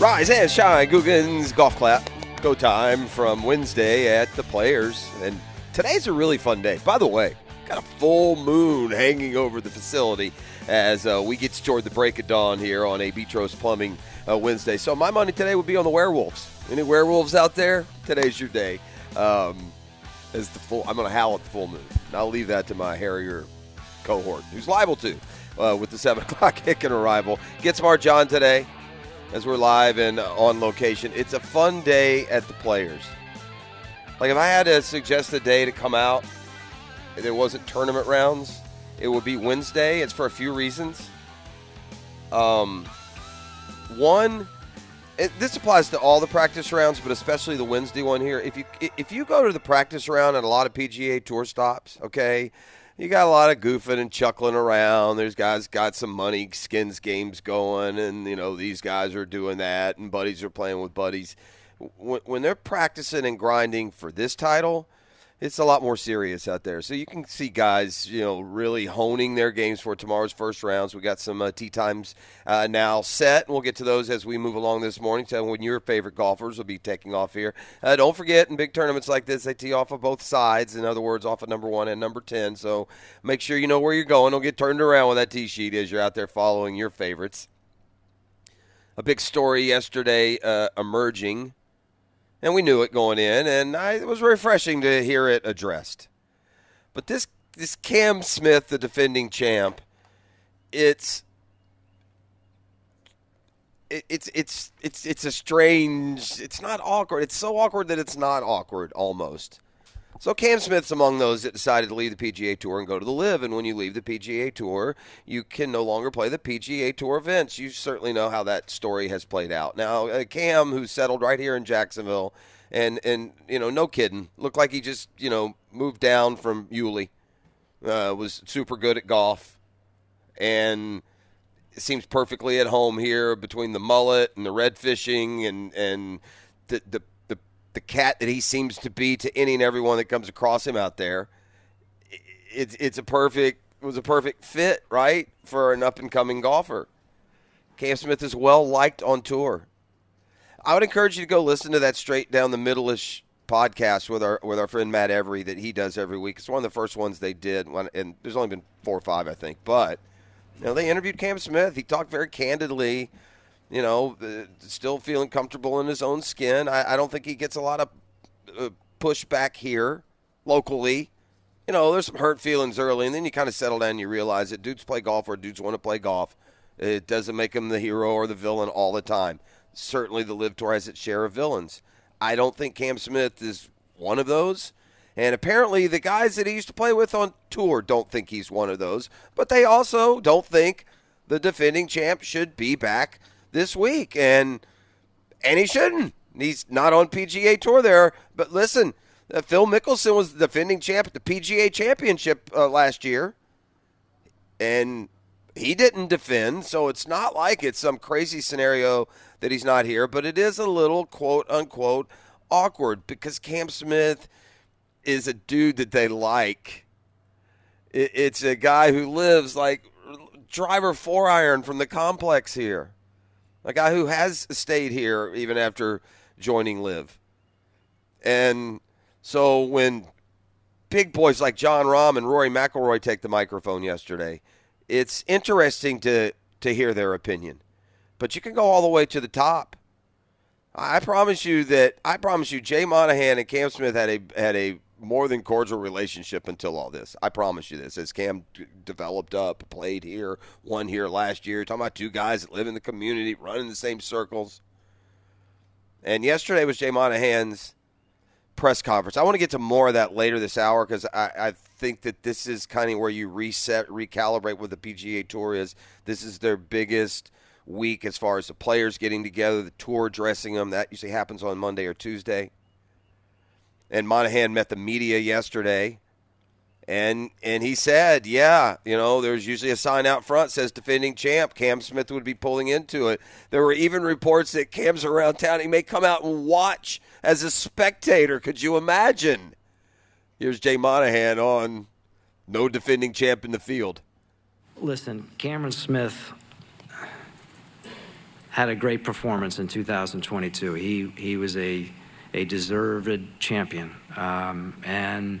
Rise and shine, Googans golf clap. Go time from Wednesday at the Players, and today's a really fun day. By the way, got a full moon hanging over the facility as uh, we get toward the break of dawn here on a Betros Plumbing uh, Wednesday. So my money today would be on the werewolves. Any werewolves out there? Today's your day. Um, as the full, I'm going to howl at the full moon. And I'll leave that to my Harrier cohort, who's liable to, uh, with the seven o'clock kick and arrival. Get smart, John, today as we're live and on location. It's a fun day at the Players. Like if I had to suggest a day to come out, there wasn't tournament rounds. It would be Wednesday. It's for a few reasons. Um, one, it, this applies to all the practice rounds, but especially the Wednesday one here. If you if you go to the practice round at a lot of PGA Tour stops, okay, you got a lot of goofing and chuckling around. There's guys got some money skins games going, and you know these guys are doing that, and buddies are playing with buddies. When, when they're practicing and grinding for this title, it's a lot more serious out there. So you can see guys, you know, really honing their games for tomorrow's first rounds. We got some uh, tee times uh, now set, and we'll get to those as we move along this morning. Tell when your favorite golfers will be taking off here. Uh, don't forget, in big tournaments like this, they tee off of both sides. In other words, off of number one and number ten. So make sure you know where you're going. Don't get turned around with that tee sheet as you're out there following your favorites. A big story yesterday uh, emerging and we knew it going in, and I, it was refreshing to hear it addressed. But this this Cam Smith, the defending champ, it's it, it's it's it's it's a strange. It's not awkward. It's so awkward that it's not awkward almost. So Cam Smith's among those that decided to leave the PGA Tour and go to the LIV. And when you leave the PGA Tour, you can no longer play the PGA Tour events. You certainly know how that story has played out. Now, uh, Cam, who settled right here in Jacksonville, and and you know, no kidding, looked like he just you know moved down from Yulee. Uh, was super good at golf, and seems perfectly at home here between the mullet and the red fishing and and the the the cat that he seems to be to any and everyone that comes across him out there. It's it's a perfect it was a perfect fit, right, for an up and coming golfer. Cam Smith is well liked on tour. I would encourage you to go listen to that straight down the middle ish podcast with our with our friend Matt Every that he does every week. It's one of the first ones they did, and there's only been four or five, I think. But you know, they interviewed Cam Smith. He talked very candidly you know, uh, still feeling comfortable in his own skin. I, I don't think he gets a lot of uh, pushback here locally. You know, there's some hurt feelings early, and then you kind of settle down and you realize that dudes play golf or dudes want to play golf. It doesn't make him the hero or the villain all the time. Certainly, the LIV Tour has its share of villains. I don't think Cam Smith is one of those. And apparently, the guys that he used to play with on tour don't think he's one of those. But they also don't think the defending champ should be back this week, and and he shouldn't. He's not on PGA Tour there. But listen, uh, Phil Mickelson was the defending champ at the PGA Championship uh, last year, and he didn't defend. So it's not like it's some crazy scenario that he's not here. But it is a little quote unquote awkward because Cam Smith is a dude that they like. It's a guy who lives like driver four iron from the complex here a guy who has stayed here even after joining LIV. And so when big boys like Jon Rahm and Rory McIlroy take the microphone yesterday, it's interesting to to hear their opinion. But you can go all the way to the top. I promise you that I promise you Jay Monahan and Cam Smith had a had a more than cordial relationship until all this. I promise you this. As Cam d- developed up, played here, won here last year, talking about two guys that live in the community, running the same circles. And yesterday was Jay Monahan's press conference. I want to get to more of that later this hour because I, I, think that this is kind of where you reset, recalibrate what the PGA Tour is. This is their biggest week as far as the players getting together, the tour dressing them. That usually happens on Monday or Tuesday and Monahan met the media yesterday, and and he said, yeah, you know, there's usually a sign out front says defending champ. Cam Smith would be pulling into it. There were even reports that Cam's around town. He may come out and watch as a spectator. Could you imagine? Here's Jay Monahan on no defending champ in the field. Listen, Cameron Smith had a great performance in 2022. He he was a a deserved champion, um, and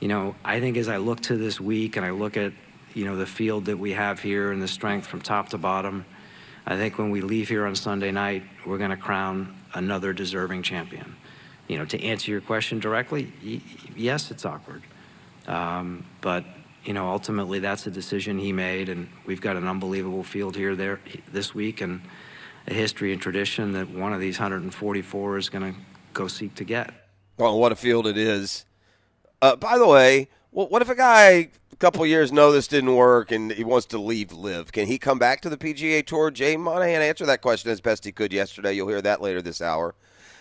you know I think as I look to this week and I look at you know the field that we have here and the strength from top to bottom, I think when we leave here on Sunday night, we're going to crown another deserving champion. You know, to answer your question directly, yes, it's awkward, um, but you know ultimately that's a decision he made, and we've got an unbelievable field here there this week and a history and tradition that one of these 144 is going to go seek to get. Well, what a field it is. Uh, by the way, what if a guy a couple years know this didn't work and he wants to leave LIV Can he come back to the PGA Tour? Jay Monahan answered that question as best he could yesterday. You'll hear that later this hour.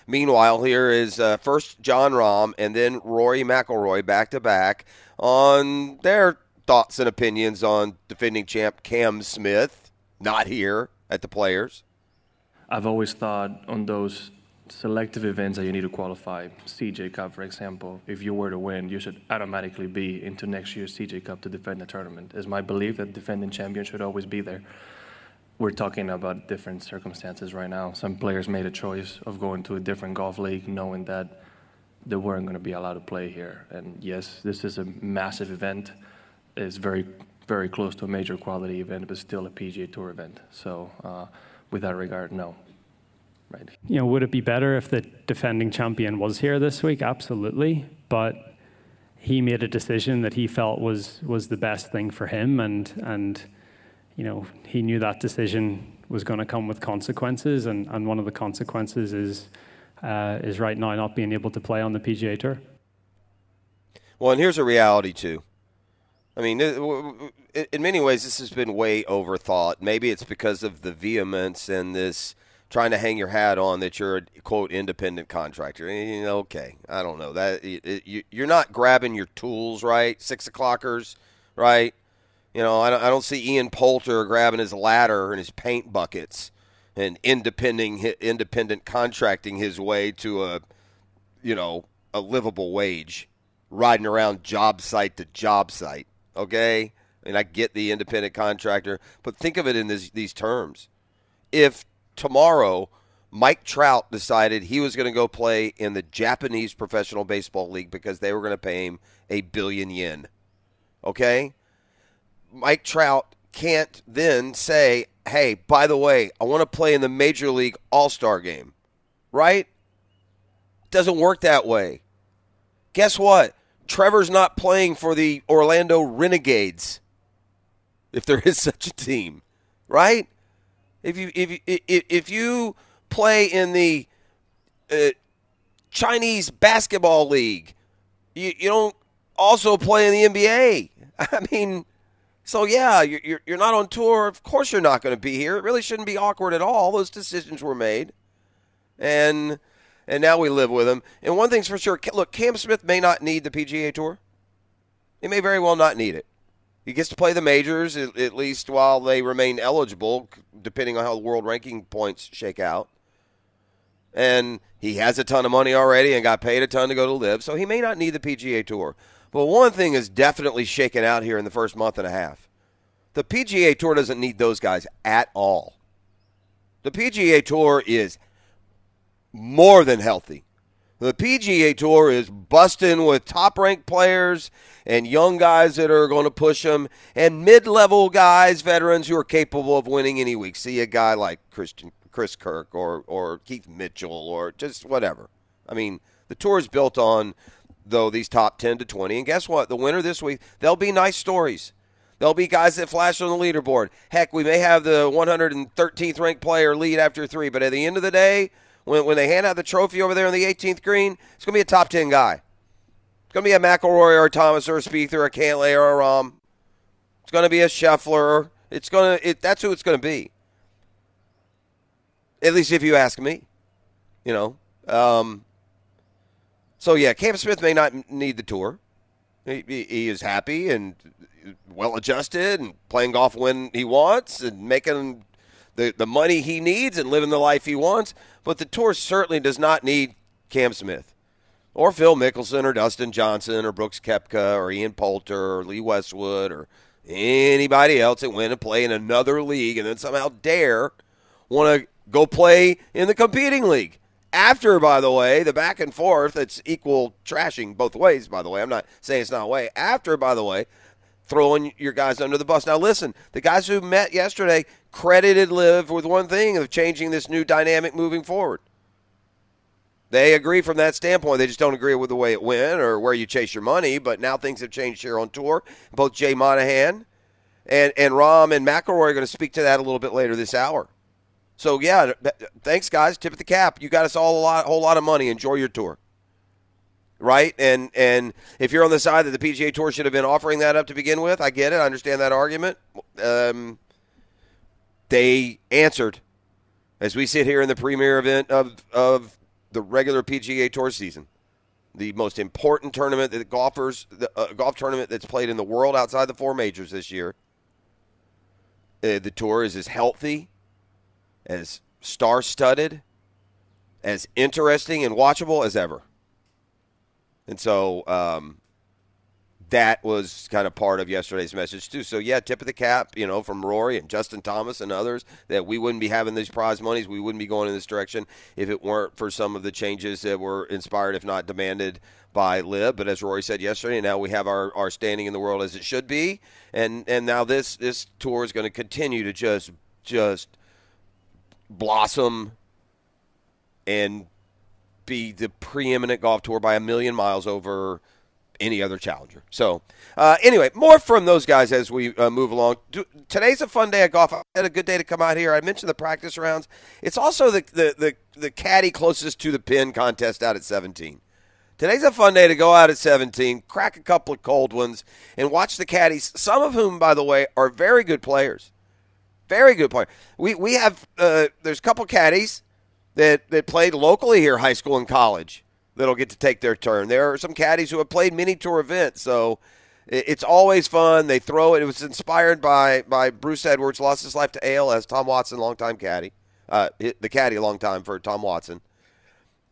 Meanwhile, here is uh, first Jon Rahm and then Rory McIlroy back to back on their thoughts and opinions on defending champ Cam Smith, not here at the Players. I've always thought on those selective events that you need to qualify, CJ Cup, for example, if you were to win, you should automatically be into next year's CJ Cup to defend the tournament. It's my belief that defending champion should always be there. We're talking about different circumstances right now. Some players made a choice of going to a different golf league knowing that they weren't going to be allowed to play here. And yes, this is a massive event. It's very, very close to a major quality event, but still a PGA Tour event. So, uh, with that regard, no. Right. You know, would it be better if the defending champion was here this week? Absolutely, but he made a decision that he felt was was the best thing for him, and and you know he knew that decision was going to come with consequences, and and one of the consequences is uh, is right now not being able to play on the PGA Tour. Well, and here's a reality too. I mean, in many ways, this has been way overthought. Maybe it's because of the vehemence and this trying to hang your hat on that you're a quote independent contractor. Eh, okay, I don't know that you're not grabbing your tools right, six o'clockers, right? You know, I don't, I don't see Ian Poulter grabbing his ladder and his paint buckets and independent independent contracting his way to a, you know, a livable wage, riding around job site to job site. Okay, I mean I get the independent contractor, but think of it in this, these terms. If tomorrow Mike Trout decided he was going to go play in the Japanese Professional Baseball League because they were going to pay him a billion yen. Okay? Mike Trout can't then say, hey, by the way, I want to play in the Major League All Star game. Right? Doesn't work that way. Guess what? Trevor's not playing for the Orlando Renegades, if there is such a team. Right? If you if you, if you play in the uh, Chinese basketball league, you, you don't also play in the NBA. I mean, so yeah, you're you're not on tour. Of course, you're not going to be here. It really shouldn't be awkward at all. Those decisions were made, and and now we live with them. And one thing's for sure: look, Cam Smith may not need the PGA Tour. He may very well not need it. He gets to play the majors at, at least while they remain eligible, depending on how the world ranking points shake out. And he has a ton of money already and got paid a ton to go to LIV, so he may not need the PGA Tour. But one thing is definitely shaken out here in the first month and a half. The PGA Tour doesn't need those guys at all. The PGA Tour is more than healthy. The PGA Tour is busting with top ranked players and young guys that are going to push them, and mid level guys, veterans who are capable of winning any week. See a guy like Christian, Chris Kirk or, or Keith Mitchell or just whatever. I mean, the tour is built on, though, these top 10 to 20. And guess what? The winner this week, there'll be nice stories. There'll be guys that flash on the leaderboard. Heck, we may have the 113th ranked player lead after three, but at the end of the day, when, when they hand out the trophy over there on the 18th green, it's going to be a top 10 guy. It's going to be a McIlroy or a Thomas or a Spieth or a Cantlay or a Rahm. It's going to be a Scheffler. It's going to. It, that's who it's going to be. At least if you ask me, you know. Um, so yeah, Cam Smith may not need the tour. He, he is happy and well adjusted and playing golf when he wants and making the, the money he needs and living the life he wants. But the tour certainly does not need Cam Smith or Phil Mickelson or Dustin Johnson or Brooks Koepka or Ian Poulter or Lee Westwood or anybody else that went and play in another league and then somehow dare want to go play in the competing league. After, by the way, the back and forth, it's equal trashing both ways, by the way. I'm not saying it's not a way. After, by the way, throwing your guys under the bus. Now, listen, the guys who met yesterday credited LIV with one thing of changing this new dynamic moving forward. They agree from that standpoint. They just don't agree with the way it went or where you chase your money. But now things have changed here on tour. Both Jay Monahan and, and Rahm and McIlroy are going to speak to that a little bit later this hour. So yeah, thanks guys. Tip of the cap. You got us all a lot, whole lot of money. Enjoy your tour. Right, and and if you're on the side that the PGA Tour should have been offering that up to begin with, I get it. I understand that argument. Um, they answered as we sit here in the premier event of of the regular PGA Tour season, the most important tournament that golfers, the uh, golf tournament that's played in the world outside the four majors this year. Uh, the tour is as healthy as star studded, as interesting and watchable as ever. And so um, that was kind of part of yesterday's message too. So yeah, tip of the cap, you know, from Rory and Justin Thomas and others that we wouldn't be having these prize monies, we wouldn't be going in this direction if it weren't for some of the changes that were inspired, if not demanded, by LIV. But as Rory said yesterday, now we have our, our standing in the world as it should be, and and now this this tour is going to continue to just just blossom and be the preeminent golf tour by a million miles over any other challenger. So, uh, anyway, more from those guys as we uh, move along. Do, today's a fun day at golf. I had a good day to come out here. I mentioned the practice rounds. It's also the, the, the, the caddy closest to the pin contest out at 17. Today's a fun day to go out at 17, crack a couple of cold ones, and watch the caddies, some of whom, by the way, are very good players. Very good player. We we have uh, there's a couple caddies that that played locally here, high school and college, that'll get to take their turn. There are some caddies who have played mini tour events, so it's always fun. They throw it. It was inspired by by Bruce Edwards, lost his life to ALS. Tom Watson, longtime caddy, uh, the caddy, long time for Tom Watson,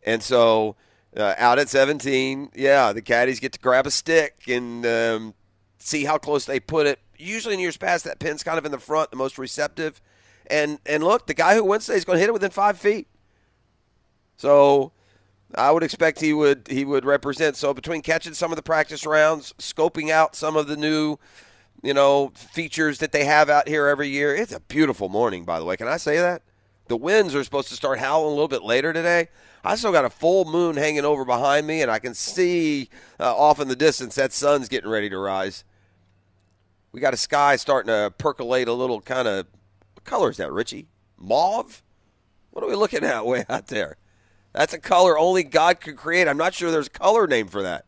and so. Uh, out at 17, yeah, the caddies get to grab a stick and um, see how close they put it usually in years past, that pin's kind of in the front, the most receptive. And and look, the guy who wins today is going to hit it within five feet. So I would expect he would he would represent. So between catching some of the practice rounds, scoping out some of the new, you know, features that they have out here every year, it's a beautiful morning. By the way, can I say that? The winds are supposed to start howling a little bit later today. I still got a full moon hanging over behind me, and I can see uh, off in the distance that sun's getting ready to rise. We got a sky starting to percolate a little kind of. What color is that, Richie? Mauve? What are we looking at way out there? That's a color only God could create. I'm not sure there's a color name for that.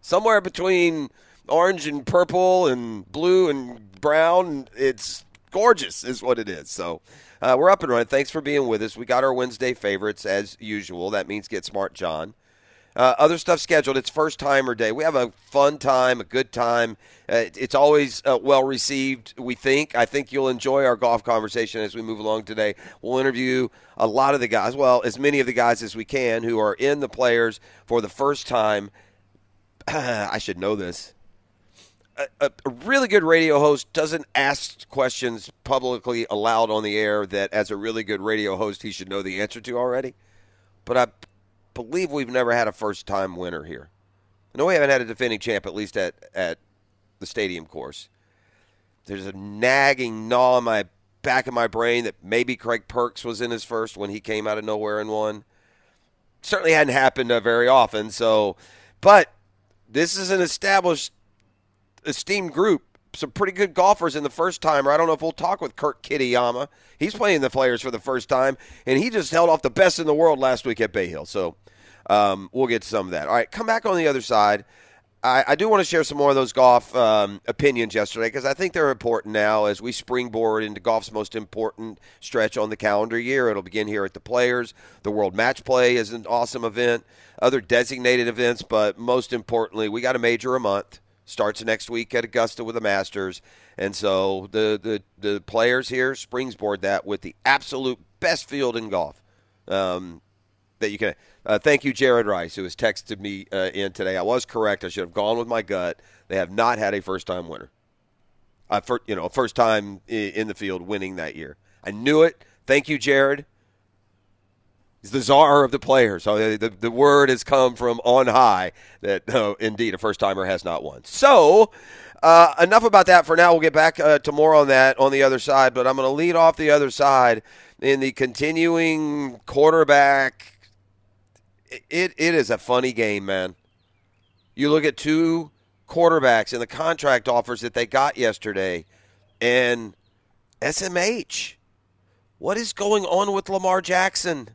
Somewhere between orange and purple and blue and brown. It's gorgeous, is what it is. So uh, we're up and running. Thanks for being with us. We got our Wednesday favorites as usual. That means Get Smart John. Uh, other stuff scheduled. It's first timer day. We have a fun time, a good time. Uh, it's always uh, well received. We think. I think you'll enjoy our golf conversation as we move along today. We'll interview a lot of the guys, well, as many of the guys as we can, who are in the players for the first time. I should know this. A, a, really good radio host doesn't ask questions publicly aloud on the air that, as a really good radio host, he should know the answer to already. But I believe we've never had a first time winner here. No, we haven't had a defending champ, at least at, at the stadium course. There's a nagging gnaw in my back of my brain that maybe Craig Perks was in his first when he came out of nowhere and won. Certainly hadn't happened uh, very often. So, but this is an established, esteemed group. Some pretty good golfers in the first timer. I don't know if we'll talk with Kurt Kitayama. He's playing the players for the first time, and he just held off the best in the world last week at Bay Hill. So um, we'll get some of that. All right, come back on the other side. I, I do want to share some more of those golf um, opinions yesterday because I think they're important now as we springboard into golf's most important stretch on the calendar year. It'll begin here at the Players. The World Match Play is an awesome event, other designated events, but most importantly, we got a major a month. Starts next week at Augusta with the Masters. And so the, the, the players here springboard that with the absolute best field in golf. Um, that you can. Uh, thank you, Jared Rice, who has texted me uh, in today. I was correct. I should have gone with my gut. They have not had a first-time winner. Uh, for, you know, first time in the field winning that year. I knew it. Thank you, Jared. He's the czar of the players. So the, the word has come from on high that, uh, indeed, a first timer has not won. So, uh, enough about that for now. We'll get back uh, to more on that on the other side, but I'm going to lead off the other side in the continuing quarterback. It, it is a funny game, man. You look at two quarterbacks and the contract offers that they got yesterday, and SMH. What is going on with Lamar Jackson?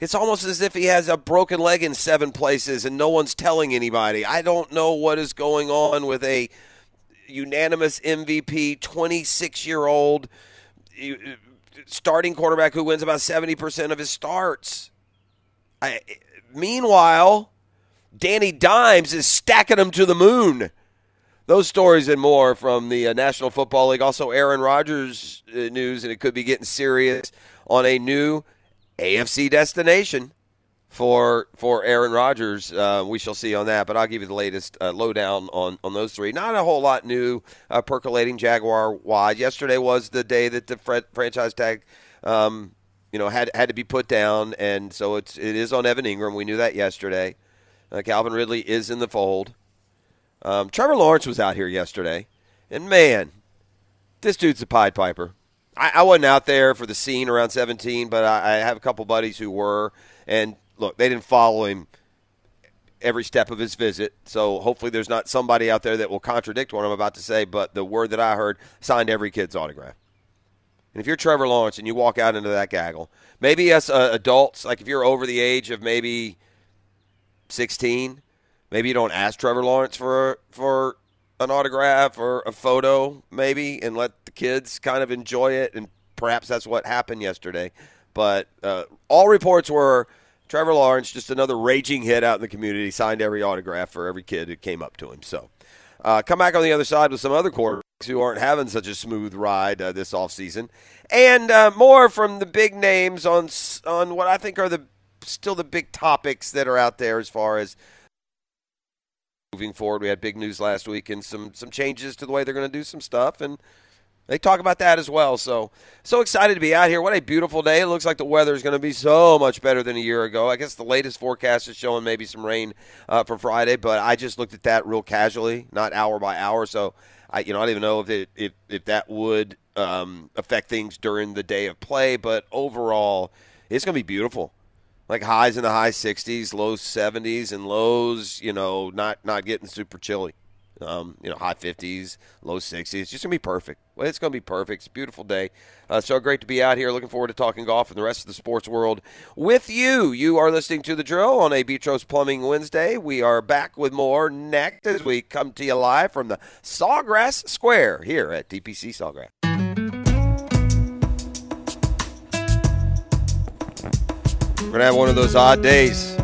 It's almost as if he has a broken leg in seven places and no one's telling anybody. I don't know what is going on with a unanimous MVP, 26 year old starting quarterback who wins about 70% of his starts. I, meanwhile, Danny Dimes is stacking them to the moon. Those stories and more from the uh, National Football League. Also, Aaron Rodgers uh, news, and it could be getting serious on a new AFC destination for for Aaron Rodgers. Uh, we shall see on that, but I'll give you the latest uh, lowdown on on those three. Not a whole lot new uh, percolating Jaguar wide. Yesterday was the day that the fr- franchise tag. Um, you know, had had to be put down, and so it's it is on Evan Engram. We knew that yesterday. Uh, Calvin Ridley is in the fold. Um, Trevor Lawrence was out here yesterday, and man, this dude's a Pied Piper. I, I wasn't out there for the scene around 17, but I, I have a couple buddies who were, and look, they didn't follow him every step of his visit. So hopefully there's not somebody out there that will contradict what I'm about to say, but the word that I heard signed every kid's autograph. And if you're Trevor Lawrence and you walk out into that gaggle, maybe as uh, adults, like if you're over the age of maybe 16, maybe you don't ask Trevor Lawrence for for an autograph or a photo, maybe, and let the kids kind of enjoy it. And perhaps that's what happened yesterday. But uh, all reports were Trevor Lawrence, just another raging hit out in the community, signed every autograph for every kid who came up to him. So uh, come back on the other side with some other quarterbacks who aren't having such a smooth ride uh, this offseason. And uh, more from the big names on on what I think are the still the big topics that are out there as far as moving forward. We had big news last week and some some changes to the way they're going to do some stuff, and they talk about that as well. So so excited to be out here. What a beautiful day! It looks like the weather is going to be so much better than a year ago. I guess the latest forecast is showing maybe some rain uh, for Friday, but I just looked at that real casually, not hour by hour. So I you know I don't even know if it, if if that would um, affect things during the day of play, but overall, it's going to be beautiful like highs in the high 60s, low 70s, and lows, you know, not not getting super chilly. Um, you know, high 50s, low 60s. It's just going to be perfect. Well, it's going to be perfect. It's a beautiful day. Uh, so great to be out here. Looking forward to talking golf and the rest of the sports world with you. You are listening to The Drill on a Betros Plumbing Wednesday. We are back with more next as we come to you live from the Sawgrass Square here at TPC Sawgrass. We're going to have one of those odd days.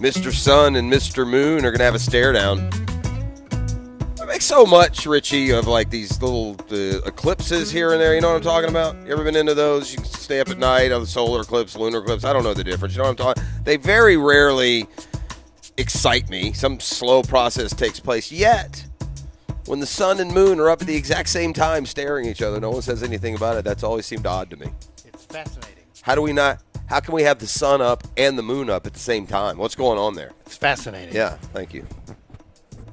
Mr. Sun and Mr. Moon are going to have a stare down. I make so much, Richie, of like these little uh, eclipses here and there. You know what I'm talking about? You ever been into those? You can stay up at night on the solar eclipse, lunar eclipse. I don't know the difference. You know what I'm talking They very rarely excite me. Some slow process takes place. Yet, when the sun and moon are up at the exact same time staring at each other, no one says anything about it. That's always seemed odd to me. It's fascinating. How do we not? How can we have the sun up and the moon up at the same time? What's going on there? It's fascinating. Yeah, thank you.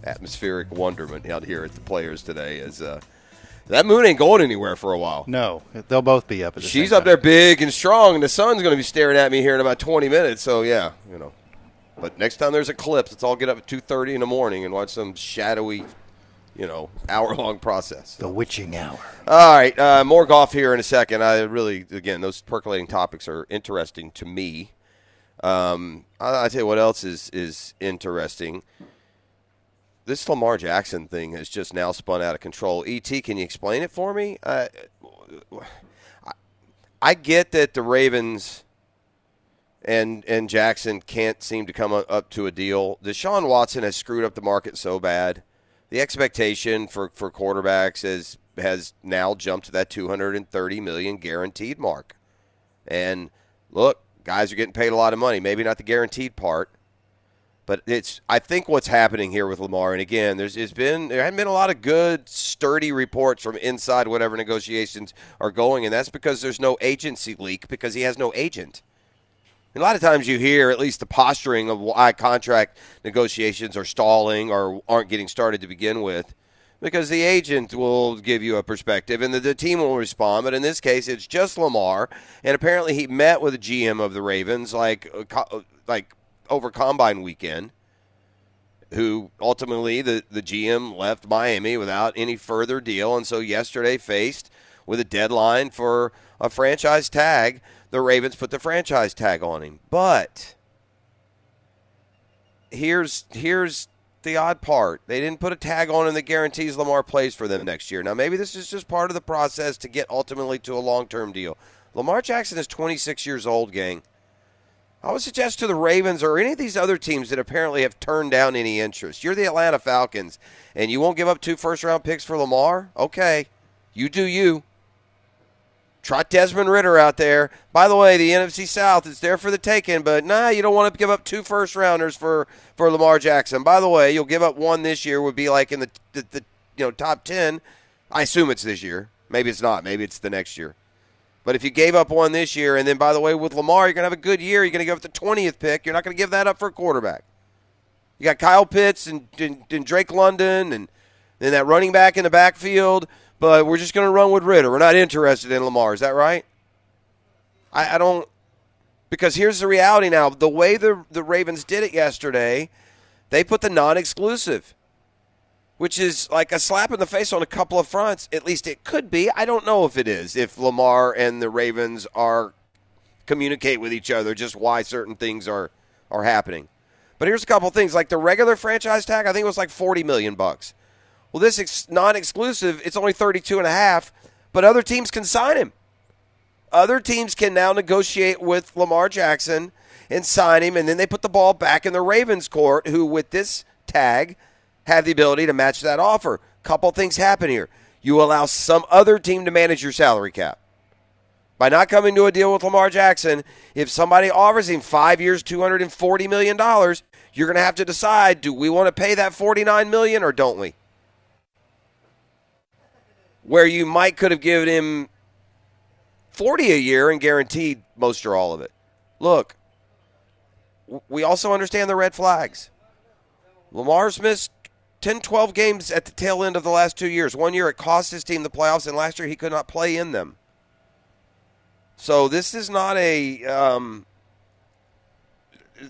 Atmospheric wonderment out here at the players today is uh, that moon ain't going anywhere for a while. No, they'll both be up. At the She's same up time. there big and strong, and the sun's going to be staring at me here in about 20 minutes. So yeah, you know. But next time there's a eclipse, let's all get up at 2:30 in the morning and watch some shadowy, you know, hour-long process. The witching hour. All right, uh, more golf here in a second. I really, again, those percolating topics are interesting to me. Um, I, I tell you what else is is interesting. This Lamar Jackson thing has just now spun out of control. Et, can you explain it for me? I, I get that the Ravens and and Jackson can't seem to come up to a deal. Deshaun Watson has screwed up the market so bad. The expectation for, for quarterbacks is has now jumped to that 230 million guaranteed mark. And look, guys are getting paid a lot of money. Maybe not the guaranteed part, but it's. I think what's happening here with Lamar, and again, there's it's been there haven't been a lot of good, sturdy reports from inside whatever negotiations are going, and that's because there's no agency leak because he has no agent. A lot of times you hear at least the posturing of why contract negotiations are stalling or aren't getting started to begin with because the agent will give you a perspective and the, the team will respond. But in this case, it's just Lamar. And apparently he met with the GM of the Ravens like, uh, like over Combine weekend who ultimately the, the GM left Miami without any further deal. And so yesterday faced with a deadline for a franchise tag, the Ravens put the franchise tag on him. But here's here's the odd part. They didn't put a tag on him that guarantees Lamar plays for them next year. Now maybe this is just part of the process to get ultimately to a long term deal. Lamar Jackson is 26 years old, gang. I would suggest to the Ravens or any of these other teams that apparently have turned down any interest. You're the Atlanta Falcons, and you won't give up two first round picks for Lamar? Okay. You do you. Trot Desmond Ridder out there. By the way, the NFC South is there for the taking, but nah, you don't want to give up two first rounders for, for Lamar Jackson. By the way, you'll give up one this year would be like in the, the, the you know top ten. I assume it's this year. Maybe it's not. Maybe it's the next year. But if you gave up one this year, and then by the way, with Lamar, you're to have a good year. You're to give up the 20th pick. You're not to give that up for a quarterback. You got Kyle Pitts and, and, and Drake London and then that running back in the backfield. But we're just going to run with Ridder. We're not interested in Lamar. Is that right? I, I don't. Because here's the reality now. The way the, the Ravens did it yesterday, they put the non exclusive which is like a slap in the face on a couple of fronts. At least it could be. I don't know if it is. If Lamar and the Ravens are communicate with each other, just why certain things are are happening. But here's a couple things. Like the regular franchise tag, I think it was like 40 million bucks. Well, this ex- non-exclusive, it's only 32 and a half, but other teams can sign him. Other teams can now negotiate with Lamar Jackson and sign him, and then they put the ball back in the Ravens' court, who with this tag – have the ability to match that offer. Couple things happen here. You allow some other team to manage your salary cap. By not coming to a deal with Lamar Jackson, if somebody offers him five years, $240 million, you're going to have to decide do we want to pay that 49 million or don't we? Where you might could have given him 40 a year and guaranteed most or all of it. Look, we also understand the red flags. Lamar's missed 10, 12 games at the tail end of the last two years. One year it cost his team the playoffs, and last year he could not play in them. So this is not a um,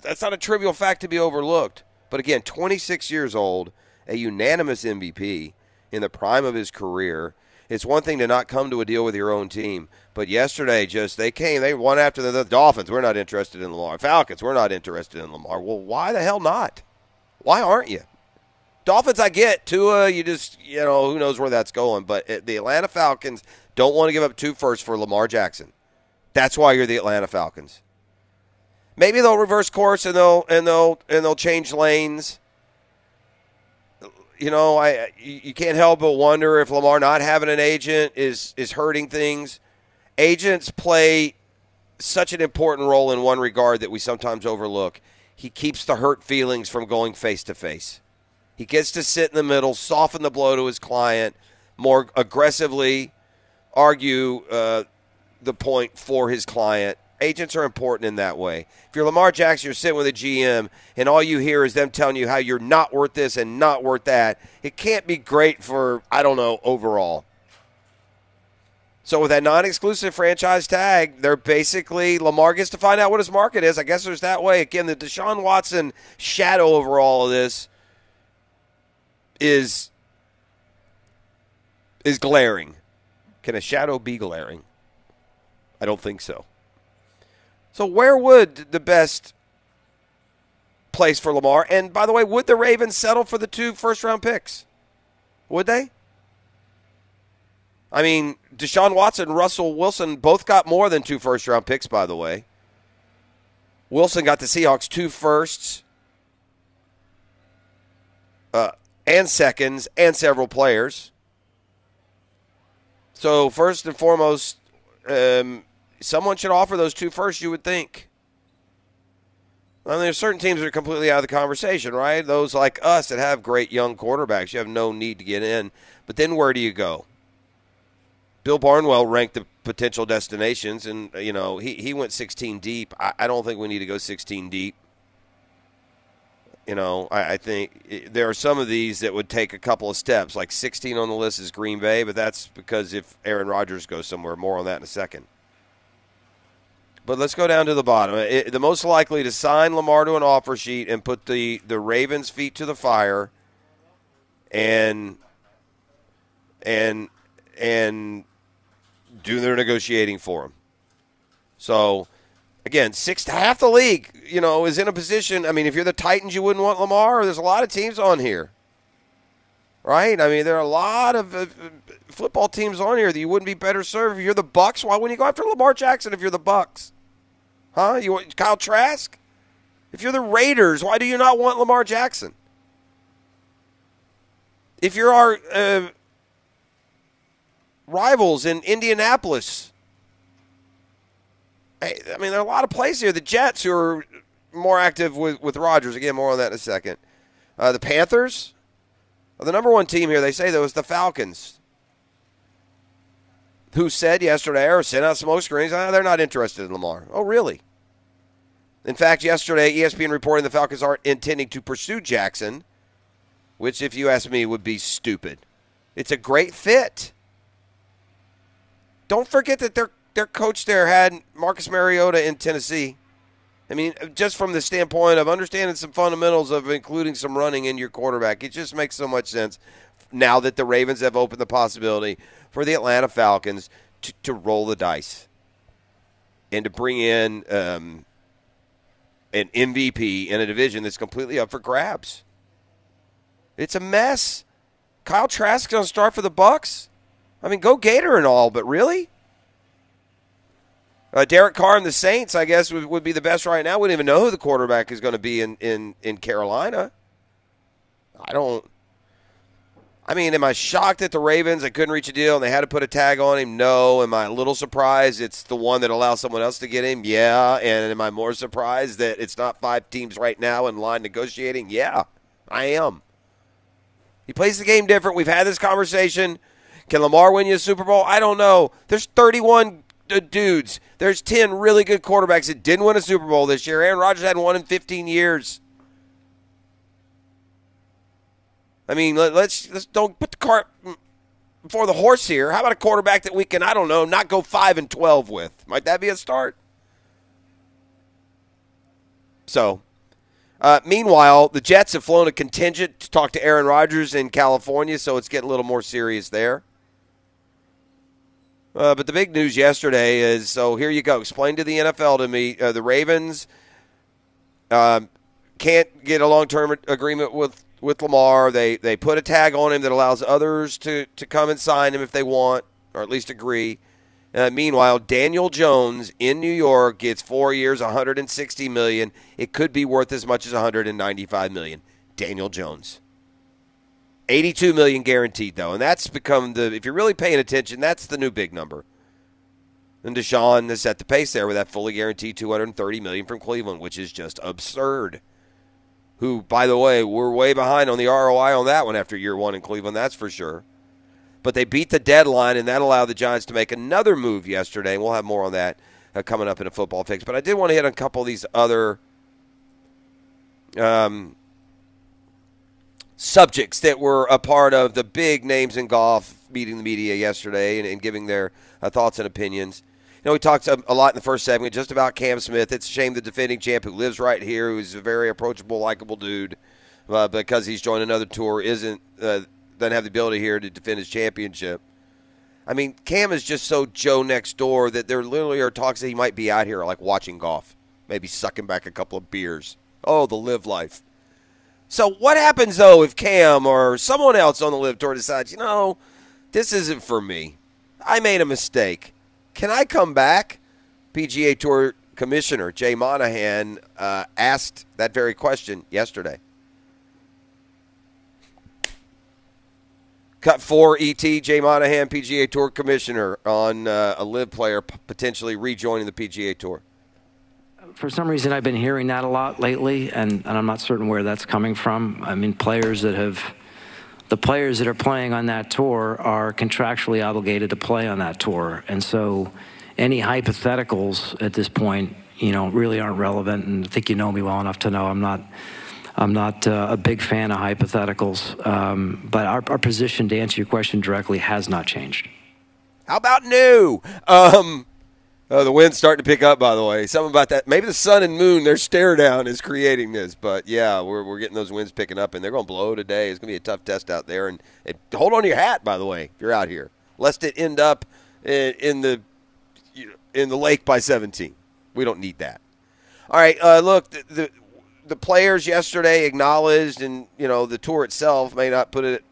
that's not a trivial fact to be overlooked. But again, 26 years old, a unanimous MVP in the prime of his career. It's one thing to not come to a deal with your own team, but yesterday just they came, they won after the, the Dolphins. We're not interested in Lamar. Falcons, we're not interested in Lamar. Well, why the hell not? Why aren't you? Dolphins, I get. Tua, you just, you know, who knows where that's going. But uh, the Atlanta Falcons don't want to give up two firsts for Lamar Jackson. That's why you're the Atlanta Falcons. Maybe they'll reverse course and they'll and they'll and they'll change lanes. You know, I you can't help but wonder if Lamar not having an agent is is hurting things. Agents play such an important role in one regard that we sometimes overlook. He keeps the hurt feelings from going face to face. He gets to sit in the middle, soften the blow to his client, more aggressively argue uh, the point for his client. Agents are important in that way. If you're Lamar Jackson, you're sitting with a GM, and all you hear is them telling you how you're not worth this and not worth that. It can't be great for, I don't know, overall. So with that non-exclusive franchise tag, they're basically Lamar gets to find out what his market is. I guess there's that way. Again, the Deshaun Watson shadow over all of this is is glaring. Can a shadow be glaring? I don't think so. So where would the best place for Lamar? And by the way, would the Ravens settle for the two first round picks? Would they? I mean, Deshaun Watson, Russell Wilson both got more than two first round picks, by the way. Wilson got the Seahawks two firsts. Uh, and seconds and several players. So first and foremost, um, someone should offer those two first. You would think. I mean, there's certain teams that are completely out of the conversation, right? Those like us that have great young quarterbacks, you have no need to get in. But then where do you go? Bill Barnwell ranked the potential destinations, and you know he he went 16 deep. I, I don't think we need to go 16 deep. You know, I, I think i there are some of these that would take a couple of steps. Like 16 on the list is Green Bay, but that's because if Aaron Rodgers goes somewhere, more on that in a second. But let's go down to the bottom. It, the most likely to sign Lamar to an offer sheet and put the, the Ravens' feet to the fire, and and and do their negotiating for him. So again, six half the league, you know, is in a position. I mean, if you're the Titans, you wouldn't want Lamar. There's a lot of teams on here, right? I mean, there are a lot of uh, football teams on here that you wouldn't be better served. If you're the Bucs, why wouldn't you go after Lamar Jackson if you're the Bucs? Huh? You want Kyle Trask? If you're the Raiders, why do you not want Lamar Jackson? If you're our uh, rivals in Indianapolis, I mean, there are a lot of plays here. The Jets, who are more active with, with Rodgers. Again, more on that in a second. Uh, the Panthers the number one team here. They say, though, is the Falcons, who said yesterday or sent out smoke screens, oh, they're not interested in Lamar. Oh, really? In fact, yesterday, ESPN reporting the Falcons aren't intending to pursue Jackson, which, if you ask me, would be stupid. It's a great fit. Don't forget that their their coach there had Marcus Mariota in Tennessee. I mean, just from the standpoint of understanding some fundamentals of including some running in your quarterback, it just makes so much sense now that the Ravens have opened the possibility for the Atlanta Falcons to, to roll the dice and to bring in um, an MVP in a division that's completely up for grabs. It's a mess. Kyle Trask to start for the Bucs. I mean, go Gator and all, but really? Uh, Derek Carr and the Saints, I guess, would, would be the best right now. We don't even know who the quarterback is going to be in, in, in Carolina. I don't. I mean, am I shocked that the Ravens I couldn't reach a deal and they had to put a tag on him? No. Am I a little surprised it's the one that allows someone else to get him? Yeah. And am I more surprised that it's not five teams right now in line negotiating? Yeah, I am. He plays the game different. We've had this conversation. Can Lamar win you a Super Bowl? I don't know. There's 31 uh, dudes. There's 10 really good quarterbacks that didn't win a Super Bowl this year. Aaron Rodgers hadn't won in 15 years. I mean, let, us let's don't put the cart before the horse here. How about a quarterback that we can, I don't know, not go 5 and 12 with? Might that be a start? So, uh, meanwhile, the Jets have flown a contingent to talk to Aaron Rodgers in California, so it's getting a little more serious there. Uh, but the big news yesterday is so here you go. Explain to the NFL to me uh, the Ravens um, can't get a long term agreement with, with Lamar. They they put a tag on him that allows others to, to come and sign him if they want, or at least agree. Uh, meanwhile, Daniel Jones in New York gets four years, 160 million. It could be worth as much as 195 million. Daniel Jones. 82 million guaranteed though, and that's become the if you're really paying attention, that's the new big number. And Deshaun has set the pace there with that fully guaranteed 230 million from Cleveland, which is just absurd. Who, by the way, we're way behind on the ROI on that one after year one in Cleveland, that's for sure. But they beat the deadline, and that allowed the Giants to make another move yesterday. And we'll have more on that uh, coming up in a football fix. But I did want to hit on a couple of these other um, subjects that were a part of the big names in golf meeting the media yesterday and, and giving their uh, thoughts and opinions. You know, we talked a, a, lot in the first segment just about Cam Smith. It's a shame the defending champ who lives right here, who's a very approachable, likable dude, uh, because he's joined another tour, isn't uh, doesn't have the ability here to defend his championship. I mean, Cam is just so Joe next door that there literally are talks that he might be out here like watching golf, maybe sucking back a couple of beers. Oh, the LIV life. So what happens though if Cam or someone else on the LIV tour decides, you know, this isn't for me. I made a mistake. Can I come back? PGA Tour Commissioner Jay Monahan uh, asked that very question yesterday. Cut four ET Jay Monahan, PGA Tour Commissioner, on uh, a LIV player potentially rejoining the PGA Tour for some reason, I've been hearing that a lot lately, and, and I'm not certain where that's coming from. I mean, players that have the players that are playing on that tour are contractually obligated to play on that tour. And so any hypotheticals at this point, you know, really aren't relevant. And I think you know me well enough to know I'm not. I'm not uh, a big fan of hypotheticals, um, but our, our position, to answer your question directly, has not changed. How about new? Um, oh, the wind's starting to pick up, by the way. Something about that. Maybe the sun and moon, their stare down is creating this. But yeah, we're, we're getting those winds picking up, and they're going to blow today. It's going to be a tough test out there. And, and hold on to your hat, by the way, if you're out here, lest it end up in, in the in the lake by 17. We don't need that. All right, uh, look, the, the the players yesterday acknowledged, and you know the tour itself may not put it,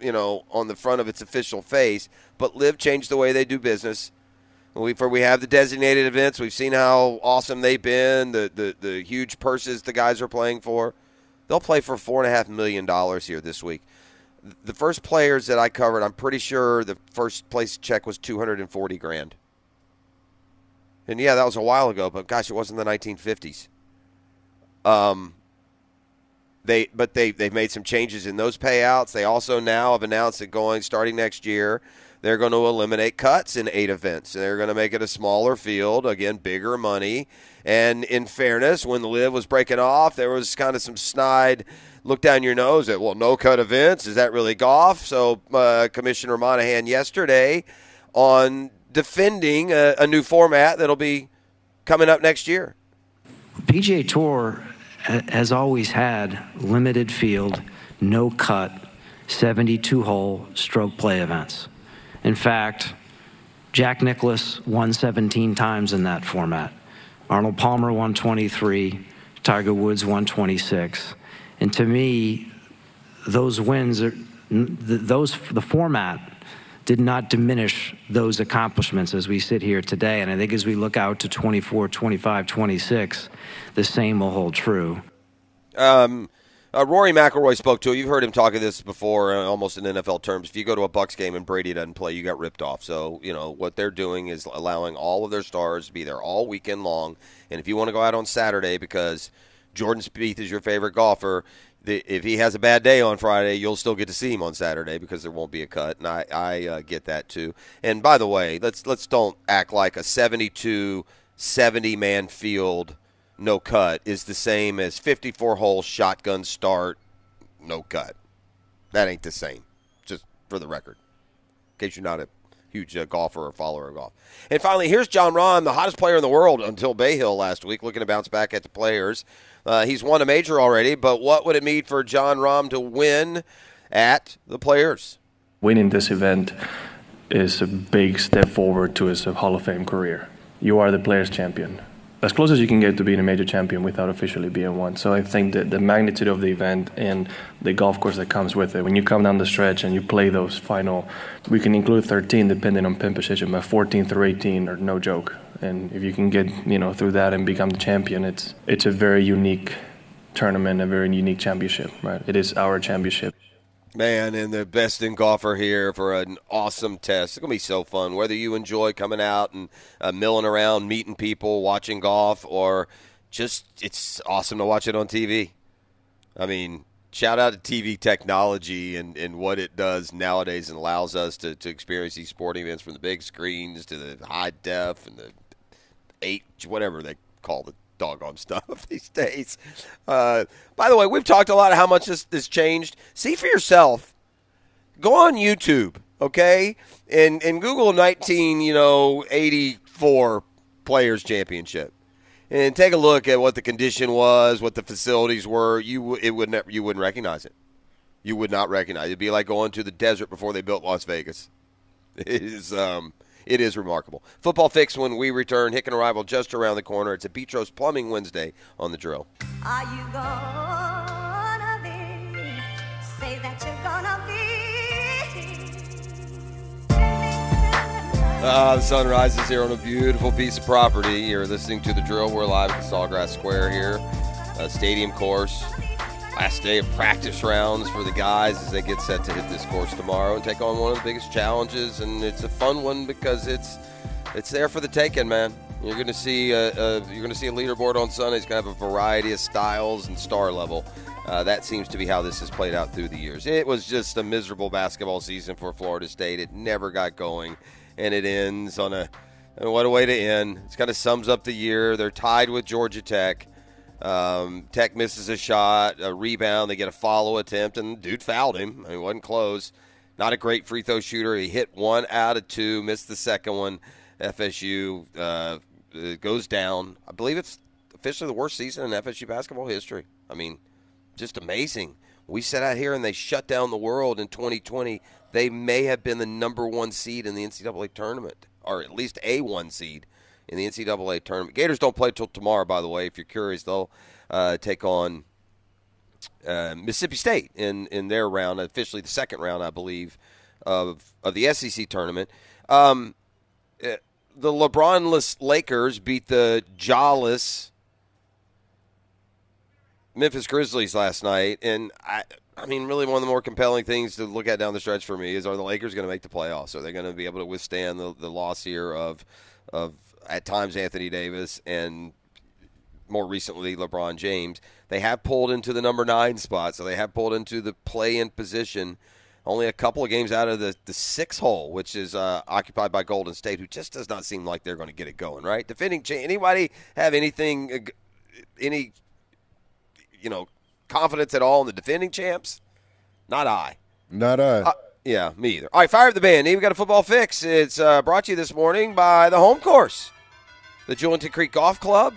you know, on the front of its official face, but LIV changed the way they do business. We for we have the designated events. We've seen how awesome they've been. The the the huge purses the guys are playing for. They'll play for four and a half million dollars here this week. The first players that I covered, I'm pretty sure the first place check was 240 grand. And yeah, that was a while ago, but gosh, it wasn't the 1950s. Um, they but they they've made some changes in those payouts. They also now have announced that going starting next year, they're going to eliminate cuts in eight events. They're going to make it a smaller field, again, bigger money. And in fairness, when the LIV was breaking off, there was kind of some snide look down your nose at well, no cut events. Is that really golf? So uh, Commissioner Monahan yesterday on defending a, a new format that'll be coming up next year. PGA Tour has always had limited field, no cut, 72 hole stroke play events. In fact, Jack Nicklaus won 17 times in that format. Arnold Palmer won 23, Tiger Woods won 26. And to me, those wins are those the format did not diminish those accomplishments as we sit here today. And I think as we look out to 24, 25, 26, the same will hold true. Um, uh, Rory McIlroy spoke to. You've heard him talk of this before, uh, almost in NFL terms. If you go to a Bucs game and Brady doesn't play, you got ripped off. So you know what they're doing is allowing all of their stars to be there all weekend long. And if you want to go out on Saturday because Jordan Spieth is your favorite golfer, the, if he has a bad day on Friday, you'll still get to see him on Saturday because there won't be a cut, and I, I uh, get that too. And by the way, let's let's don't act like a 72, 70 man field no cut is the same as 54 hole shotgun start no cut. That ain't the same. Just for the record, in case you're not a huge uh, golfer or follower of golf. And finally, here's Jon Rahm, the hottest player in the world until Bay Hill last week, looking to bounce back at the players. Uh, he's won a major already, but what would it mean for Jon Rahm to win at the Players? Winning this event is a big step forward to his Hall of Fame career. You are the Players champion. As close as you can get to being a major champion without officially being one. So I think that the magnitude of the event and the golf course that comes with it, when you come down the stretch and you play those final, we can include 13 depending on pin position, but 14 through 18 are no joke and if you can get you know through that and become the champion, it's it's a very unique tournament, a very unique championship. Right? It is our championship. Man, and the best in golfer here for an awesome test. It's gonna be so fun. Whether you enjoy coming out and uh, milling around, meeting people, watching golf, or just it's awesome to watch it on TV. I mean, shout out to TV technology and, and what it does nowadays and allows us to, to experience these sporting events from the big screens to the high def and the eight, whatever they call the doggone stuff these days. Uh, by the way, we've talked a lot of how much this has changed. See for yourself. Go on YouTube, okay, and and Google nineteen, you know, eighty four Players Championship, and take a look at what the condition was, what the facilities were. You it would never you wouldn't recognize it. You would not recognize it. It'd be like going to the desert before they built Las Vegas. It is um, it is remarkable. Football fix when we return. Hicken arrival just around the corner. It's a Betros Plumbing Wednesday on the drill. Are you gonna be? Say that you're gonna be. Ah, the sun rises here on a beautiful piece of property. You're listening to the drill. We're live at the Sawgrass Square here, uh, stadium course. Last day of practice rounds for the guys as they get set to hit this course tomorrow and take on one of the biggest challenges. And it's a fun one because it's it's there for the taking, man. You're going to see a, a, you're going to see a leaderboard on Sunday. It's going to have a variety of styles and star level. Uh, that seems to be how this has played out through the years. It was just a miserable basketball season for Florida State. It never got going, and it ends on a and what a way to end. It kind of sums up the year. They're tied with Georgia Tech. Um, Tech misses a shot, a rebound. They get a follow attempt, and dude fouled him. It wasn't close. Not a great free throw shooter. He hit one out of two, missed the second one. FSU uh, goes down. I believe it's officially the worst season in FSU basketball history. I mean, just amazing. We sat out here and they shut down the world in 2020. They may have been the number one seed in the NCAA tournament, or at least a one seed in the NCAA tournament. Gators don't play till tomorrow, by the way. If you're curious, they'll uh, take on uh, Mississippi State in, in their round, officially the second round, I believe, of of the SEC tournament. Um, uh, the LeBronless Lakers beat the jawless Memphis Grizzlies last night, and I, I mean, really one of the more compelling things to look at down the stretch for me is: Are the Lakers going to make the playoffs? Are they going to be able to withstand the, the loss here of, of at times Anthony Davis and more recently LeBron James? They have pulled into the number nine spot, so they have pulled into the play-in position. Only a couple of games out of the, the six hole, which is uh, occupied by Golden State, who just does not seem like they're going to get it going. Right? Defending cha- anybody have anything, any you know, confidence at all in the defending champs? Not I. Not I. Uh, yeah, me either. All right, fire up the band. We got a football fix. It's uh, brought to you this morning by the home course, the Julington Creek Golf Club.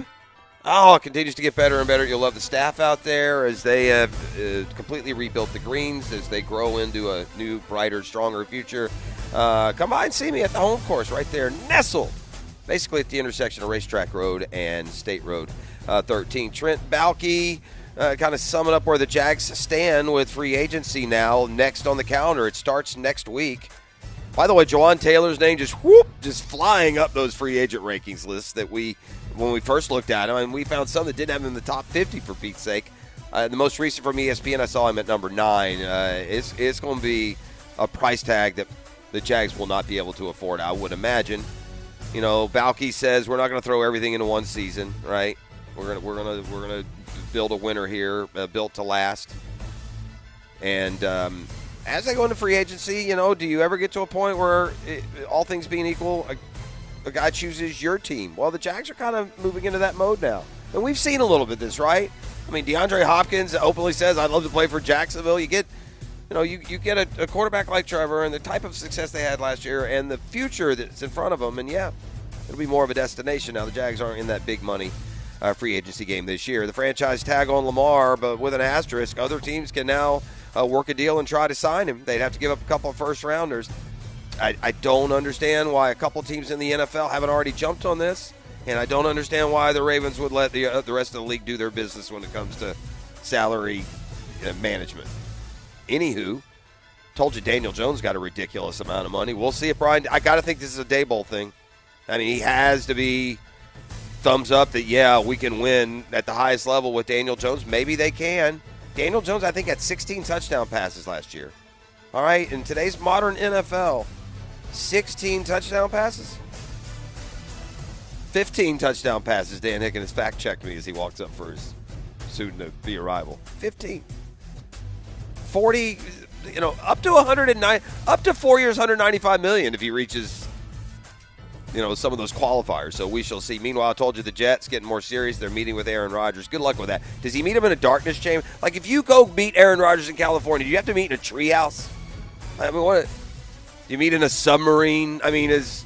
Oh, it continues to get better and better. You'll love the staff out there as they have uh, completely rebuilt the greens as they grow into a new, brighter, stronger future. Uh, come by and see me at the home course right there, nestled basically at the intersection of Racetrack Road and State Road uh, 13. Trent Baalke uh, kind of summing up where the Jags stand with free agency now. Next on the calendar, it starts next week. By the way, Jawaan Taylor's name just whoop, just flying up those free agent rankings lists that we, when we first looked at him, and we found some that didn't have him in the top 50 for Pete's sake. Uh, the most recent from ESPN, I saw him at number nine. Uh, it's it's going to be a price tag that the Jags will not be able to afford, I would imagine. You know, Baalke says we're not going to throw everything into one season, right? We're gonna we're gonna we're gonna build a winner here, uh, built to last. And um, as they go into free agency, you know, do you ever get to a point where, it, all things being equal, a, a guy chooses your team? Well, the Jags are kind of moving into that mode now, and we've seen a little bit of this, right? I mean, DeAndre Hopkins openly says, "I'd love to play for Jacksonville." You get, you know, you, you get a, a quarterback like Trevor and the type of success they had last year, and the future that's in front of them, and yeah, it'll be more of a destination now. The Jags aren't in that big money uh, free agency game this year. The franchise tag on Lamar, but with an asterisk, other teams can now uh, work a deal and try to sign him. They'd have to give up a couple of first rounders. I, I don't understand why a couple teams in the NFL haven't already jumped on this, and I don't understand why the Ravens would let the uh, the rest of the league do their business when it comes to salary uh, management. Anywho, told you Daniel Jones got a ridiculous amount of money. We'll see if Brian. I got to think this is a Daboll thing. I mean, he has to be thumbs up that yeah we can win at the highest level with Daniel Jones. Maybe they can. Daniel Jones, I think, had 16 touchdown passes last year. All right, in today's modern NFL, 16 touchdown passes. 15 touchdown passes. Dan Hicken Higgins fact checked me as he walks up for his soon to be arrival. 15. 40, you know, up to 109, up to four years, 195 million if he reaches, you know, some of those qualifiers. So we shall see. Meanwhile, I told you the Jets getting more serious. They're meeting with Aaron Rodgers. Good luck with that. Does he meet him in a darkness chamber? Like if you go meet Aaron Rodgers in California, do you have to meet in a treehouse? I mean, what? Do you meet in a submarine? I mean, is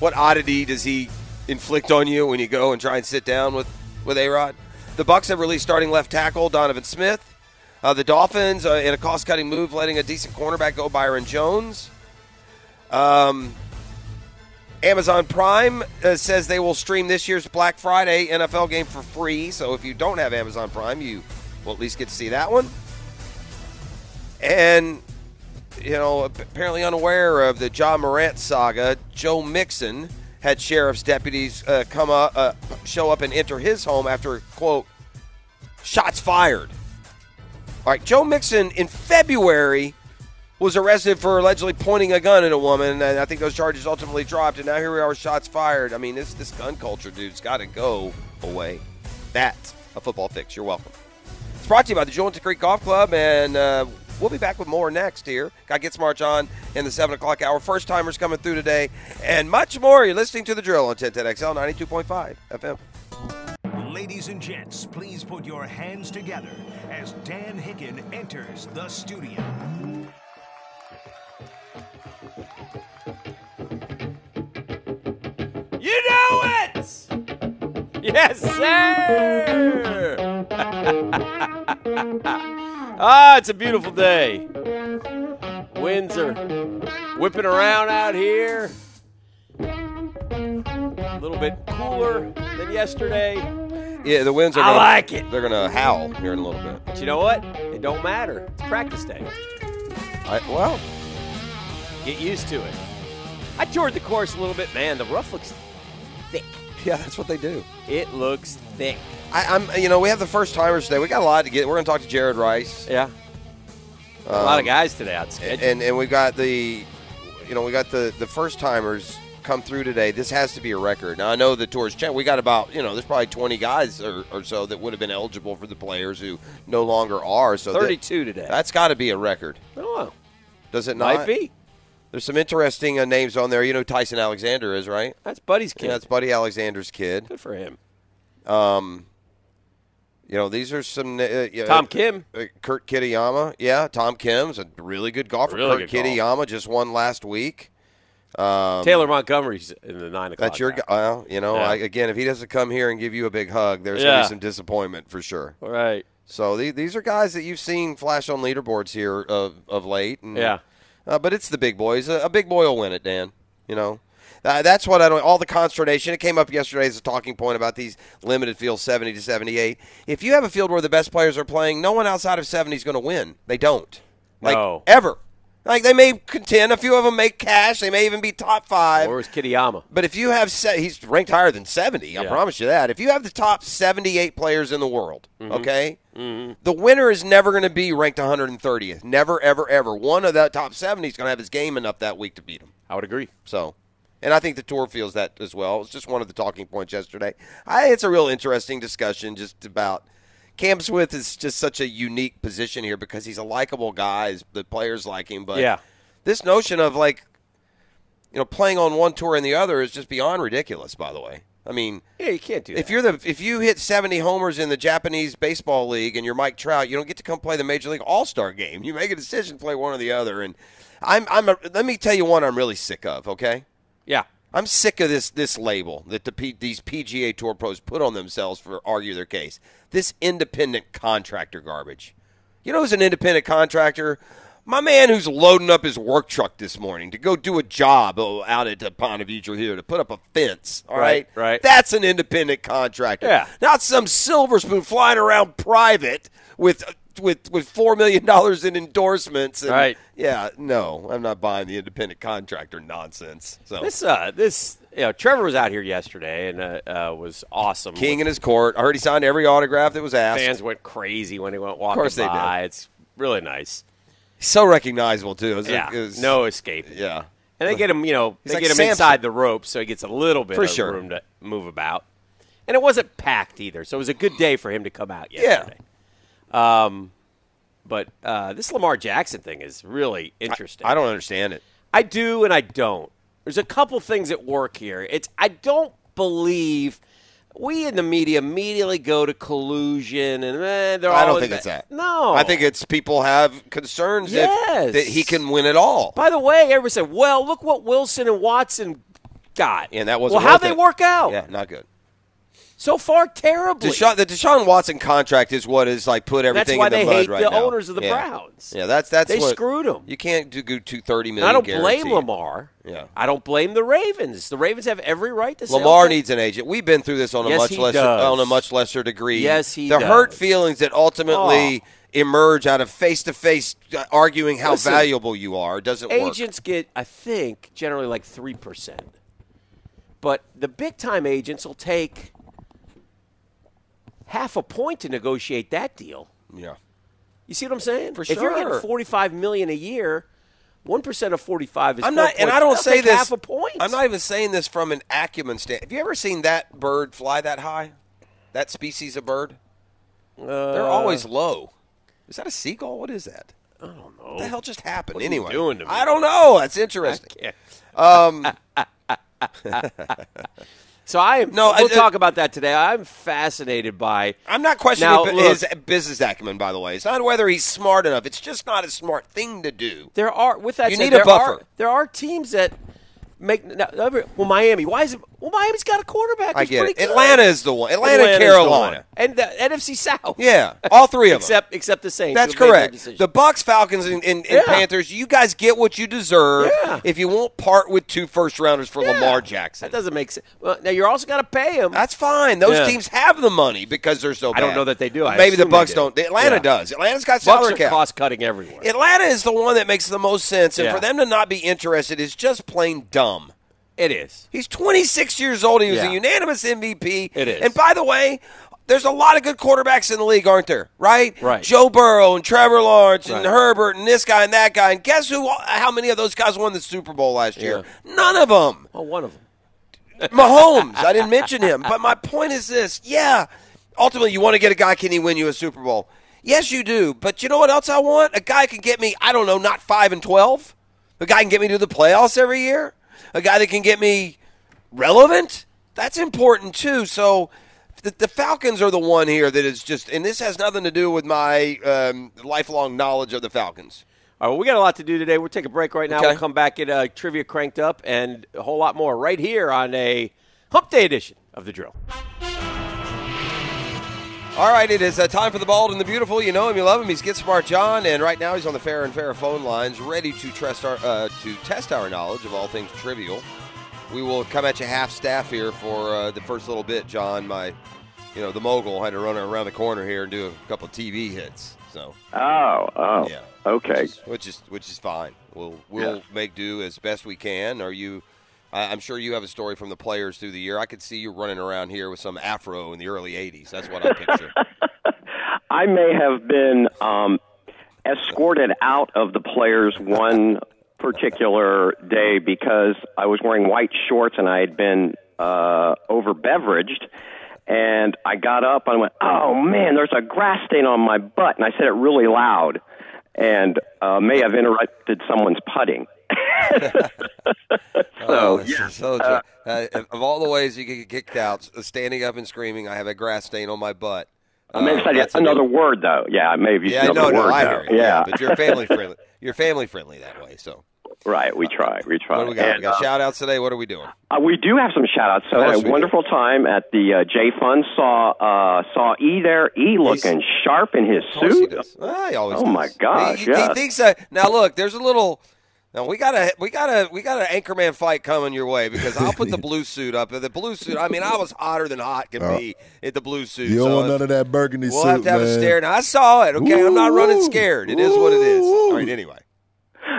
what oddity does he inflict on you when you go and try and sit down with with A Rod? The Bucs have released starting left tackle Donovan Smith. Uh, the Dolphins, uh, in a cost-cutting move, letting a decent cornerback go, Byron Jones. Um, Amazon Prime uh, says they will stream this year's Black Friday NFL game for free. So if you don't have Amazon Prime, you will at least get to see that one. And you know, apparently unaware of the Ja Morant saga, Joe Mixon had sheriff's deputies uh, come up, uh, show up and enter his home after quote shots fired. All right, Joe Mixon in February was arrested for allegedly pointing a gun at a woman, and I think those charges ultimately dropped. And now here we are, shots fired. I mean, this this gun culture, dude's got to go away. That's a football fix. You're welcome. It's brought to you by the Julington Creek Golf Club, and uh, we'll be back with more next here. Got Get March on in the 7 o'clock hour. First timers coming through today, and much more. You're listening to The Drill on 1010XL 92.5 FM. Ladies and gents, please put your hands together as Dan Hicken enters the studio. You know it! Yes, sir! ah, it's a beautiful day. Winds are whipping around out here. A little bit cooler than yesterday. Yeah, the winds are. I gonna, like it. They're gonna howl here in a little bit. But you know what? It don't matter. It's practice day. I, well, Get used to it. I toured the course a little bit. Man, the rough looks thick. yeah, that's what they do. It looks thick. I, I'm, you know, we have the first timers today. We got a lot to get. We're gonna talk to Jared Rice. Yeah. a lot of Um, guys today on schedule. and and we got the, you know, we got the the first timers come through today. This has to be a record. Now I know the tour's check. We got about you know, there's probably 20 guys or, or so that would have been eligible for the players who no longer are. So that- 32 today. that's got to be a record, oh, does it not? might be. There's some interesting uh, names on there. You know, who Tyson Alexander is right. That's Buddy's kid. Yeah, that's Buddy Alexander's kid. Good for him. Um, you know, these are some. Uh, yeah, Tom Kim. uh, Kurt Kitayama. Yeah, Tom Kim's a really good golfer. Really Kurt good Kitayama just won last week. Um, Taylor Montgomery's in the nine o'clock. That's your guy. Well, you know, Yeah. I, again, if he doesn't come here and give you a big hug, there's going to be some disappointment for sure. All right. So the, these are guys that you've seen flash on leaderboards here of, of late. And, Yeah. Uh, but it's the big boys. A, a big boy will win it, Dan. You know, uh, that's what I don't. All the consternation. It came up yesterday as a talking point about these limited fields, seventy to seventy-eight. If you have a field where the best players are playing, no one outside of seventy is going to win. They don't. Like No. ever. Like they may contend. A few of them make cash. They may even be top five. Or was Kitayama? But if you have, se- he's ranked higher than 70. I promise you that. If you have the top 78 players in the world, Mm-hmm. okay, the winner is never going to be ranked 130th. Never, ever, ever. One of that top 70 is going to have his game enough that week to beat him. I would agree. So, and I think the tour feels that as well. It's just one of the talking points yesterday. I, it's a real interesting discussion just about. Cam Smith is just such a unique position here because he's a likable guy. The players like him, but Yeah. this notion of like, you know, playing on one tour and the other is just beyond ridiculous. By the way, I mean, Yeah, you can't do that. if you're the if you hit 70 homers in the Japanese baseball league and you're Mike Trout, you don't get to come play the Major League All Star game. You make a decision, play one or the other. And I'm I'm a, let me tell you one I'm really sick of. Okay, yeah. I'm sick of this this label that the P, these PGA Tour pros put on themselves for argue their case. This independent contractor garbage. You know who's an independent contractor? My man who's loading up his work truck this morning to go do a job oh, out at the Ponte Vedra here to put up a fence. All right, Right, right. That's an independent contractor. Yeah. Not some silver spoon flying around private with with with four million dollars in endorsements. And, Right. Yeah. No, I'm not buying the independent contractor nonsense. So This, uh, this, you know, Trevor was out here yesterday and uh, uh, was awesome. King in his court. I heard he signed every autograph that was asked. fans went crazy when he went walking course they by. did. It's really nice. so recognizable too. It Yeah, was- no escape. Yeah. And they get him, you know, He's they like get him Samson. inside the rope, so he gets a little bit For of sure. room to move about. And it wasn't packed either, so it was a good day for him to come out Yeah. Um, but uh, this Lamar Jackson thing is really interesting. I don't understand it. I do and I don't. There's a couple things at work here. It's I don't believe we in the media immediately go to collusion and eh, they're I all don't think it's that. No, I think it's people have concerns that, Yes. that he can win it all. By the way, everybody said, "Well, look what Wilson and Watson got." and that wasn't well. How they work out? Yeah, not good. So far, terribly. Deshaun, the Deshaun Watson contract is what has like put That's everything why in the they mud hate right the now. owners of the Yeah. Browns. Yeah, that's that's They what, screwed 'em. You can't do two thirty And. I don't blame. Lamar. Yeah. I don't blame the Ravens. The Ravens have every right to. Lamar needs an agent. We've been through this on a Yes, much lesser does. on a much lesser degree. Yes, he the does. hurt feelings that ultimately Oh. emerge out of face to face arguing how Listen, valuable you are doesn't work. agents get, I think, generally like three percent, but the big time agents will take half a point to negotiate that deal. Yeah. You see what I'm saying? For sure. If you're getting 45 million a year, One percent of forty-five is. I'm not, and. I don't say this. half a point. I'm not even saying this from an acumen stand. Have you ever seen that bird fly that high? That species of bird? Uh, They're always low. Is that a seagull? What is that? I don't know. What the hell just happened? What are you anyway, doing to me? I don't know. That's interesting. Yeah. so I am. No, we'll I- talk about that today. I'm fascinated by. I'm not questioning Now, look- his business acumen, by the way. It's not whether he's smart enough. It's just not a smart thing to do. There are with that You said, need a there buffer. Are, there are teams that make now, well Miami. Why is it? Well, Miami's got a quarterback. I get it. good. Atlanta is the one. Atlanta, and Atlanta's the Carolina. one. and the NFC South. Yeah, all three of them. except except the Saints. That's who made their correct. The Bucs, Falcons, and, and, and Yeah. Panthers. You guys get what you deserve. Yeah. If you won't part with two first rounders for Yeah. Lamar Jackson, That doesn't make sense. Well, now you're also got to pay him. that's fine. Those Yeah. teams have the money because they're so. Bad. I don't know that they do. I Maybe the Bucs do. don't. Atlanta Yeah. does. Atlanta's got Bucs salary are cap. cost cutting everywhere. Atlanta is the one that makes the most sense, and Yeah. for them to not be interested is just plain dumb. It is. He's 26 years old. He was Yeah. a unanimous MVP. It is. And by the way, there's a lot of good quarterbacks in the league, aren't there? Right? Right. Joe Burrow and Trevor Lawrence and Right. Herbert and this guy and that guy. And guess who? How many of those guys won the Super Bowl last year? None of them. Well, one of them. Mahomes. I didn't mention him. But my point is this: Yeah, ultimately, you want to get a guy. Can he win you a Super Bowl? Yes, you do. But you know what else I want? A guy can get me. I don't know, not five and twelve. A guy can get me to the playoffs every year. A guy that can get me relevant. That's important too. So. The, the Falcons are the one here that is just, and this has nothing to do with my um, lifelong knowledge of the Falcons. All right, well, we got a lot to do today. We'll take a break right now. Okay. We'll come back at uh, trivia cranked up and a whole lot more right here on a Hump Day edition of the Drill. All right, it is uh, time for the bald and the beautiful. You know him, you love him. He's Get Smart John, and right now he's on the fair and fair phone lines, ready to test our uh, to test our knowledge of all things trivial. We will come at you half staff here for uh, the first little bit. John, my, you know, the mogul had to run around the corner here and do a couple TV hits. So Oh, oh, yeah, okay. which is which is, which is fine. We'll we'll Yeah. make do as best we can. Are you? I'm sure you have a story from the players through the year. I could see you running around here with some afro in the early '80s. That's what I picture. I may have been um, escorted out of the players one particular day because I was wearing white shorts and I had been uh, over beveraged. And I got up and I went, "Oh man, there's a grass stain on my butt," and I said it really loud, and uh, may have interrupted someone's putting. Oh, so it's yeah, so uh, of all the ways you could get kicked out, standing up and screaming, "I have a grass stain on my butt." I may have Uh, said that's another good- word though. Yeah, I may have used Yeah, another no, no, word I though. hear you. Yeah, but you're family friendly. You're family friendly that way. So, right. We try. We try. what do we got? And, we got uh, shout outs today. What are we doing? Uh, we do have some shout outs. So I had we a do. wonderful time at the uh, J Fun. Saw uh, saw E there. E looking sharp in his Of course he suit. does. Ah, he always Oh, does. my gosh, He, he, yes. he thinks that. Now look, there's a little. Now we got a we got a we got an Anchorman fight coming your way because I'll put the blue suit up. The blue suit. I mean, I was hotter than hot can Oh. Uh, be at the blue suit. You don't so want none of that burgundy We'll suit, have to have man. a stare. Now I saw it. Okay, I'm not running Ooh. scared. It is what it is. All right, Anyway,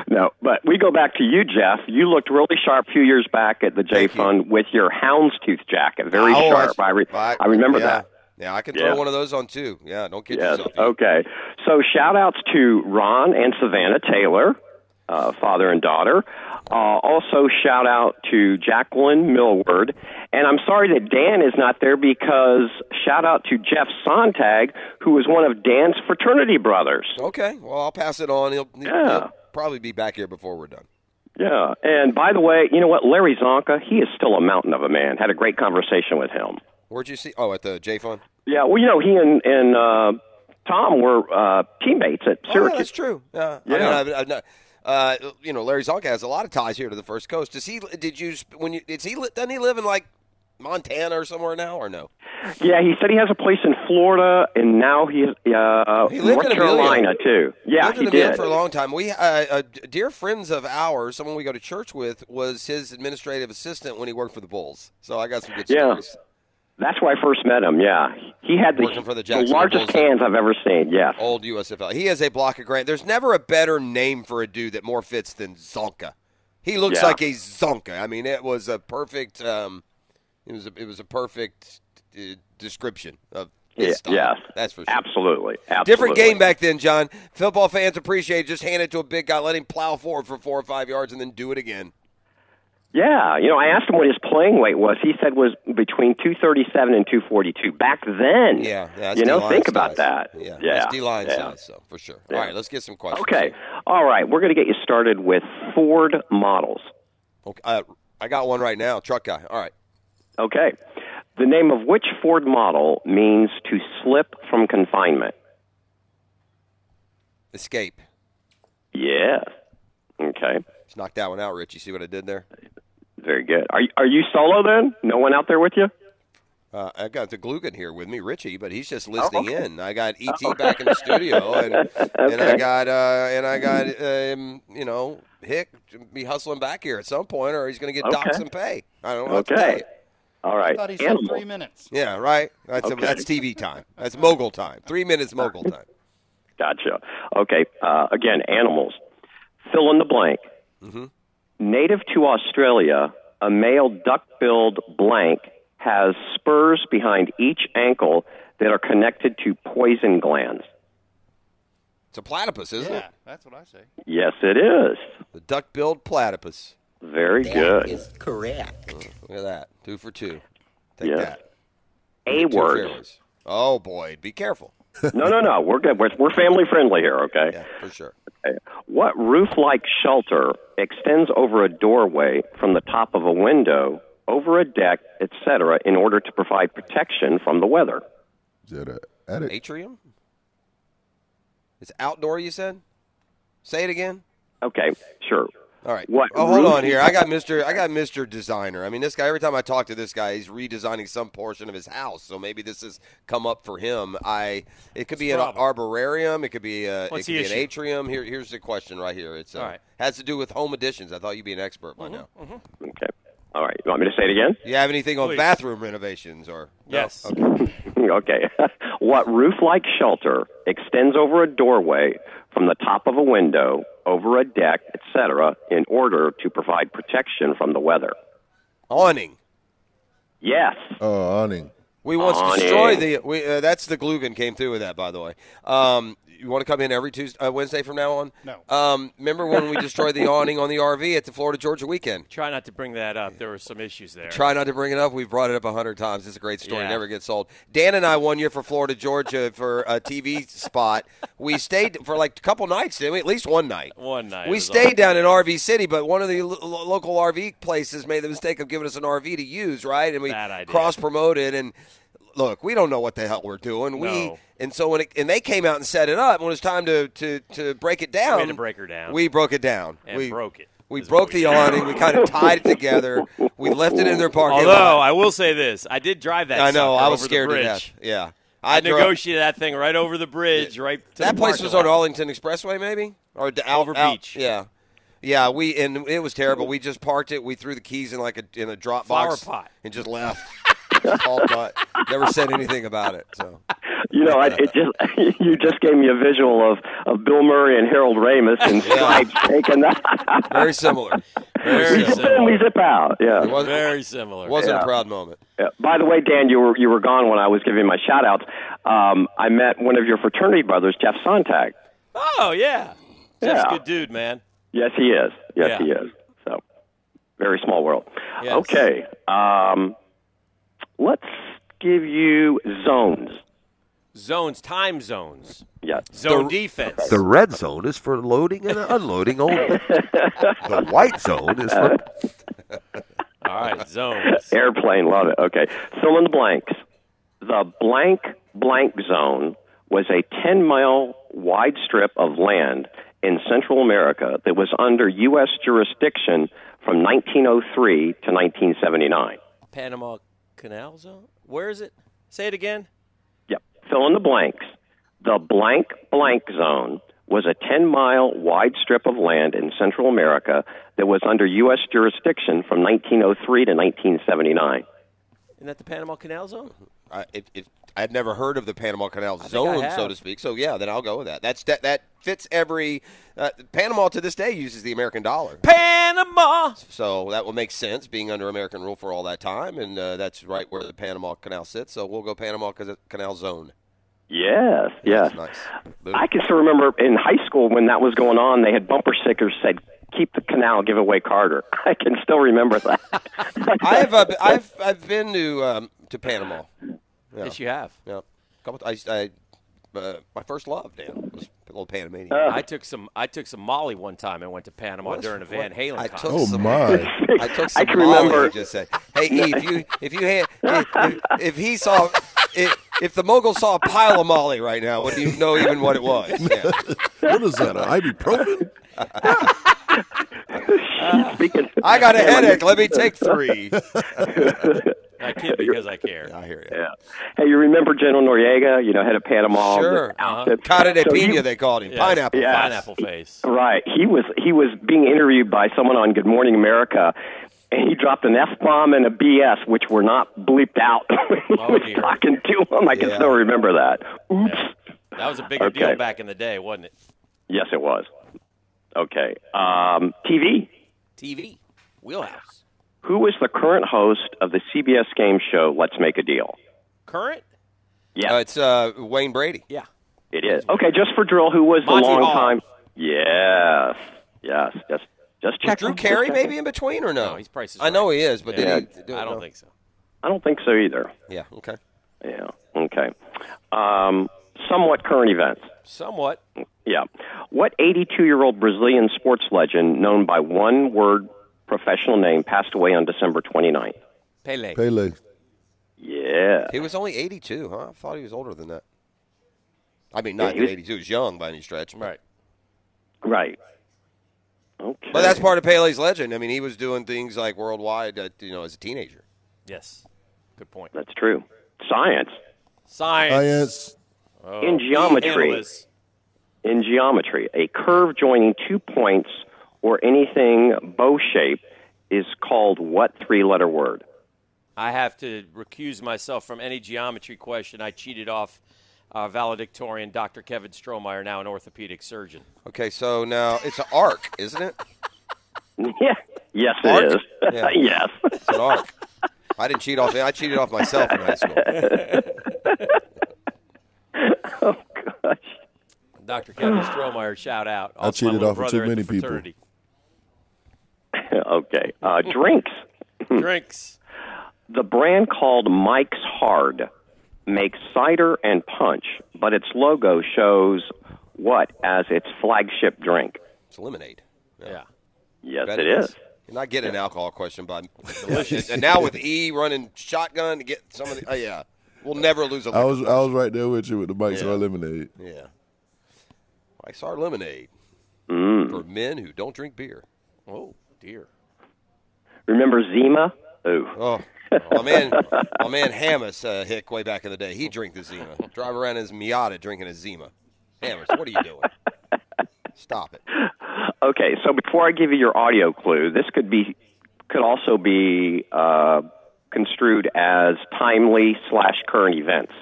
No, but we go back to you, Jeff. You looked really sharp a few years back at the J Thank you. With your houndstooth jacket. Very Oh, sharp. I, I, re- I remember yeah. that. Yeah, I can Yeah. throw one of those on too. Yeah, don't kid Yes. yourself. Okay. So shout outs to Ron and Savannah Taylor, uh, father and daughter. Uh, also shout out to Jacqueline Millward. And I'm sorry that Dan is not there because shout out to Jeff Sontag, who is one of Dan's fraternity brothers. Okay, well I'll pass it on. He'll, he'll- Yeah. he'll probably be back here before we're done. Yeah. And by the way, you know what? Larry Csonka, he is still a mountain of a man. Had a great conversation with him. Where'd you see? Oh, at the J Fun. Yeah. Well, you know, he and, and uh, Tom were uh, teammates at Oh, Syracuse. that's true. Yeah, Yeah. I mean, I've, I've not, uh, you know, Larry Csonka has a lot of ties here to the First Coast. Does he? Did you? When you? Is he? Doesn't he live in like Montana or somewhere now, or no? Yeah, he said he has a place in Florida, and now he's uh, He lived North in Carolina too. Yeah, he in Amelia did. for a long time. We, uh, uh, dear friends of ours, someone we go to church with, was his administrative assistant when he worked for the Bulls. So I got some good Yeah. stories. That's where I first met him. Yeah, he had the, the the largest Bulls. cans I've ever seen. Yes. Old USFL. He has a block of granite. There's never a better name for a dude that more fits than Csonka. He looks Yeah. like a Csonka. I mean, it was a perfect. Um, it was a, it was a perfect uh, description of his Yeah, yes. that's for sure. Absolutely. Absolutely. Different game back then, John. Football fans appreciate just hand it to a big guy, let him plow forward for four or five yards, and then do it again. Yeah, you know, I asked him what his playing weight was. He said was between 237 and 242. Back then. Yeah, yeah. You know, think about that. Yeah, yeah. that's D line yeah. size, so for sure. Yeah. All right, let's get some questions. Okay. All right, we're going to get you started with Ford models. Okay, uh, I got one right now. Truck guy. All right. Okay. The name of which Ford model means to slip from confinement? Escape. Yeah. Okay. Just knocked that one out, Rich. You see what I did there? Very good. Are you, are you solo then? No one out there with you? Uh, I got the Glugan here with me, Richie, but he's just listening okay. in. I got ET back in the studio, and and I got uh, and I got um, you know Hick be hustling back here at some point, or he's going to get docked Okay. some pay. I don't know. What to tell Okay. All right. All I thought he said Animal. three minutes. Yeah, right. That's Okay. that's TV time. That's mogul time. Three minutes mogul time. Gotcha. Okay. Uh, again, animals. Fill in the blank. Mm-hmm. Native to Australia, a male duck-billed blank has spurs behind each ankle that are connected to poison glands. It's a platypus, isn't Yeah, it? that's what I say. Yes, it is. The duck-billed platypus. Very good. That is correct. Oh, look at that. Two for two. Take Yeah. that. A Two word. fairways. Oh boy, be careful. no, no, no. We're good. We're, we're family friendly here. Okay. Yeah, for sure. Okay. What roof-like shelter extends over a doorway from the top of a window, over a deck, etc., in order to provide protection from the weather? Is that a attic? Atrium. It's outdoor. You said. Say it again. Okay, sure. All right. What Oh, hold on here. I got Mister. I got Mister Designer. I mean, this guy. Every time I talk to this guy, he's redesigning some portion of his house. So maybe this has come up for him. I. It could be an problem? arboretum. It could be a. What's it could the be an atrium. Here, here's the question right here. It's uh, All right. has to do with home additions. I thought you'd be an expert by now. Okay. All right. You want me to say it again? Do you have anything on Please. bathroom renovations or? No? Yes. Okay. okay. what roof-like shelter extends over a doorway from the top of a window, over a deck, etc., in order to provide protection from the weather? Awning. Yes. Oh, awning. We once Awning. destroyed the. We, uh, that's the Glugan came through with that, by the way. Um, you want to come in every Tuesday, uh, Wednesday from now on? No. Um, remember when we destroyed the awning on the RV at the Florida Georgia weekend? Try not to bring that up. There were some issues there. Try not to bring it up. We've brought it up a hundred times. It's a great story. Yeah. Never gets old. Dan and I one year for Florida Georgia for a TV spot. We stayed for like a couple nights, didn't we? At least one night. One night. We stayed awesome. down in RV City, but one of the lo- lo- local RV places made the mistake of giving us an RV to use, right? And we cross promoted. And look, we don't know what the hell we're doing. We No. and so when it, and they came out and set it up when it was time to to, to break it down. We had to break her down. We broke it down. And we broke it, We broke we the awning. We kind of tied it together. We left it in their parking Although lot. I will say this, I did drive that. I know. I was scared to death. Yeah. I, drove- negotiated that thing right over the bridge, right. To That place was on lot. Arlington Expressway, maybe, or d- out, Over out- Beach. Yeah, yeah. We and it was terrible. We just parked it. We threw the keys in like a in a drop Flower box pot. and just left. All but never said anything about it. So You know, I, it just you just gave me a visual of, of Bill Murray and Harold Ramis and Stripes taking that. very similar. Very zip in, we similar. zip out. Yeah. It wasn't, Very similar. wasn't Yeah. a proud moment. Yeah. By the way, Dan, you were you were gone when I was giving my shout outs. Um, I met one of your fraternity brothers, Jeff Sontag. Oh yeah. Jeff's Yeah. a good dude, man. Yes, he is. Yes, Yeah. he is. So, very small world. Yes. Okay. Um, let's give you zones. Zones, time zones, Yeah. zone defense. The red zone is for loading and unloading only. the white zone is for All right, zones. Airplane, love it. Okay. Fill in the blanks. The blank blank zone was a 10 mile wide strip of land in Central America that was under U.S. jurisdiction from 1903 to 1979. Panama Canal zone. Where is it? Say it again. Yep. Fill in the blanks. The blank blank zone was a 10 mile wide strip of land in Central America that was under U.S. jurisdiction from 1903 to 1979. Isn't that the Panama Canal zone? I, if, if, I had never heard of the Panama Canal I Zone, so to speak. So yeah, then I'll go with that. That's that that fits every. Uh, Panama to this day uses the American dollar, Panama. so that will make sense being under American rule for all that time, and uh, that's right where the Panama Canal sits. So we'll go Panama Canal Zone. Yes, yes. That's nice. I can still remember in high school when that was going on, they had bumper stickers said "Keep the canal, give away Carter." I can still remember that. I have uh, I've I've been to um, to Panama. Yeah. Yes, you have. Yeah, couple. I, I uh, my first love, Dan, was a little Panamanian. I took some. I took some Molly one time and went to Panama What? during a Van What? Halen I concert. took Oh some, my! I took some I can Molly, remember- Just said, "Hey, E, if you if you had if, if he saw if, if the mogul saw a pile of Molly right now, would you know even what it was?" Yeah. What is that? An ibuprofen? Speaking, I got a headache. Let me take three. I kid because I care. I hear you. Yeah. Hey, you remember General Noriega? You know, head of Panama. Sure. Uh-huh. the outfit? Cara de So he- pina, they called him. Yes. Pineapple. Yeah. Pineapple face. Right. He was he was being interviewed by someone on Good Morning America, and he dropped an f bomb and a BS, which were not bleeped out when he Oh, was dear. talking to him. I can Yeah. still remember that. Oops. Yeah. That was a bigger Okay. deal back in the day, wasn't it? Yes, it was. Okay. Um, TV. TV, wheelhouse, Who is the current host of the CBS game show Let's Make a Deal? current. Yeah, Uh, it's uh, Wayne Brady. Yeah, it is. Okay, just for drill, who was Monty the long Hall. time? Yes, yes, just just check. Drew Carey maybe in between or no? No, he's Price is I know he is, but Yeah. did he? I don't no. think so. I don't think so either. Yeah. Okay. Yeah. Okay. Um, somewhat current events. Somewhat. Yeah. What 82 year old Brazilian sports legend, known by one word professional name, passed away on December 29th? Pele. Pele. Yeah. He was only 82, huh? I thought he was older than that. I mean, Yeah, not he was- 82 is young by any stretch. but- Right. Right. Okay. But that's part of Pele's legend. I mean, he was doing things like worldwide, uh, you know, as a teenager. Yes. Good point. That's true. Science. Science. Science. Oh, In geometry. In geometry, a curve joining two points or anything bow shape is called what three letter word? I have to recuse myself from any geometry question. I cheated off uh, valedictorian Dr. Kevin Strohmeyer, now an orthopedic surgeon. Okay, so now it's an arc, isn't it? Yeah. Yes, Arc? it is. Yeah. yes. It's an arc. I didn't cheat off. I cheated off myself in high school. oh, gosh. Dr. Kevin Strohmeyer, shout out. I cheated off of too brother in the many people. okay. Uh, drinks. Drinks. The brand called Mike's Hard makes cider and punch, but its logo shows what as its flagship drink? It's lemonade. Yeah. Yes, Bet it is. You're not getting an alcohol question, but delicious. and now with E running shotgun to get some of the. Oh, yeah. We'll never lose a I liquor was I was right there with you with the Mike's Yeah. Hard Lemonade. Yeah. Mike's Hard Lemonade Mm. for men who don't drink beer. Oh, dear. Remember Zima? Ooh. Oh, my man, my man Hamas uh, Hick way back in the day. He drink the Zima. Drive around in his Miata drinking a Zima. Hammers, what are you doing? Stop it. Okay, so before I give you your audio clue, this could be could also be uh, construed as timely slash current events.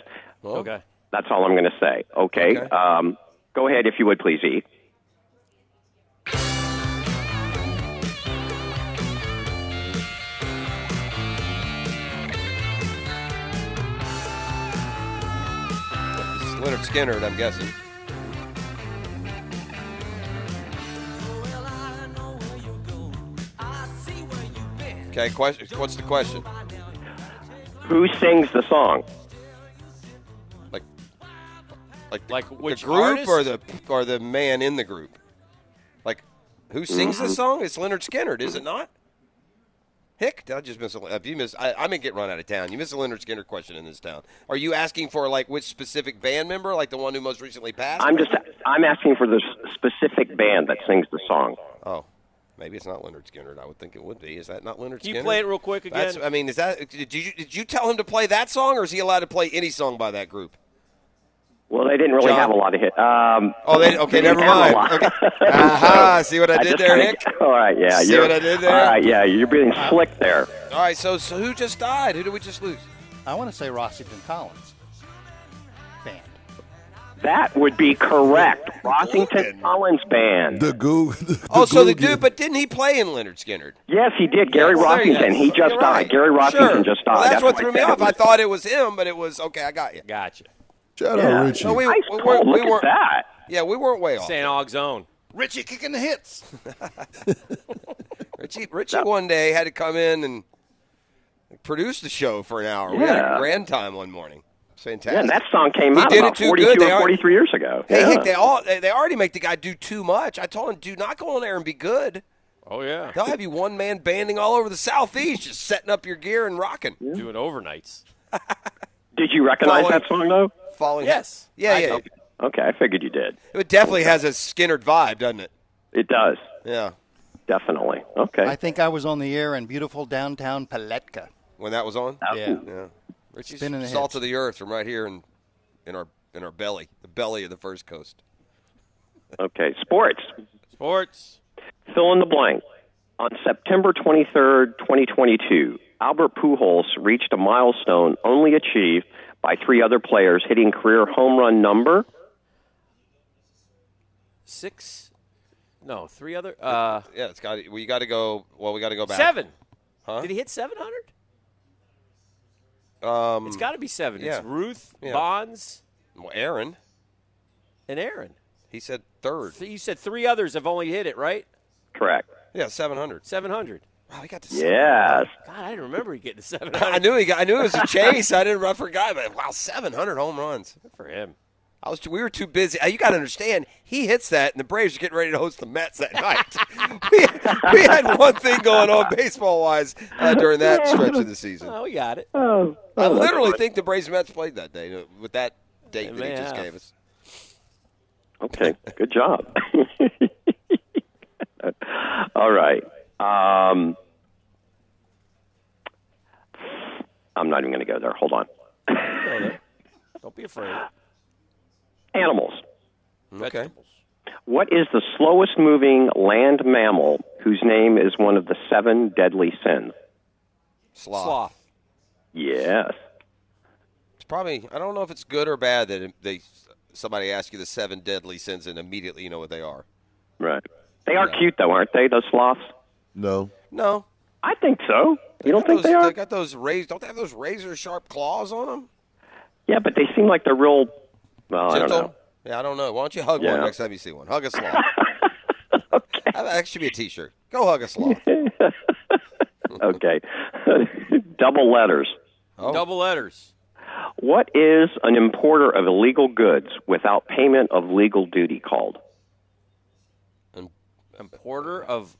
Okay. That's all I'm going to say. Okay. Okay. Um, go ahead, if you would, please, E. Lynyrd Skynyrd, I'm guessing. Okay, question. What's the question? Who sings the song? Like, the, Like which the group artist? or the or the man in the group? Like, who sings Mm-hmm. the song? It's Lynyrd Skynyrd, is it not? Hick, did I just miss a? Have you miss? I, I may get run out of town. You missed a Lynyrd Skynyrd question in this town. Are you asking for like which specific band member, like the one who most recently passed? I'm just I'm asking for the specific band that sings the song. Oh, maybe it's not Lynyrd Skynyrd. I would think it would be. Is that not Leonard Can you Skinner? play it real quick again? That's, I mean, is that did you did you tell him to play that song, or is he allowed to play any song by that group? Well, they didn't really John? have a lot of hit. Um, Oh, they okay. didn't Never have a mind. lot. Okay. Aha! See what I did just there, kinda- Nick? All right, yeah. See you're- what I did there? All right, yeah. You're being slick there. All right. So so who just died? Who did we just lose? I want to say Rossington Collins. Band. That would be correct. Rossington Collins Band. The goo. oh, so the dude, but didn't he play in Lynyrd Skynyrd? Yes, he did. Gary Well, there you Rossington. He just You're died. right. Gary Rossington Sure. just died. Well, that's, what threw me off. I thought it was him, but it was okay. I got you. Gotcha. Shout Yeah. out Richie. No, we, Nice we call. weren't. Look we at weren't. that. Yeah, we weren't way off. St. Aug's own. Richie kicking the hits. Richie, Richie one day had to come in and produce the show for an hour. We had Yeah. a grand time one morning. It's fantastic. Yeah, and that song came He out did about it too 42 good. They or are- 43 years ago. Hey, yeah. Hick, they all they they already make the guy do too much. I told him, do not go on there and be good. Oh yeah. They'll have you one man banding all over the southeast, just setting up your gear and rocking. Doing overnights. Did you recognize Following- that song, though? Falling. Yes. Yeah, I yeah. know. Okay, I figured you did. It definitely has a Skynyrd vibe, doesn't it? It does. Yeah. Definitely. Okay. I think I was on the air in beautiful downtown Palatka. When that was on. Yeah. Yeah. Richie's Spinning the salt hits. of the earth from right here in in our in our belly, the belly of the first coast. Okay, sports. Sports. Fill in the blank. On September 23rd, 2022, Albert Pujols reached a milestone only achieved by three other players hitting career home run number. Six. No, three other. Uh, Yeah, it's got. We got to go. Well, we got to go back. seven. Huh? Did he hit seven hundred? Um, It's got to be seven. yeah. It's Ruth, Yeah. Bonds, well, Aaron. and Aaron. He said third. So you said three others have only hit it, right? Correct. Yeah, seven hundred. Seven hundred. Wow, he got to. Yes. God, I didn't remember he getting to seven I knew he got. I knew it was a chase. I didn't. I forgot. But wow, seven hundred home runs. for him. I was. We were too busy. Uh, You got to understand. He hits that, and the Braves are getting ready to host the Mets that night. we, we had one thing going on baseball wise uh, during that stretch of the season. Oh, we got it. Oh, I literally think the Braves Mets played that day uh, with that date They that he just have. gave us. Okay, good job. All right. Um, I'm not even going to go there. Hold on. There. Don't be afraid. Animals. Okay. What is the slowest moving land mammal whose name is one of the seven deadly sins? Sloth. Sloth. Yes. It's probably. I don't know if it's good or bad that they somebody asks you the seven deadly sins and immediately you know what they are. Right. They are cute, though, aren't they, those sloths? No. No. I think so. You don't think those, they are? They got those razor. Don't they have those razor sharp claws on them? Yeah, but they seem like they're real. Well, I don't Gentle. know. Yeah, I don't know. Why don't you hug Yeah. one next time you see one? Hug a sloth. That should be a T-shirt. Go hug a sloth. okay. Double letters. Oh. Double letters. What is an importer of illegal goods without payment of legal duty called? Importer of.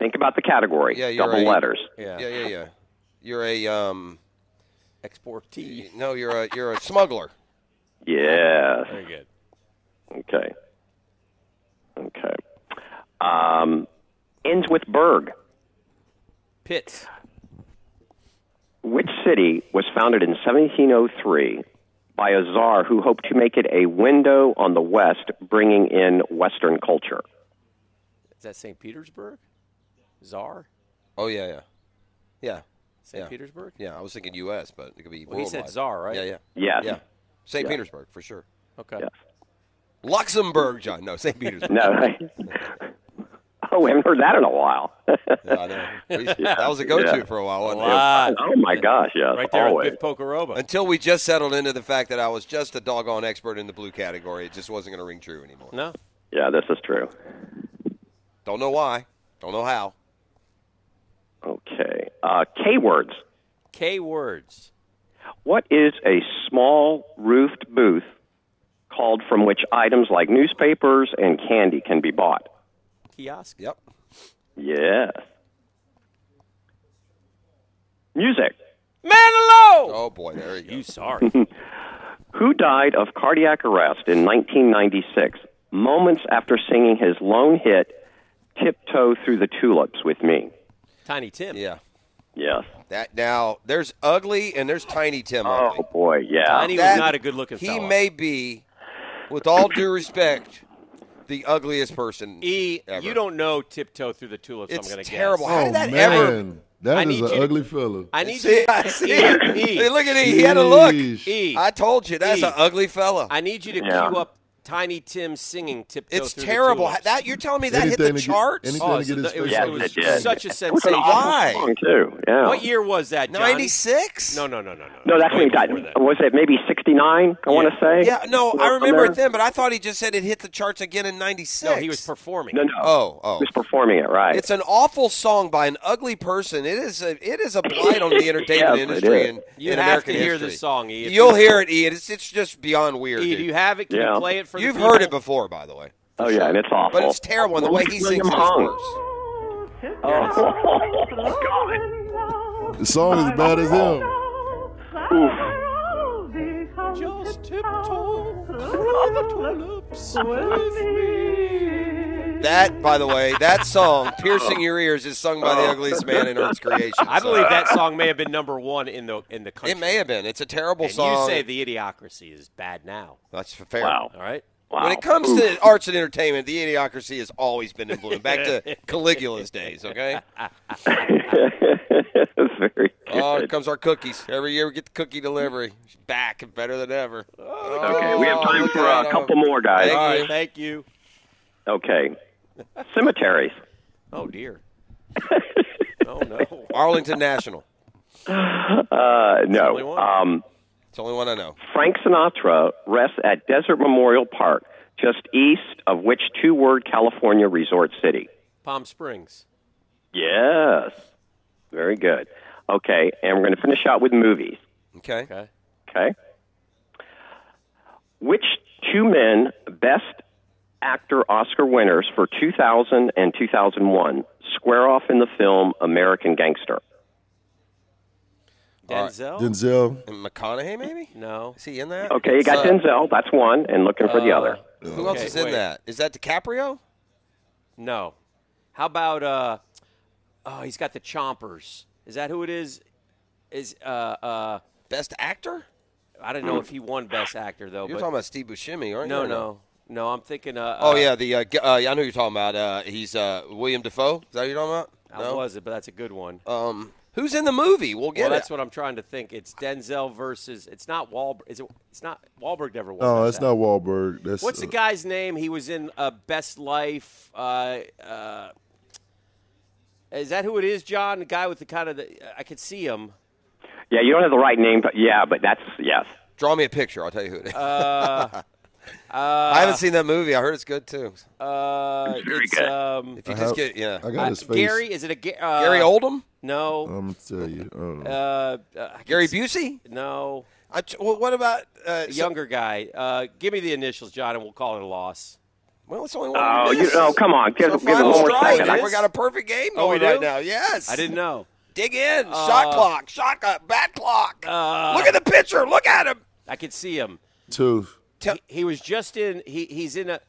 Think about the category. Yeah, you're Double a- letters. Yeah. Yeah, yeah, yeah. You're a um. Exportee. No, you're a you're a smuggler. Yes. Very good. Okay. Okay. Um, ends with Berg. Pitts. Which city was founded in 1703 by a czar who hoped to make it a window on the West, bringing in Western culture? Is that St. Petersburg? Czar? Oh yeah, yeah, yeah. St. Yeah. Petersburg? Yeah, I was thinking U.S., but it could be Well, he said czar, right? Yeah, yeah, Yes. yeah. St. Yeah. Petersburg for sure. Okay. Yes. Luxembourg, John. No, St. Petersburg. No. oh, we haven't heard that in a while. Yeah, I know. That was a go-to Yeah. for a while, wasn't A lot. Oh my gosh, yes, Right there always. with Biff Pocoroba. Until we just settled into the fact that I was just a doggone expert in the blue category. It just wasn't going to ring true anymore. No. Yeah, this is true. Don't know why. Don't know how. Okay. Uh, K words. K words. What is a small roofed booth called from which items like newspapers and candy can be bought? Kiosk. Yep. Yes. Music. Manilow! Oh boy, there you go. You sorry. Who died of cardiac arrest in 1996, moments after singing his lone hit, Tiptoe Through the Tulips with Me? Tiny Tim. Yeah. Yes. That now there's ugly and there's Tiny Tim Oh, ugly. boy, yeah. Tiny was not a good looking He fella. may be, with all due respect, the ugliest person. E, ever. you don't know Tiptoe Through the Tulips, It's I'm going to get. terrible. guess. How Oh did that ever? man. That I is an ugly fella. I need See, you. I see. E, E, Hey, look at E. He had a look. Sheesh. E. I told you that's E. an ugly fella. I need you to Yeah. cue up Tiny Tim singing "Tiptoe It's Through terrible. The That you're telling me that hit the to get- charts? Oh, to so get his it was, face Yes, it was it did. such a It was an sensation. Why? song too. Yeah. What year was that, Ninety six. No, no, no, no, no. No, that's Way when he died. before that. Was it maybe '69? I want to say. Yeah, no, I remember it then, but I thought he just said it hit the charts again in '96. No, he was performing. No, no. Oh, oh. He was performing it right. It's an awful song by an ugly person. It is a it is a blight on the entertainment Yes, industry is. in, You in have American to hear history. this song, E. You'll hear it, Ian. It's it's just beyond weird. E, do you have it? Can you play it for You've people? heard it before, by the way. oh yeah, and it's awful. But it's terrible, and the way he sings it is Hung. worse. Oh, God. The song is as bad as him. Just tiptoe through the tulips with me. That, by the way, that song, "Piercing Your Ears," is sung by the oh. ugliest man in Earth's creation. I so- believe that song may have been number one in the in the country. it may have been. It's a terrible and song. you say the idiocracy is bad now. That's fair. Wow. All right. Wow. When it comes to arts and entertainment, the idiocracy has always been in bloom. Back to Caligula's days, okay? Very good. Oh, here comes our cookies. Every year we get the cookie delivery. It's back and better than ever. Oh. okay, we have oh, time for a couple more, guys. Thank All you. right. Thank you. Okay. Cemeteries. Oh dear. oh no. Arlington National. Uh, only no. one. Um, It's the only one I know. Frank Sinatra rests at Desert Memorial Park, just east of which two word California resort city? Palm Springs. Yes. Very good. Okay, and we're going to finish out with movies. Okay. Okay. Okay. Which two men, best actor Oscar winners for 2000 and 2001, square off in the film American Gangster? Denzel. Denzel. And McConaughey, maybe? No. Is he in that? Okay, you got Uh, Denzel. That's one, and looking for the uh, other. Who else Okay, is in wait. that? Is that DiCaprio? No. How about uh? Oh, he's got the chompers. Is that who it is? Is uh uh? Best actor? I don't know if he won Best Actor though. You're but talking about Steve Buscemi, aren't you? no, you? no, no. I'm thinking. Uh, Oh uh, yeah, the uh, uh, I know who you're talking about. Uh, he's uh, William Dafoe. Is that what you're talking about? How No. was it? But that's a good one. Um, who's in the movie? We'll get well, it. that's what I'm trying to think. It's Denzel versus. It's not Wahlberg. Is it? It's not Wahlberg. Never won. No, Best that's not Wahlberg. That's What's the guy's name? He was in uh, Best Life. Uh, uh, is that who it is, John? The guy with the kind of the. I could see him. Yeah, you don't have the right name, but yeah, but that's yes. Draw me a picture. I'll tell you who it is. Uh, I haven't seen that movie. I heard it's good too. uh, very it's good. um, If you I just have- get yeah, I got his face. Gary. Is it a uh, Gary Oldman, No. I'm gonna tell you. I don't know. Uh, uh, Gary Busey. No. I, well, what about uh, A so- younger guy. Uh, give me the initials, John, and we'll call it a loss. well, it's only one. Oh, you oh, come on, give, So give it one more strike. second. We got a perfect game Oh, we going right now. Yes, I didn't know. Dig in. shot Uh, clock. Shot clock. Bat clock. Uh, Look at the pitcher. Look at him. I can see him. Two. Tell- He, he was just in. He, he's in a.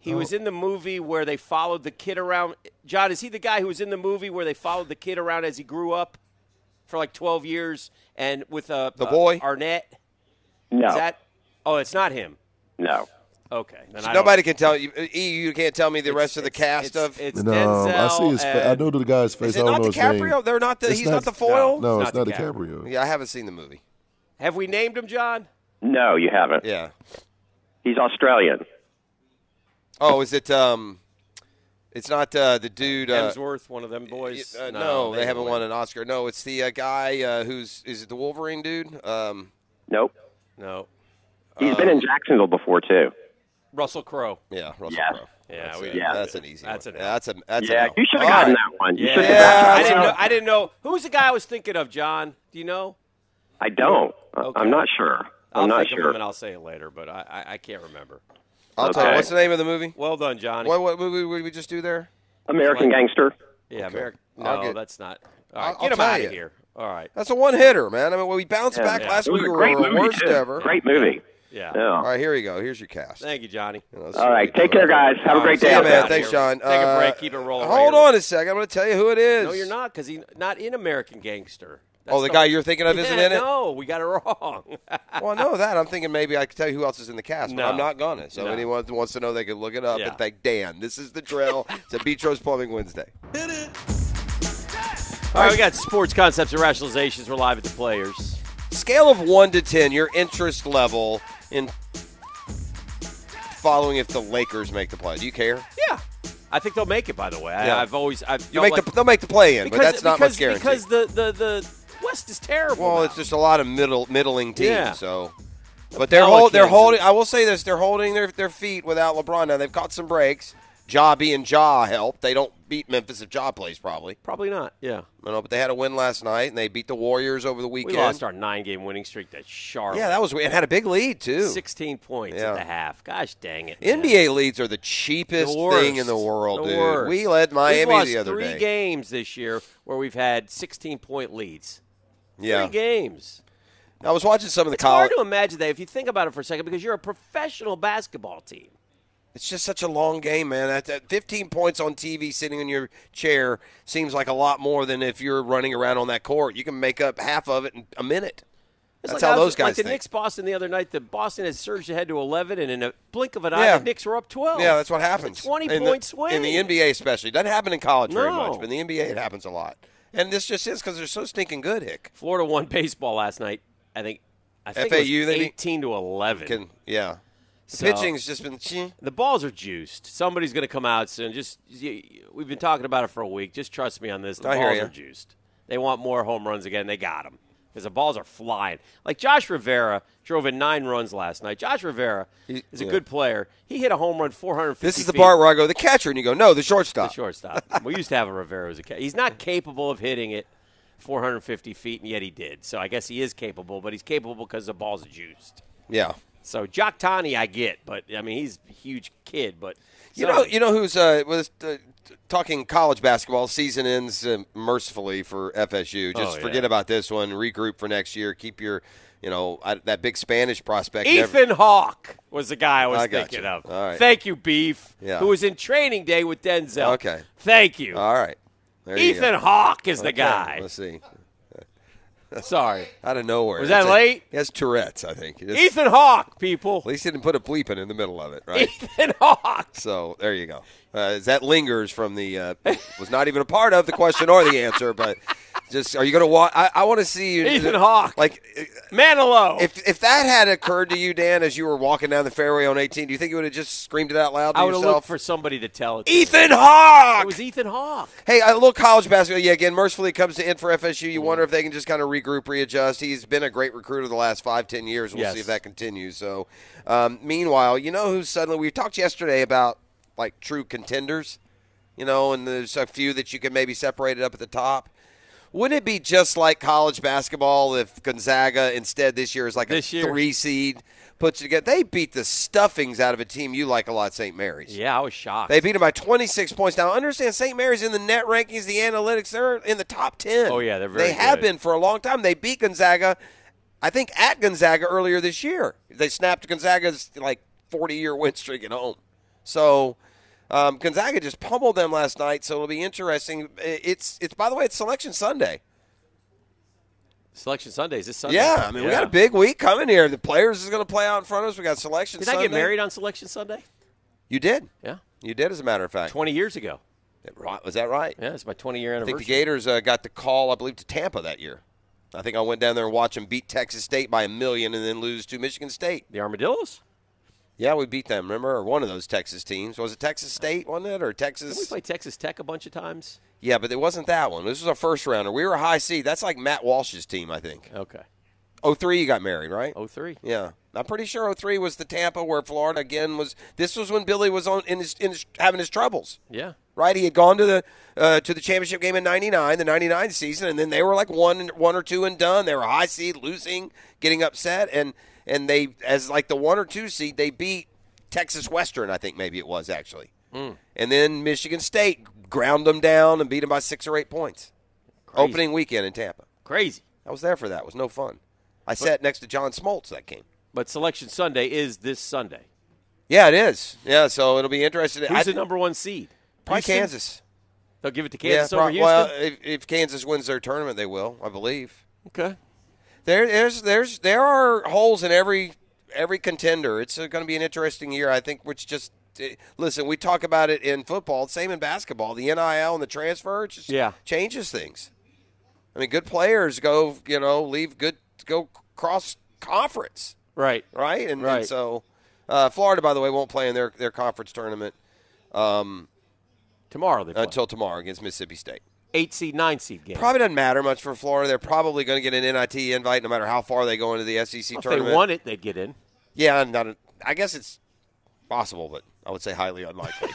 He was in the movie where they followed the kid around. John, is he the guy who was in the movie where they followed the kid around as he grew up for like twelve years and with uh, The uh, boy? Arnett? No, Is that? Oh, it's not him. no. Okay. Then I Nobody can tell you. E, you can't tell me the it's- rest of the cast it's- of. It's No, Denzel. I see his. Fa- I know the guy's face. Is I it don't not know his DiCaprio? name. They're not the. It's he's not, not- the foil. No, It's it's not not DiCaprio. DiCaprio. Yeah, I haven't seen the movie. Have we named him, John? No, you haven't. Yeah. He's Australian. Oh, is it? Um, it's not uh, the dude. Uh, Hemsworth, one of them boys. uh, no, they, haven't didn't won an Oscar. No, it's the uh, guy uh, who's is it the Wolverine dude? Um, Nope. No. He's been in Jacksonville before too. Russell Crowe. yeah, Russell Yeah. Crowe. Yeah, That's, we a- Yeah. that's an easy. That's one. an Yeah, that's a that's yeah, a no. you should have gotten right. that one. You Yeah, Yeah, gotten I didn't know. I didn't know who's the guy I was thinking of. John, do you know? I don't. Okay. I'm not sure. I'll I'm not think of sure. and I'll say it later, but I, I, I can't remember. I'll tell you. Okay. What's the name of the movie? Well done, Johnny. What, what movie did we just do there? American Gangster. yeah, American. No, get- that's not. All I'll- right, I'll get him out you. of here. All right. That's a one hitter, man. I mean, we bounced Yeah. back Yeah. last week. a We were movie worst too. ever. Great movie. Yeah. Yeah. All right, here you go. Here's your cast. Thank you, Johnny. You know, that's All what right. we Take care, guys. Have a great day. Yeah, you, man. Thanks, John. Take a Uh, break. Keep it rolling. Hold right on a second. I'm going to tell you who it is. No, you're not, because he's not in American Gangster. Oh, the guy you're thinking of isn't Yeah, in it? No, we got it wrong. Well, I know that. I'm thinking maybe I could tell you who else is in the cast, but No. I'm not gonna. So No. anyone who wants to know, they can look it up Yeah. and thank Dan. This is the drill. it's a Beatrice Plumbing Wednesday. All right, we got sports concepts and rationalizations. We're live at the players. Scale of one to ten, your interest level in following if the Lakers make the play. Do you care? Yeah, I think they'll make it. By the way, Yeah. I, I've always I've You make like, the, they'll make the play in, because, but that's not because, much guarantee. because the, the the West is terrible. well, now. it's just a lot of middle middling teams. Yeah. So, but they're hold, they're holding. I will say this: they're holding their their feet without LeBron. Now they've caught some breaks. Ja being Ja helped. They don't beat Memphis if Ja plays probably. probably not. Yeah, I know, but they had a win last night and they beat the Warriors over the weekend. we lost our nine-game winning streak to Charlotte. yeah, that was it. Had a big lead too. sixteen points Yeah. at the half. Gosh dang it! man. NBA leads are the cheapest The thing in the world, The dude. worst. We led Miami lost the other three day. games this year where we've had 16 point leads. Yeah, Three games. I was watching some of the It's hard college. to imagine that if you think about it for a second because you're a professional basketball team. It's just such a long game, man. That, that 15 points on TV sitting in your chair seems like a lot more than if you're running around on that court. You can make up half of it in a minute. It's That's like how was- those guys Like the think. Knicks Boston the other night, the Boston had surged ahead to 11, and in a blink of an eye, Yeah. the Knicks were up 12. Yeah, that's what happens. 20 in point the, swing. in the NBA, especially. It doesn't happen in college very much, but in the NBA, it happens a lot. And this just is because they're so stinking good, Hick. Florida won baseball last night. I think. I think it was they 18 to 11. Can, yeah. So- pitching's just been. The balls are juiced. Somebody's going to come out soon. Just we've been talking about it for a week. Just trust me on this. The I balls are juiced. They want more home runs again. They got them because the balls are flying. Like Josh Rivera drove in nine runs last night. Josh Rivera He- is a yeah. good player. He hit a home run 450. This is the feet. part where I go, the catcher, and you go, no, the shortstop. The shortstop. we used to have a Rivera as a catcher. He's not capable of hitting it 450 feet, and yet he did. So I guess he is capable, but he's capable because the balls are juiced. Yeah. So Jock Tani, I get, but I mean he's a huge kid, but You know, you know who's uh, was uh, talking college basketball. Season ends uh, mercifully for FSU. Just Oh, yeah. forget about this one. Regroup for next year. Keep your, you know, I, that big Spanish prospect. never- Ethan Hawke was the guy I was I thinking you. of. All right. Thank you, Beef. Yeah. Who was in training day with Denzel. Okay. Thank you. All right. There Ethan. Hawke is the guy. Let's see. Sorry. Out of nowhere. Was that That's late? He has Tourette's, I think. It's- Ethan Hawke, people. At least he didn't put a bleeping in in the middle of it, right? Ethan Hawke. So there you go. Uh, that lingers from the uh, was not even a part of the question or the answer, but just are you going to watch? I, I want to see you, Ethan Hawke. Like Manilow. if if that had occurred to you, Dan, as you were walking down the fairway on 18, do you think you would have just screamed it out loud I would have looked for somebody to tell it. Ethan. Hawke. It was Ethan Hawke. Hey, a little college basketball. Yeah, again, mercifully it comes to end for FSU. You wonder if they can just kind of regroup, readjust. He's been a great recruiter the last five, ten years. We'll Yes. see if that continues. So, um, meanwhile, you know who suddenly we talked yesterday about like true contenders, you know, and there's a few that you can maybe separate it up at the top. Wouldn't it be just like college basketball if Gonzaga instead this year is like This a year? three seed puts it together? They beat the stuffings out of a team you like a lot, St. Mary's. Yeah, I was shocked. They beat them by 26 points. Now, understand St. Mary's in the net rankings, the analytics, they're in the top 10. Oh, yeah, they're very They have been for a long time. They beat Gonzaga, I think, at Gonzaga earlier this year. They snapped Gonzaga's like 40 year win streak at home. So. Um, Gonzaga just pummeled them last night, so it'll be interesting. It's it's by the way, it's Selection Sunday. Selection Sunday is this Sunday. Yeah, I mean we got a big week coming here. The players is going to play out in front of us. We got Selection Did Sunday. I get married on Selection Sunday? You did. Yeah. You did, as a matter of fact. 20 years ago. Right, Was that right? Yeah, it's my 20 year anniversary. I think the Gators uh, got the call, I believe, to Tampa that year. I think I went down there and watched them beat Texas State by a million and then lose to Michigan State. The Armadillos? Yeah, we beat them. Remember, or one of those Texas teams was it Texas State, wasn't it, or Didn't we played Texas Tech a bunch of times? Yeah, but it wasn't that one. This was a first rounder. We were a high seed. That's like Matt Walsh's team, I think. Okay. Oh three, you got married, right? 03. Yeah, I'm pretty sure 03 was the Tampa where Florida again was. This was when Billy was on in his, in his having his troubles. Yeah. right? He had gone to the uh, to the championship game in '99, the '99 season, and then they were like one one or two and done. They were high seed, losing, getting upset, and and they as like the one or two seed, they beat Texas Western, I think maybe it was actually, Mm. and then Michigan State ground them down and beat them by six or eight points. Opening weekend in Tampa, Crazy. I was there for that. It was no fun. I sat next to John Smoltz that game. But Selection Sunday is this Sunday. Yeah, it is. Yeah, so it'll be interesting. Who's I- the number one seed? Probably Houston? Kansas. They'll give it to Kansas yeah, over prob- Houston? Well, if, if Kansas wins their tournament, they will, I believe. okay. There, there's, there's, there are holes in every every contender. It's going to be an interesting year, I think. Which just eh, listen, we talk about it in football, same in basketball. The NIL and the transfer just Yeah. changes things. I mean, good players go, you know, leave good go cross conference, Right. right? And, and Right. so uh, Florida, by the way, won't play in their their conference tournament um, Tomorrow they play. until tomorrow against Mississippi State. Eight seed, nine seed game. Probably doesn't matter much for Florida. They're probably going to get an NIT invite no matter how far they go into the SEC Well, if they tournament. won it, they'd get in. Yeah, not a, I guess it's possible, but I would say highly unlikely.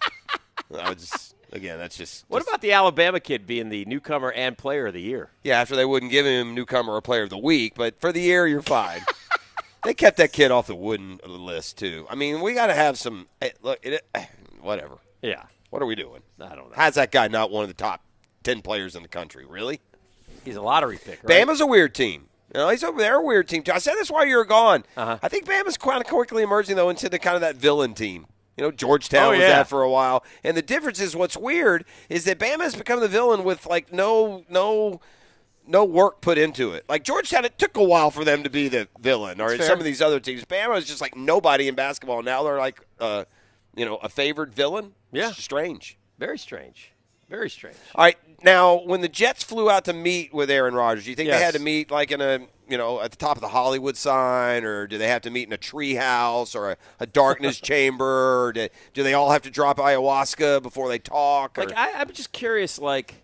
I would just again, that's just What just- about the Alabama kid being the newcomer and player of the year? yeah. After they wouldn't give him newcomer or player of the week, but for the year, you're fine. they kept that kid off the wooden list too. I mean, we got to have some hey, look. It, eh, whatever. Yeah. What are we doing? I don't know. How's that guy not one of the top ten players in the country? Really? He's a lottery pick, right? Bama's a weird team. You know, he's over there a weird team too. I said this while you were gone. Uh-huh. I think Bama's kind of quickly emerging though into the kind of that villain team. You know, Georgetown Oh, was yeah. that for a while, and the difference is what's weird is that Bama has become the villain with like no no no work put into it. Like Georgetown, it took a while for them to be the villain, or some of these other teams. Bama is just like nobody in basketball. Now they're like, uh, you know, a favored villain. Yeah. It's strange. Very strange. Very strange. All right, now when the Jets flew out to meet with Aaron Rodgers, do you think Yes. they had to meet like in a you know at the top of the Hollywood sign, or do they have to meet in a tree house or a, a darkness chamber? Or do, do they all have to drop ayahuasca before they talk? Or, Like I, I'm just curious, like,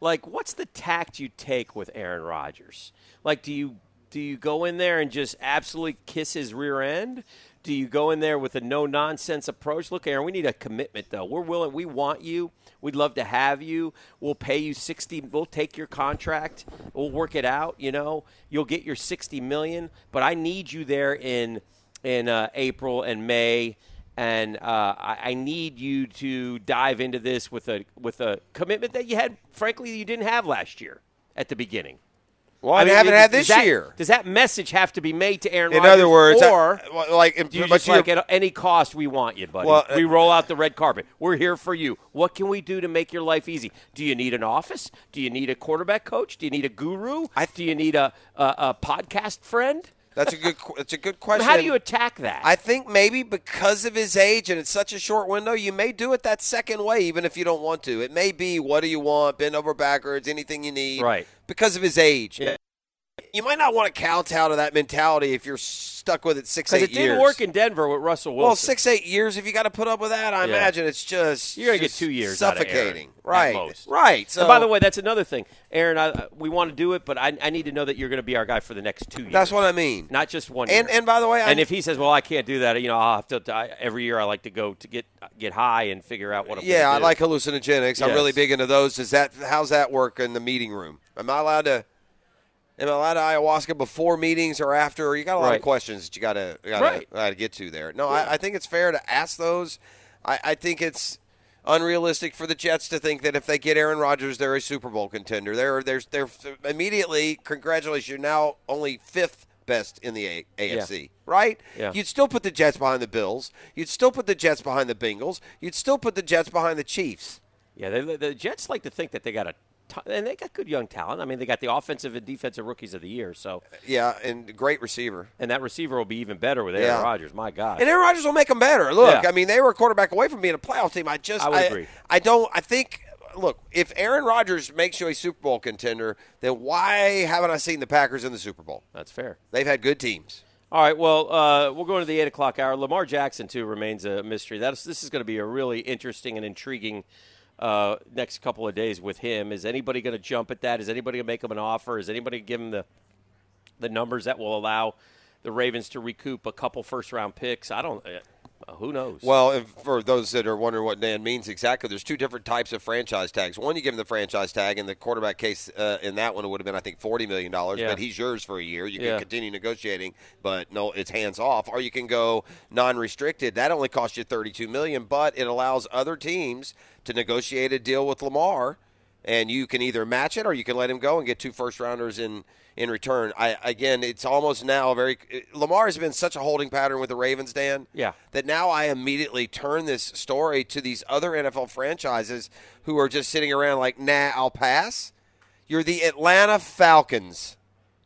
like what's the tact you take with Aaron Rodgers? Like, do you do you go in there and just absolutely kiss his rear end? Do you go in there with a no nonsense approach? Look, Aaron, we need a commitment though. We're willing. We want you. We'd love to have you. We'll pay you sixty. We'll take your contract. We'll work it out. You know, you'll get your sixty million. But I need you there in in uh, April and May and uh, I, I need you to dive into this with a with a commitment that you had, frankly, you didn't have last year at the beginning. Well, I, mean, haven't does- had this that- year. Does that message have to be made to Aaron In Rodgers? other words, I- or well, like, do you just like at any cost we want you, buddy? Well, uh, we roll out the red carpet. We're here for you. What can we do to make your life easy? Do you need an office? Do you need a quarterback coach? Do you need a guru? do you need a a, a podcast friend? That's a good. That's a good I question. how do you attack that? I think maybe because of his age and it's such a short window, you may do it that second way, even if you don't want to. It may be, what do you want? Bend over backwards, anything you need. Right. Because of his age. Yeah. You might not want to kowtow to that mentality if you're stuck with it six, eight it didn't work in Denver with Russell Wilson. well, six, eight years, if you got to put up with that, I Yeah. imagine it's just You're gonna get two years of Aaron, suffocating. right. Right. So and by the way, that's another thing, Aaron. I, we want to do it, but I, I need to know that you're going to be our guy for the next two years. that's what I mean. not just one. And year. and by the way, and I, if he says, "Well, I can't do that," you know, I'll have to. I, every year, I like to go to get get high and figure out what I'm. yeah, I do. like hallucinogenics. I'm really big into those. Does that how's that work in the meeting room? Am I allowed to? I allowed to ayahuasca before meetings or after? You got a lot Right. of questions that you got to got Right. to get to there. No, I, I think it's fair to ask those. I, I think it's unrealistic for the Jets to think that if they get Aaron Rodgers, they're a Super Bowl contender. They're they're they're immediately congratulations. You're now only fifth best in the a- AFC, right? Yeah. You'd still put the Jets behind the Bills. You'd still put the Jets behind the Bengals. You'd still put the Jets behind the Chiefs. Yeah, they, the Jets like to think that they got a, and they got good young talent. I mean, they got the offensive and defensive rookies of the year. So, Yeah, and great receiver. and that receiver will be even better with Aaron Yeah. Rodgers. My God. And Aaron Rodgers will make them better. Look, Yeah. I mean, they were a quarterback away from being a playoff team. I just, I would agree. I don't. I think. Look, if Aaron Rodgers makes you a Super Bowl contender, then why haven't I seen the Packers in the Super Bowl? That's fair. They've had good teams. All right, well, uh, we're going to the eight o'clock hour. Lamar Jackson too remains a mystery. That's this is going to be a really interesting and intriguing uh, next couple of days with him. Is anybody going to jump at that? Is anybody going to make him an offer? Is anybody going to give him the the numbers that will allow the Ravens to recoup a couple first round picks? I don't. Uh, who knows? Well, for those that are wondering what Dan means exactly, there's two different types of franchise tags. One, you give him the franchise tag, and the quarterback case uh, in that one it would have been, I think, forty million dollars. Yeah. But he's yours for a year. You Yeah. can continue negotiating, but no, it's hands off. Or you can go non-restricted. That only costs you thirty-two million, but it allows other teams to negotiate a deal with Lamar, and you can either match it or you can let him go and get two first rounders in in return. I again, it's almost now very. Lamar has been such a holding pattern with the Ravens, Dan yeah. that now I immediately turn this story to these other NFL franchises who are just sitting around like, nah, I'll pass. You're the Atlanta Falcons.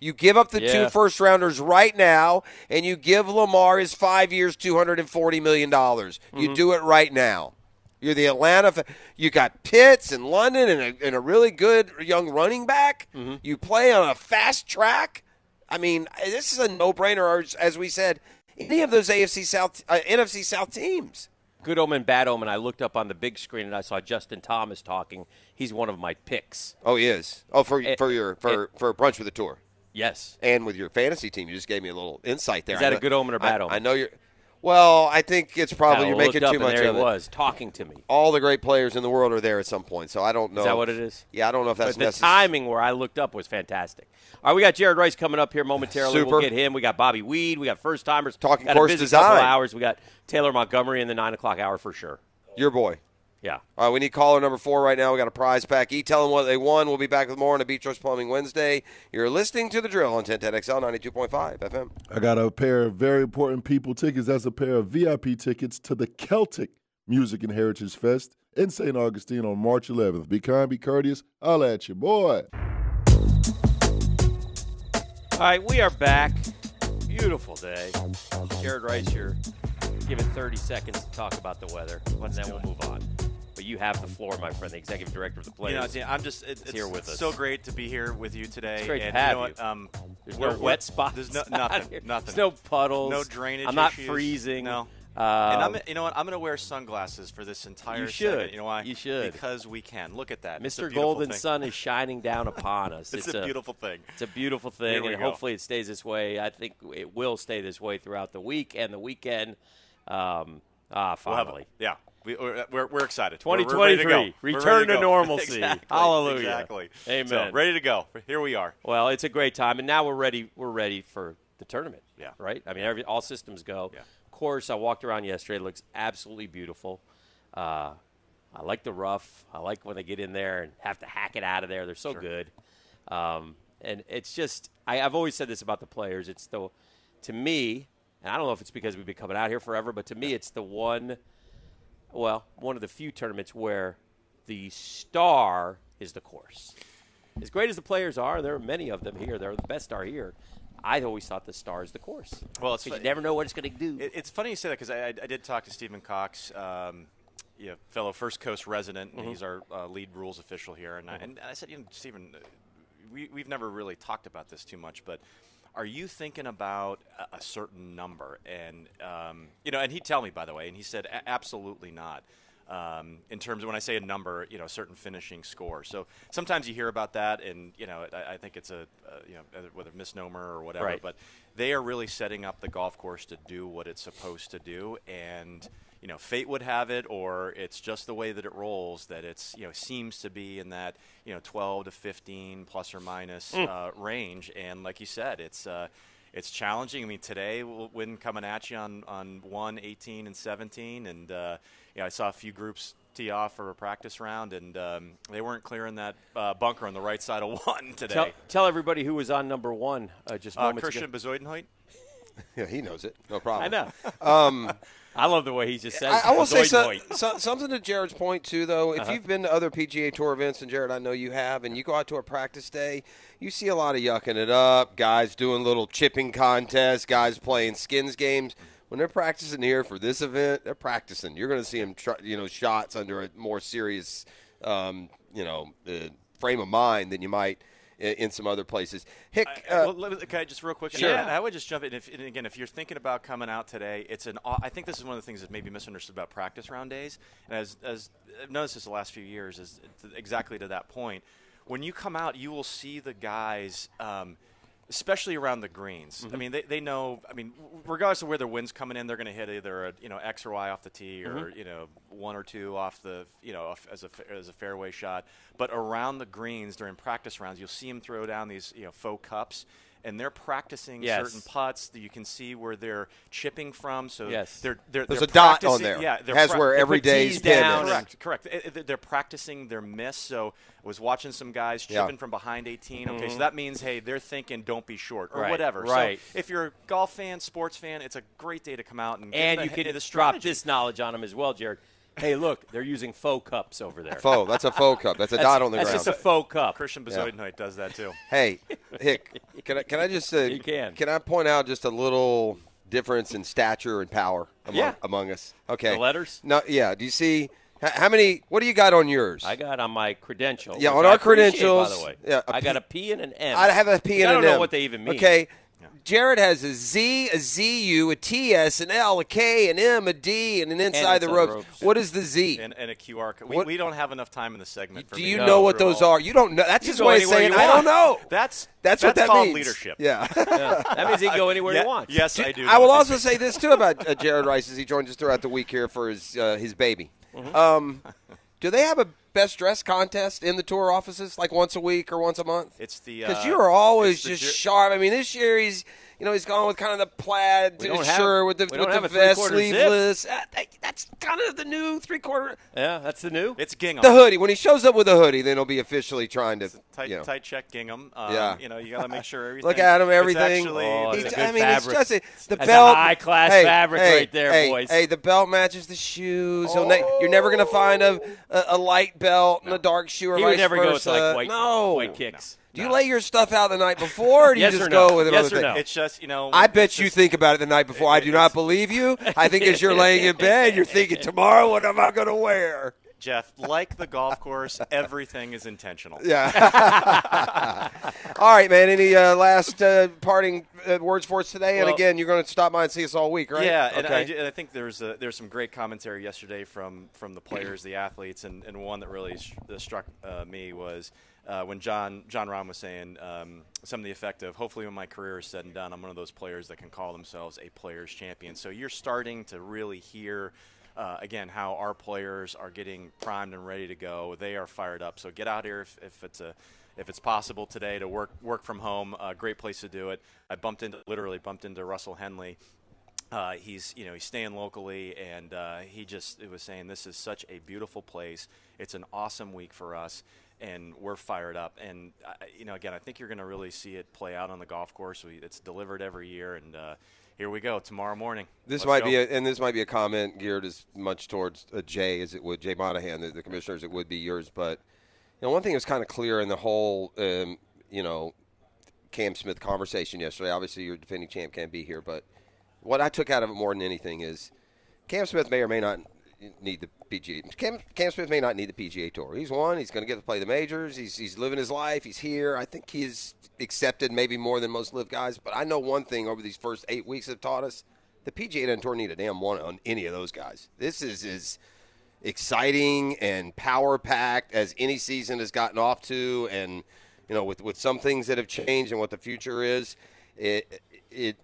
You give up the Yeah. two first rounders right now, and you give Lamar his five years, $240 million. You mm-hmm. do it right now. You're the Atlanta. You got Pitts and London and a, and a really good young running back. Mm-hmm. You play on a fast track. I mean, this is a no-brainer. As- As we said, any of those AFC South, uh, NFC South teams. Good omen, bad omen. I looked up on the big screen and I saw Justin Thomas talking. He's one of my picks. Oh, he is. Oh, for Eh, for your for eh. for brunch with the tour. Yes. and with your fantasy team. You just gave me a little insight there. Is that a good omen or bad I, omen? I know you're. Well, I think it's probably I you're making too much there of he it. was talking to me. All the great players in the world are there at some point, so I don't know. Is that what it is? Yeah, I don't know if that's but the necessary. timing where I looked up was fantastic. All right, we got Jared Rice coming up here momentarily. Super. We'll get him. We got Bobby Weed. We got first timers. Talking got course a busy couple design. of hours. We got Taylor Montgomery in the nine o'clock hour for sure. Your boy. Yeah. All right, we need caller number four right now. We got a prize pack. E tell them what they won. We'll be back with more on a Beach Trust Plumbing Wednesday. You're listening to the drill on 1010XL 92.5 FM. I got a pair of very important people tickets. That's a pair of VIP tickets to the Celtic Music and Heritage Fest in St. Augustine on March 11th. Be kind, be courteous. I'll at you, boy. All right, we are back. Beautiful day. Jared Rice, you're given 30 seconds to talk about the weather, and then we'll move on. But you have the floor, my friend, the executive director of the You know, Players. I'm just it, it's here with us. so great to be here with you today. It's great to have you know what? Um, There's we're- no wet spots. There's no, nothing. Nothing. There's no puddles. No drainage. I'm not issues. freezing. No. Um, and I'm, you know what? I'm going to wear sunglasses for this entire You should. segment. You know why? You should. Because we can. Look at that. Mr. Golden thing. Sun is shining down upon us. It's a beautiful thing. It's a beautiful thing, and go. hopefully it stays this way. I think it will stay this way throughout the week and the weekend. Um, ah, We'll have finally. a- yeah. We, we're, we're, we're excited. We're- we're ready to 2023, go. Return to to normalcy. Exactly. Hallelujah. Exactly. Amen. So, ready to go. Here we are. Well, it's a great time, and now we're ready. We're ready for the tournament. Yeah. Right. I mean, every, all systems go. Yeah. Of course. I walked around yesterday. It looks absolutely beautiful. Uh, I like the rough. I like when they get in there and have to hack it out of there. They're so good. Um, and it's just I, I've always said this about the players. It's the to me, and I don't know if it's because we've been coming out here forever, but to me, it's the one. Well, one of the few tournaments where the star is the course. As great as the players are, there are many of them here. They're the best are here. I always thought the star is the course. Well, it's fu- you never know what it's going to do. It, it's funny you say that because I, I, I did talk to Stephen Cox, um, you know, fellow First Coast resident, and Mhm. he's our uh, lead rules official here. And, I, and I said, you know, Stephen, uh, we, we've never really talked about this too much, but are you thinking about a, certain number? And um, you know, and he'd tell me, by the way, and he said, absolutely not. Um, in terms of when I say a number, you know, a certain finishing score. So sometimes you hear about that, and you know, I, I think it's a, uh, you know, whether misnomer or whatever. Right. But they are really setting up the golf course to do what it's supposed to do, and you know, fate would have it, or it's just the way that it rolls that it's you know seems to be in that you know 12 to 15 plus or minus Mm. uh, range. And like you said, it's uh, it's challenging. I mean, today we'll win coming at you on on one, 18, and 17, and uh, yeah, I saw a few groups tee off for a practice round, and um, they weren't clearing that uh, bunker on the right side of one today. Tell, tell everybody who was on number one uh, just uh, moments Christian ago. Bezuidenhout. Yeah, he knows it. No problem. I know. Um, I love the way he just says. I, I will say so, so, something to Jared's point too, though. If Uh-huh. you've been to other PGA Tour events, and Jared, I know you have, and you go out to a practice day, you see a lot of yucking it up, guys doing little chipping contests, guys playing skins games. When they're practicing here for this event, they're practicing. You're going to see them, try, you know, shots under a more serious, um, you know, uh, frame of mind than you might in, some other places. Hick, I- uh, well, let me, can I just real quick? Sure. Yeah, I would just jump in. If, and again, if you're thinking about coming out today, it's an. I think this is one of the things that may be misunderstood about practice round days. And as as I've noticed this the last few years, is exactly to that point. When you come out, you will see the guys. Um, Especially around the greens. I Mhm. mean, they, they know. I mean, regardless of where their wind's coming in, they're going to hit either a you know X or Y off the tee, or Mhm. you know one or two off the you know off- as a as a fairway shot. But around the greens during practice rounds, you'll see them throw down these you know faux cups, and they're practicing Yes. certain putts that you can see where they're chipping from. So Yes. they're they're There's they're a dot on there. Yeah, they're Has where they every put day's tees pin down. is. Correct, correct. It- it- they're practicing their miss. So I was watching some guys Yeah. chipping from behind 18. Okay, Mhm. so that means hey, they're thinking don't be short or Right, whatever. right. So if you're a golf fan, sports fan, it's a great day to come out and get and the- you could the drop this knowledge on them as well, Jared. Hey, look, they're using faux cups over there. faux. That's a faux cup. That's a dot on the that's ground. just a faux cup. Christian Yeah. Does that too. Hey, Hick, can I, can I just uh, You can. Can I point out just a little difference in stature and power among, Yeah. among us? Okay. The letters? No, yeah. Do you see? How many? What do you got on yours? I got on my credential. Yeah, on I our appreciate, credentials, By the way, yeah, a I got a P and an M. I have a P and I don't an know M. what they even mean. Okay. Jared has a Z, a ZU, a TS, an L, a K, an M, a D, and an inside, the inside ropes. ropes. What is the Z? And, and a QR code. We, we don't have enough time in the segment. For Do me you to know what those all- are? You don't know. That's You his go way of saying I don't know. That's That's what that called means. leadership. Yeah. That means he can go anywhere Yeah, he wants. Yes, I do. I will also say this too about uh, Jared Rice as he joins us throughout the week here for his uh, his baby. Mm-hmm. Um, do they have a best dress contest in the tour offices, like once a week or once a month? It's the Because uh, you are always just sharp. I mean, this year he's you know he's gone with kind of the plaid We don't have- shirt with the with the vest sleeveless. Uh, that- that's kind of the new three quarter. Yeah, that's the new. It's gingham. The hoodie. When he shows up with a hoodie, then he'll be officially trying to. Tight, you know. tight check gingham. Um, Yeah. You know, you got to make sure everything. Look at him, it's everything. actually- Oh, it's a I good mean, fabric. it's just a, the That's a belt. high-class hey, fabric hey, right there, hey, boys. Hey, the belt matches the shoes. He'll ne- you're never going to find a, a, a light belt and a dark shoe or He vice would never go with versa. like white, no. white kicks. Do you lay your stuff out the night before, or do Yes you just no? go with Yes another or thing? no? It's just you know. I it's bet you just- think about it the night before. I do not believe you. I think as you're laying in bed, you're thinking, tomorrow, what am I going to wear? Jeff, like the golf course, everything is intentional. Yeah. all right, man. Any uh, last uh, parting uh, words for us today? and again, you're going to stop by and see us all week, right? Yeah, and, I, Okay. and I think there's a, there's some great commentary yesterday from from the players, the athletes, and, and one that really sh- that struck uh, me was uh, when Jon Jon Rahm was saying um, some of the effect of hopefully when my career is said and done, I'm one of those players that can call themselves a players champion. So you're starting to really hear. Uh, again, how our players are getting primed and ready to go. They are fired up. So get out here if, if it's a if it's possible today to work work from home. A great place to do it. I bumped into literally bumped into Russell Henley uh, he's you know he's staying locally, and uh, he just was saying this is such a beautiful place. It's an awesome week for us, and we're fired up. And uh, you know again, I think you're going to really see it play out on the golf course. We, it's delivered every year, and uh, here we go tomorrow morning. This Let's might go. be, a, and this might be a comment geared as much towards uh, Jay as it would Jay Monahan, the, the commissioner, as it would be yours. But you know, one thing that was kind of clear in the whole, um, you know, Cam Smith conversation yesterday. Obviously, your defending champ can't be here, but what I took out of it more than anything is Cam Smith may or may not need the PGA. Cam, Cam Smith may not need the PGA Tour. He's won. He's going to get to play the majors. He's he's living his life. He's here. I think he's accepted maybe more than most LIV guys. But I know one thing over these first eight weeks have taught us: the PGA tour need a damn one on any of those guys. This is as exciting and power packed as any season has gotten off to, and you know, with with some things that have changed and what the future is, it it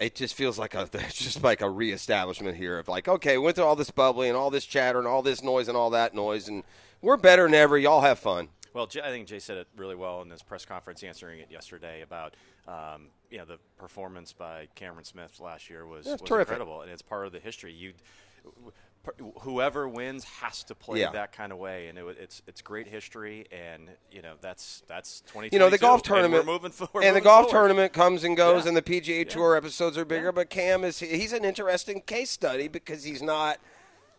it just feels like a just like a reestablishment here of like okay, we went through all this bubbly and all this chatter and all this noise and all that noise, and we're better than ever. Y'all have fun. Well, I think Jay said it really well in his press conference, answering it yesterday about um, you know the performance by Cameron Smith last year was, That's was incredible, and it's part of the history. You, whoever wins has to play Yeah. that kind of way, and it, it's it's great history, and you know that's that's twenty. You know the golf tournament we're moving forward, and the golf forward. tournament comes and goes, Yeah. and the PGA Tour episodes are bigger. But Cam is he's an interesting case study because he's not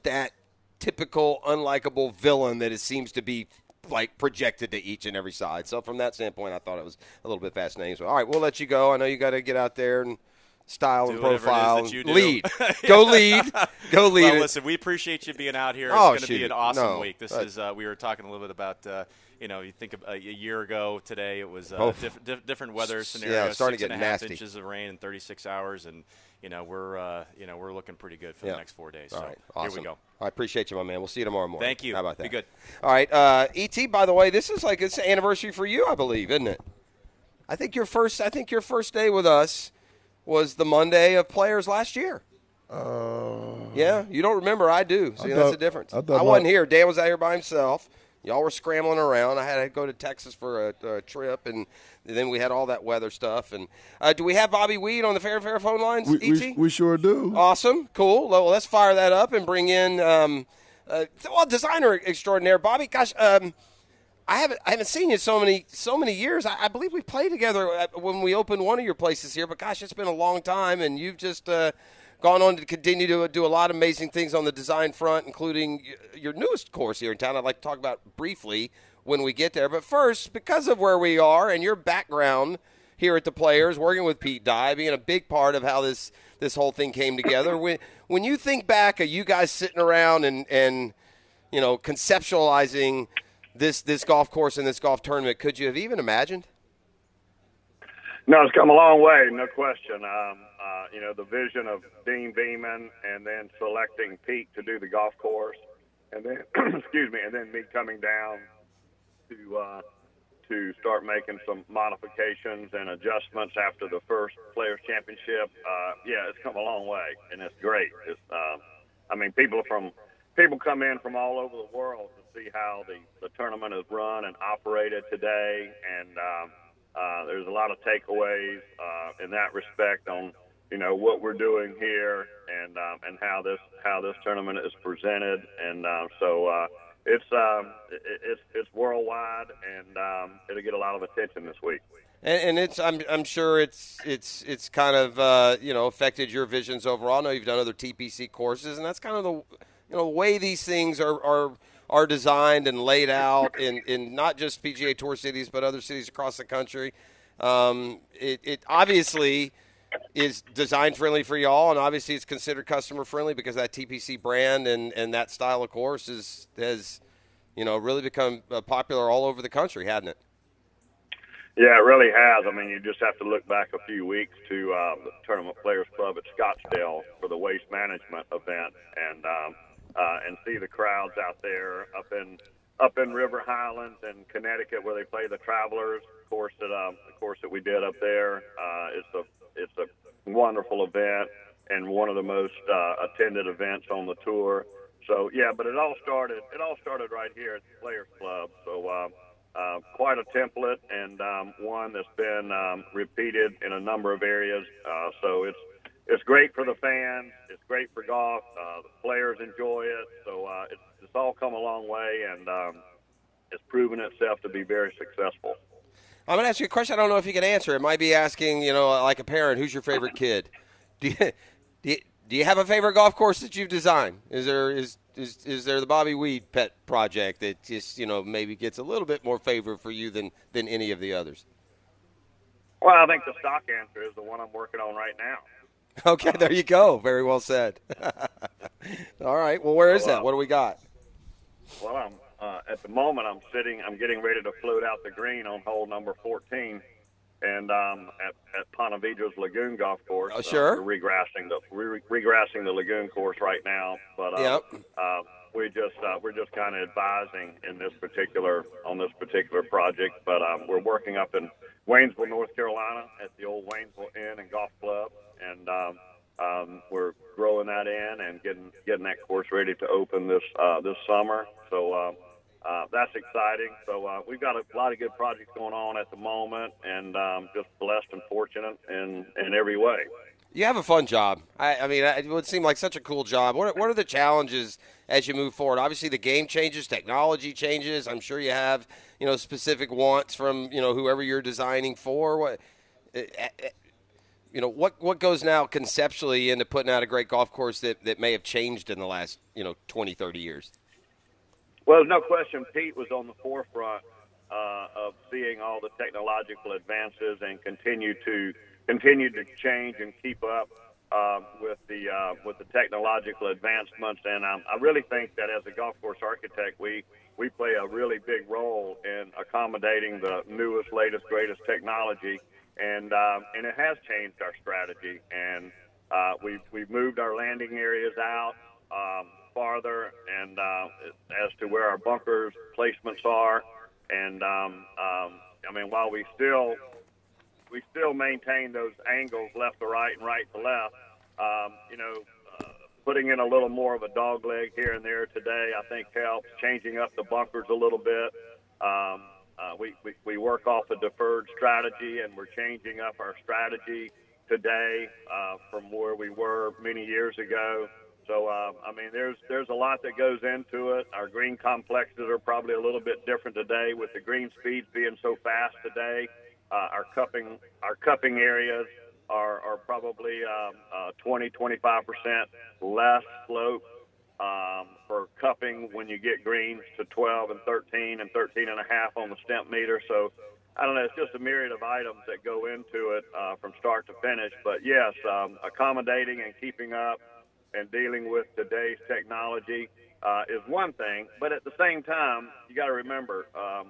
that typical unlikable villain that it seems to be like projected to each and every side. So from that standpoint, I thought it was a little bit fascinating. So all right, we'll let you go. I know you got to get out there and style Do and whatever it is profile, that you do. lead, go lead, go lead. Well, it. listen, we appreciate you being out here. It's Oh, going to be an awesome No, week. This is uh, we were talking a little bit about. Uh, you know, you think of a, a year ago today, it was uh, Oh. diff- diff- different weather S- yeah, starting to get and a half nasty. inches of rain in 36 hours, and you know we're uh, you know we're looking pretty good for Yeah. the next four days. All so right, here we go. I appreciate you, my man. We'll see you tomorrow morning. Thank you. How about that? Be good. All right, uh, Et. By the way, this is like it's an anniversary for you, I believe, isn't it? I think your first. I think your first day with us was the Monday of players last year. Uh, Yeah, you don't remember. I do. I See, that's the difference. I I, wasn't here. Dan was out here by himself. Y'all were scrambling around. I had to go to Texas for a, a trip, and then we had all that weather stuff. And uh, do we have Bobby Weed on the Fair Fair phone lines? we, we, we sure do. Awesome, cool. Well, let's fire that up and bring in um, uh, well designer extraordinaire Bobby. Gosh, um, I haven't I haven't seen you so many so many years. I, I believe we played together when we opened one of your places here. But gosh, it's been a long time, and you've just uh, gone on to continue to do a lot of amazing things on the design front, including your newest course here in town. I'd like to talk about briefly when we get there. But first, because of where we are and your background here at the Players, working with Pete Dye, being a big part of how this this whole thing came together. when when you think back, are you guys sitting around and and you know conceptualizing this this golf course and this golf tournament? Could you have even imagined? No, it's come a long way, no question. Um, uh, you know, the vision of Deane Beman and then selecting Pete to do the golf course, and then excuse me, and then me coming down to uh, to start making some modifications and adjustments after the first Players Championship. Uh, yeah, it's come a long way, and it's great. It's, um, I mean, people from people come in from all over the world see how the the tournament is run and operated today, and um, uh, there's a lot of takeaways uh, in that respect on you know what we're doing here and um, and how this how this tournament is presented, and uh, so. Uh, it's um, it, it's it's worldwide, and um, it'll get a lot of attention this week. And, it's I'm I'm sure it's it's it's kind of uh, you know affected your visions overall. I know you've done other TPC courses, and that's kind of the you know way these things are are are designed and laid out in, in not just PGA Tour cities but other cities across the country. Um, it, it obviously is design friendly for y'all, and obviously it's considered customer friendly because that TPC brand and, and that style of course is has you know really become uh, popular all over the country, hasn't it? Yeah, it really has. I mean, you just have to look back a few weeks to uh, the Tournament Players Club at Scottsdale for the waste management event, and um, uh, and see the crowds out there up in up in River Highlands and Connecticut where they play the Travelers course that um, the course that we did up there. Uh, it's a it's a wonderful event and one of the most uh, attended events on the tour. So yeah, but it all started it all started right here at the Players Club. So uh, uh, quite a template and um, one that's been um, repeated in a number of areas. Uh, so it's it's great for the fans. It's great for golf. Uh, the players enjoy it. So uh, it's, it's all come a long way, and um, it's proven itself to be very successful. I'm going to ask you a question. I don't know if you can answer. It might be asking, you know, like a parent, who's your favorite kid? Do you, do you, do you have a favorite golf course that you've designed? Is there is, is is there the Bobby Weed pet project that just you know maybe gets a little bit more favor for you than than any of the others? Well, I think the stock answer is the one I'm working on right now. Okay, there you go. Very well said. All right. Well, where is that? uh, What do we got? Well, I'm uh, at the moment I'm sitting. I'm getting ready to float out the green on hole number 14, and um, at at Ponte Vedra's Lagoon Golf Course. Oh, sure. Uh, we're regrassing the we're regrassing the lagoon course right now, but uh, Yep. uh, we just uh, we're just kind of advising in this particular on this particular project. But um, we're working up in Waynesville, North Carolina, at the old Waynesville Inn and Golf Club, and um, um, we're growing that in and getting getting that course ready to open this uh, this summer. So. Uh, uh, that's exciting. So uh, we've got a lot of good projects going on at the moment, and um, just blessed and fortunate in in every way. You have a fun job. I, I mean, it would seem like such a cool job. What what are the challenges as you move forward? Obviously, the game changes, technology changes. I'm sure you have, you know, specific wants from you know whoever you're designing for. What, eh, eh, eh, you know, what what goes now conceptually into putting out a great golf course that, that may have changed in the last you know 20, 30 years? Well, no question Pete was on the forefront uh, of seeing all the technological advances and continue to continue to change and keep up uh, with the uh, with the technological advancements. And um, I really think that as a golf course architect, we we play a really big role in accommodating the newest, latest, greatest technology, and um, and it has changed our strategy. And uh, we've we've moved our landing areas out. Um, farther and uh, as to where our bunkers placements are. And um, um, I mean, while we still we still maintain those angles left to right and right to left, um, you know, uh, putting in a little more of a dog leg here and there today, I think helps. Changing up the bunkers a little bit. Um, uh, we, we we work off a deferred strategy, and we're changing up our strategy today uh, from where we were many years ago. So uh, I mean, there's there's a lot that goes into it. Our green complexes are probably a little bit different today with the green speeds being so fast today. Uh, our cupping our cupping areas are are probably um, uh, 20 25 percent less slope um, for cupping when you get greens to 12 and 13 and 13 and a half on the Stimpmeter. So I don't know. It's just a myriad of items that go into it uh, from start to finish. But yes, um, accommodating and keeping up and dealing with today's technology uh, is one thing. But at the same time, you got to remember. Um,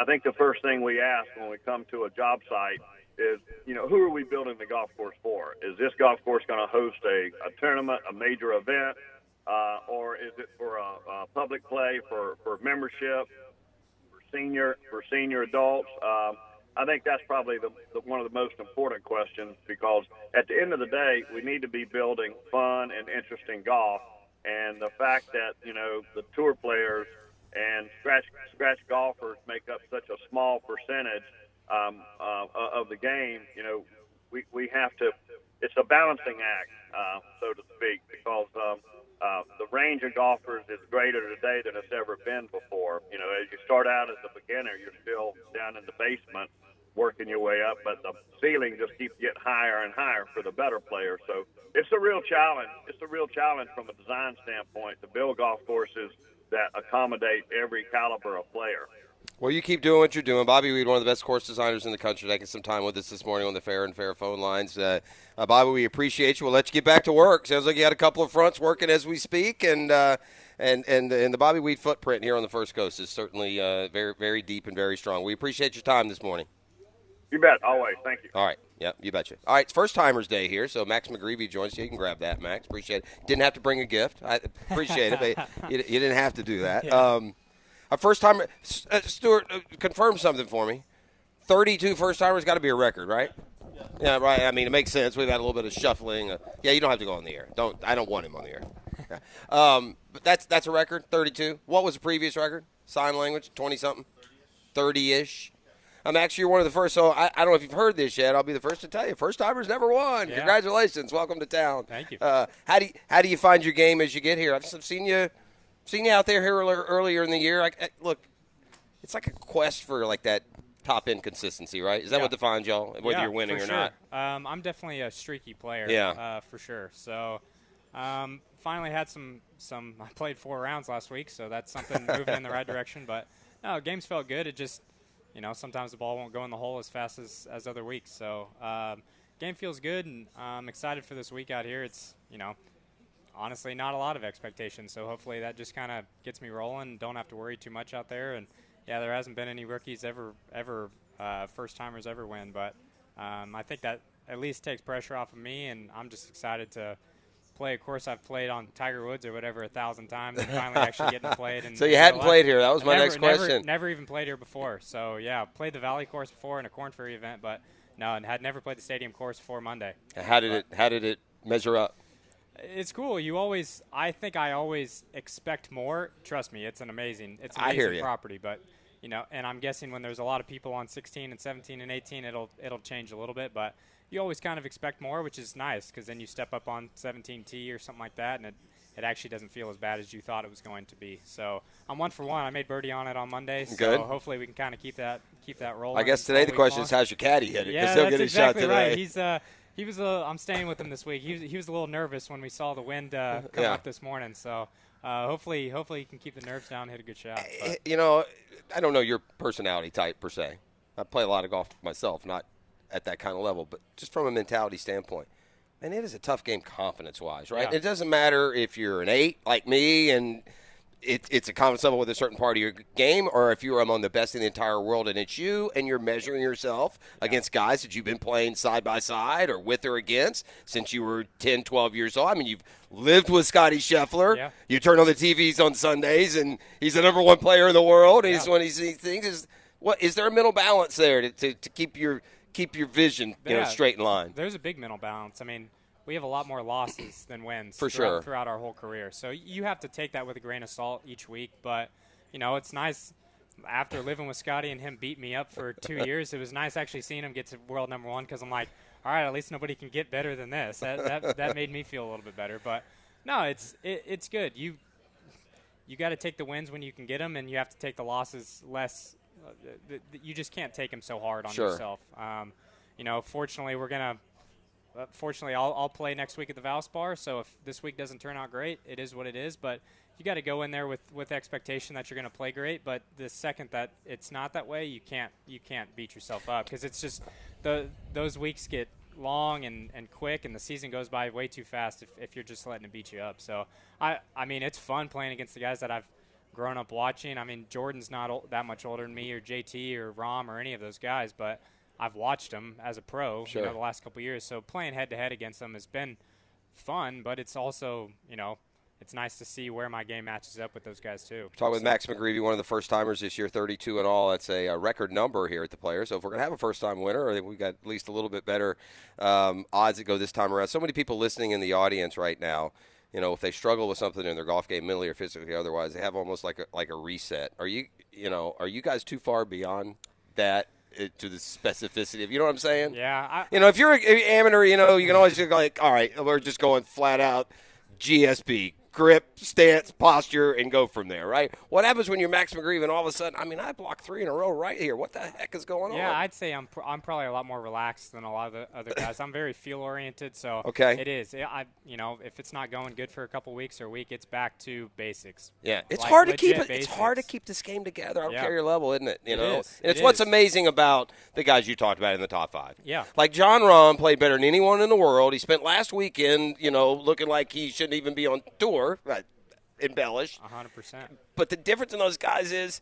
I think the first thing we ask when we come to a job site is, you know, who are we building the golf course for? Is this golf course going to host a, a tournament, a major event, uh, or is it for a, a public play, for, for membership, for senior for senior adults? Um, I think that's probably the, the one of the most important questions because at the end of the day, we need to be building fun and interesting golf. And the fact that you know the tour players and scratch scratch golfers make up such a small percentage um, uh, of the game, you know, we we have to. It's a balancing act, uh, so to speak, because um, uh, the range of golfers is greater today than it's ever been before. You know, as you start out as a beginner, you're still down in the basement working your way up, but the ceiling just keeps getting higher and higher for the better players. So it's a real challenge. It's a real challenge from a design standpoint to build golf courses that accommodate every caliber of player. Well, you keep doing what you're doing. Bobby Weed, one of the best course designers in the country, taking some time with us this morning on the Fair and Fair phone lines. Uh, uh, Bobby, we appreciate you. We'll let you get back to work. Sounds like you had a couple of fronts working as we speak, and uh, and and and the Bobby Weed footprint here on the First Coast is certainly uh, very very deep and very strong. We appreciate your time this morning. You bet. Always. Thank you. All right. Yep, you betcha. All right, it's first timers day here, so Max McGreevy joins you. You can grab that, Max. Appreciate it. Didn't have to bring a gift. I appreciate it. But you, you didn't have to do that. Yeah. Um, a first time, uh, Stuart, uh, confirm something for me. 32 first timers got to be a record, right? Yeah. right. I mean, it makes sense. We've had a little bit of shuffling. Uh, yeah, you don't have to go on the air. Don't. I don't want him on the air. Yeah. Um, but that's that's a record. 32. What was the previous record? Sign language. 20 something. 30 ish. I'm actually one of the first. So I, I don't know if you've heard this yet. I'll be the first to tell you. First timers never won. Yeah. Congratulations. Welcome to town. Thank you. Uh, how do you, how do you find your game as you get here? I've seen you seen you out there here earlier, earlier in the year. I, I, look, it's like a quest for like that top end consistency, right? Is that Yeah. what defines y'all? Whether Yeah, you're winning for or sure. not. Um, I'm definitely a streaky player. Yeah. Uh, for sure. So, um, finally had some some. I played four rounds last week, so that's something moving in the right direction. But no, games felt good. It just, you know, sometimes the ball won't go in the hole as fast as as other weeks. So, um, game feels good, and I'm excited for this week out here. It's you know. Honestly, not a lot of expectations, so hopefully that just kind of gets me rolling. Don't have to worry too much out there, and yeah, there hasn't been any rookies ever, ever uh, first timers ever win, but um, I think that at least takes pressure off of me, and I'm just excited to play a course I've played on Tiger Woods or whatever a thousand times, and finally actually getting to play it. In, So you hadn't played here. That was my Never- next question. Never even played here before, so yeah, played the Valley course before in a Korn Ferry event, but no, and had never played the Stadium course before Monday. How did it How did it measure up? It's cool. You always, I think, I always expect more. Trust me, it's an amazing, it's an amazing property. But you know, and I'm guessing when there's a lot of people on 16 and 17 and 18, it'll it'll change a little bit. But you always kind of expect more, which is nice because then you step up on 17T or something like that, and it it actually doesn't feel as bad as you thought it was going to be. So I'm one for one. I made birdie on it on Monday, so Good. hopefully we can kind of keep that keep that rolling. I guess today the question long. is how's your caddy hit it? Yeah, he'll that's get his shot exactly today. right. He's uh, he was a little, I'm staying with him this week. He was, he was a little nervous when we saw the wind uh, come Yeah. up this morning. So uh, hopefully hopefully he can keep the nerves down, hit a good shot. But you know, I don't know your personality type per se. I play a lot of golf myself, not at that kind of level, but just from a mentality standpoint. And it is a tough game confidence wise, right? Yeah. It doesn't matter if you're an eight like me and it, it's a confidence level with a certain part of your game, or if you're among the best in the entire world and it's you and you're measuring yourself against guys that you've been playing side by side or with or against since you were 10, 12 years old. I mean, you've lived with Scotty Scheffler. Yeah. You turn on the TVs on Sundays, and he's the number one player in the world. And he's Yeah. one of these things. Is what is there a mental balance there to, to, to keep your keep your vision you know straight in line? There's a big mental balance. I mean, we have a lot more losses than wins For throughout, sure. throughout our whole career. So you have to take that with a grain of salt each week. But you know, it's nice after living with Scotty and him beat me up for two years. It was nice actually seeing him get to world number one because I'm like, all right, at least nobody can get better than this. That that, that made me feel a little bit better. But no, it's it, it's good. You you got to take the wins when you can get them, and you have to take the losses less. You just can't take them so hard on Sure. yourself. Um, you know, fortunately, we're gonna uh, fortunately, I'll, I'll play next week at the Valspar. So if this week doesn't turn out great, it is what it is. But you got to go in there with with expectation that you're going to play great. But the second that it's not that way, you can't you can't beat yourself up because it's just the those weeks get long and, and quick and the season goes by way too fast if, if you're just letting it beat you up so I, I mean it's fun playing against the guys that I've grown up watching I mean Jordan's not ol- that much older than me or JT or Rahm or any of those guys but I've watched them as a pro Sure. you know the last couple years so playing head to head against them has been fun but it's also you know it's nice to see where my game matches up with those guys too Talking with Max McGreevy, one of the first timers this year, 32 and all. That's a, uh record number here at the Players. So if we're going to have a first time winner, I think we've got at least a little bit better um, odds that go this time around. So many people listening in the audience right now. You know, if they struggle with something in their golf game, mentally or physically, otherwise, they have almost like a like a reset. Are you, you know, are you guys too far beyond that uh, to the specificity of, you know what I'm saying? Yeah, I, You know, if you're an amateur, you know, you can always just go like, all right, we're just going flat out GSP, grip, stance, posture, and go from there, right? What happens when you're Max McGreevy and all of a sudden, I mean, I blocked three in a row right here. What the heck is going Yeah, on? Yeah, I'd say I'm pr- I'm probably a lot more relaxed than a lot of the other guys. I'm very feel oriented, so Okay. it is. I I- you know if it's not going good for a couple weeks or a week, it's back to basics. Yeah, it's Like hard to keep it. It's hard to keep this game together. I don't Yeah. care your level, isn't it? You It know, is. and it's It what's amazing about the guys you talked about in the top five. Yeah. like Jon Rahm played better than anyone in the world. He spent last weekend, you know, looking like he shouldn't even be on tour. Right, embellished. hundred percent. But the difference in those guys is,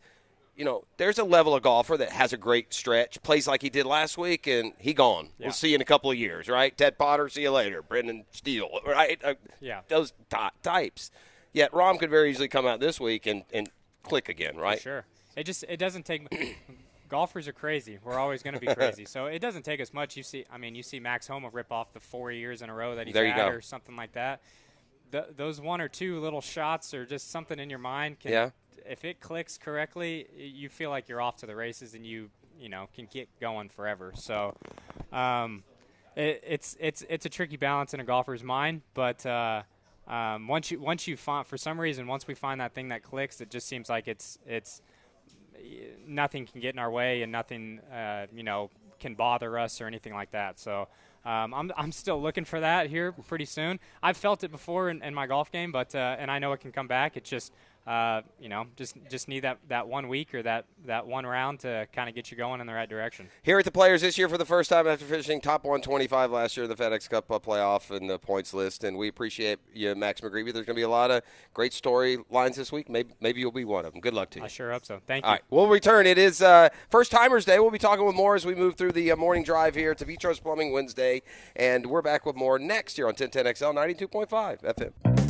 you know, there's a level of golfer that has a great stretch, plays like he did last week, and he gone. Yeah. We'll see you in a couple of years, right? Ted Potter, see you later. Brendan Steele, right? Uh, Yeah. Those ty- types. Yet Rahm could very easily come out this week and, and click again, right? For sure. It just it doesn't take. golfers are crazy. We're always going to be crazy. so it doesn't take us much. You see, I mean, you see Max Homa rip off the four years in a row that he's There you had, go. or something like that. Th- those one or two little shots or just something in your mind can. Yeah. If it clicks correctly, you feel like you're off to the races and you you know can get going forever. So. Um, it, it's it's it's a tricky balance in a golfer's mind, but uh, um, once you once you find for some reason once we find that thing that clicks, it just seems like it's it's nothing can get in our way and nothing uh, you know can bother us or anything like that. So um, I'm I'm still looking for that here pretty soon. I've felt it before in, in my golf game, but uh, and I know it can come back. It's just uh, you know just just need that, that one week or that, that one round to kind of get you going in the right direction. Here at the Players this year for the first time after finishing top 125 last year in the FedEx Cup uh, playoff and the points list. And we appreciate you, Max McGreevy. There's going to be a lot of great storylines this week. Maybe maybe you'll be one of them. Good luck to you. I sure hope so. Thank you. right, we'll return. It is uh, First Timers Day. We'll be talking with more as we move through the uh, morning drive here to Vitros Plumbing Wednesday. And we're back with more next year on 1010XL 92.5 FM.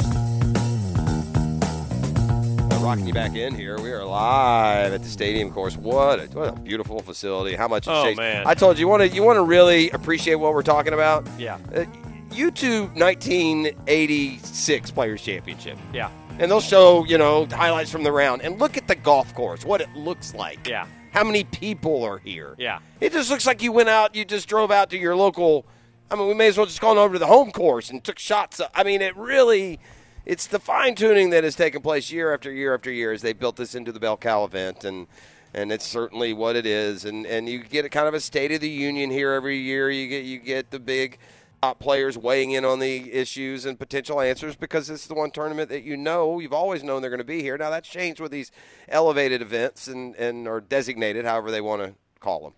Rocking you back in here. We are live at the stadium course. What a, what a beautiful facility. How much it Oh, man. I told you, you want to you want to really appreciate what we're talking about? Yeah. Uh, YouTube 1986 Players Championship. Yeah. And they'll show, you know, highlights from the round. And look at the golf course, what it looks like. Yeah. How many people are here? Yeah. It just looks like you went out, you just drove out to your local. I mean, we may as well just gone over to the home course and took shots. I mean, it really, it's the fine tuning that has taken place year after year after year as they built this into the Bell Cal event, and and it's certainly what it is. And and you get a kind of a State of the Union here every year. You get you get the big top players weighing in on the issues and potential answers because it's the one tournament that you know you've always known they're going to be here. Now that's changed with these elevated events and and or designated, however they want to call them.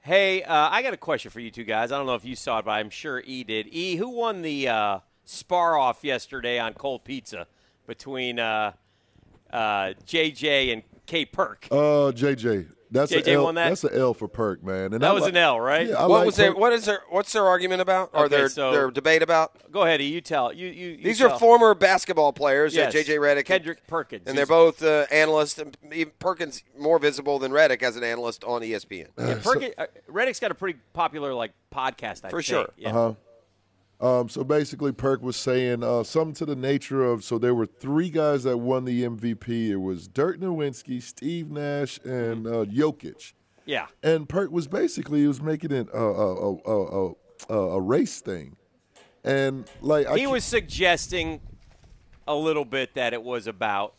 Hey, uh, I got a question for you two guys. I don't know if you saw it, but I'm sure E did. E, who won the uh, spar off yesterday on cold pizza between uh, uh, JJ and K Perk? Uh, JJ. That's JJ a L, won that? That's an L for Perk, man. And That I was li- an L, right? Yeah, what like was their what is their what's their argument about or Okay, their so- their debate about? Go ahead, E. You tell. You you. you These tell. are former basketball players, Yes. uh, JJ Redick Kendrick Perkins. and they're both uh, analysts. And Perkins more visible than Redick as an analyst on ESPN. Yeah, Perkins, uh, Redick's got a pretty popular like podcast. I For think. sure. Yeah. Uh-huh. Um, so basically, Perk was saying uh, something to the nature of so there were three guys that won the MVP. It was Dirk Nowitzki, Steve Nash, and mm-hmm. uh, Jokic. Yeah. And Perk was basically he was making it a a, a, a, a, a race thing, and like I he was suggesting a little bit that it was about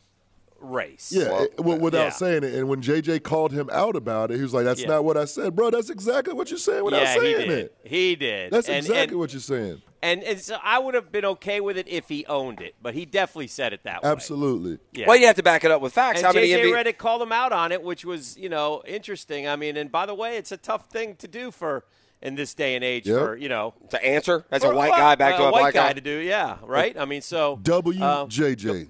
race. Yeah, it- w- uh, without yeah. saying it. And when JJ called him out about it, he was like, "That's Yeah. not what I said, bro. That's exactly what you're saying without yeah, he saying did. it. He did. That's And- exactly and, what you're saying. And, and so I would have been okay with it if he owned it, but he definitely said it that way. Absolutely. Yeah. Well, you have to back it up with facts. And How many JJ NBA Redick called him out on it, which was, you know, interesting. I mean, and by the way, it's a tough thing to do for in this day and age Yep. for, you know, to answer as a white well, guy back to a white black guy? to do? Yeah, right. I mean, so WJJ.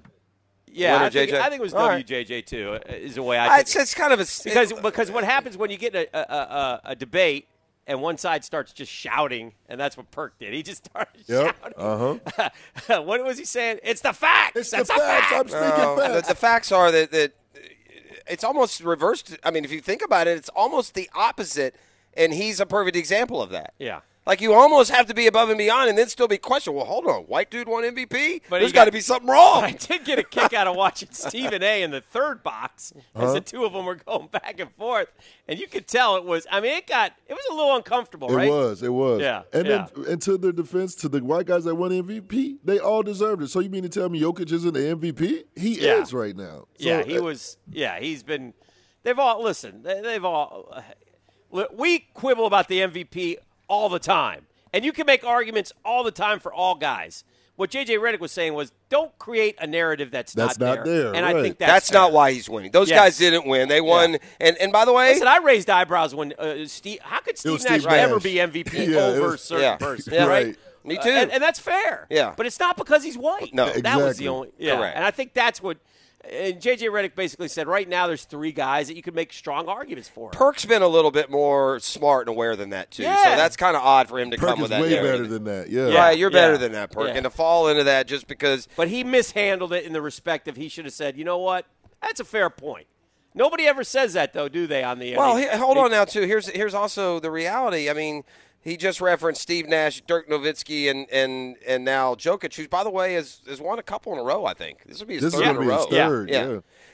yeah, I think, I think it was All right. WJJ too. uh, Is the way I. Uh, think it's- it's kind of a s- because because what happens when you get a, a, a, a debate and one side starts just shouting, and that's what Perk did. He just started Yep. shouting. Uh huh. what was he saying? It's the facts. It's That's the a facts. fact. I'm speaking No, the, facts. the facts are that, that it's almost reversed. I mean, if you think about it, it's almost the opposite, and he's a perfect example of that. Yeah. Like you almost have to be above and beyond, and then still be questioned. Well, hold on, white dude won MVP. But there's got to be something wrong. I did get a kick out of watching Stephen A. in the third box as Huh? the two of them were going back and forth, and you could tell it was. I mean, it got it was a little uncomfortable, It right? was. It was. Yeah, And yeah. then, and to their defense, to the white guys that won MVP, they all deserved it. So you mean to tell me Jokic isn't the MVP? He Yeah. is right now. So, yeah, he uh, was. Yeah, he's been. They've all listen. They, they've all. uh, we quibble about the MVP all the time, and you can make arguments all the time for all guys. What JJ Redick was saying was, don't create a narrative that's, That's not, not there, And I think that's, That's not why he's winning. Those Yes. guys didn't win. They won. And and by the way, Listen, I raised eyebrows when uh, Steve. How could Steve was Nash Steve ever Nash. be MVP Yeah, over was- certain yeah. person? Yeah. right? Right. Me Uh, too. and, and that's fair. Yeah. but it's not because he's white. No. that was the only. Yeah, Correct. and I think that's what. And JJ Redick basically said, right now there's three guys that you could make strong arguments for. Perk's been a little bit more smart and aware than that too. So that's kind of odd for him to Perk come with is that. way narrative. better than that. Yeah. Right, you're better than that, Perk, Yeah. and to fall into that just because. But he mishandled it in the respect of he should have said, you know what, that's a fair point. Nobody ever says that though, do they? On the Well, I he, hold on now too. Here's here's also the reality. I mean, he just referenced Steve Nash, Dirk Nowitzki, and and and now Jokic, who by the way has has won a couple in a row. I think this will be his This is third in gonna a row. his third, yeah.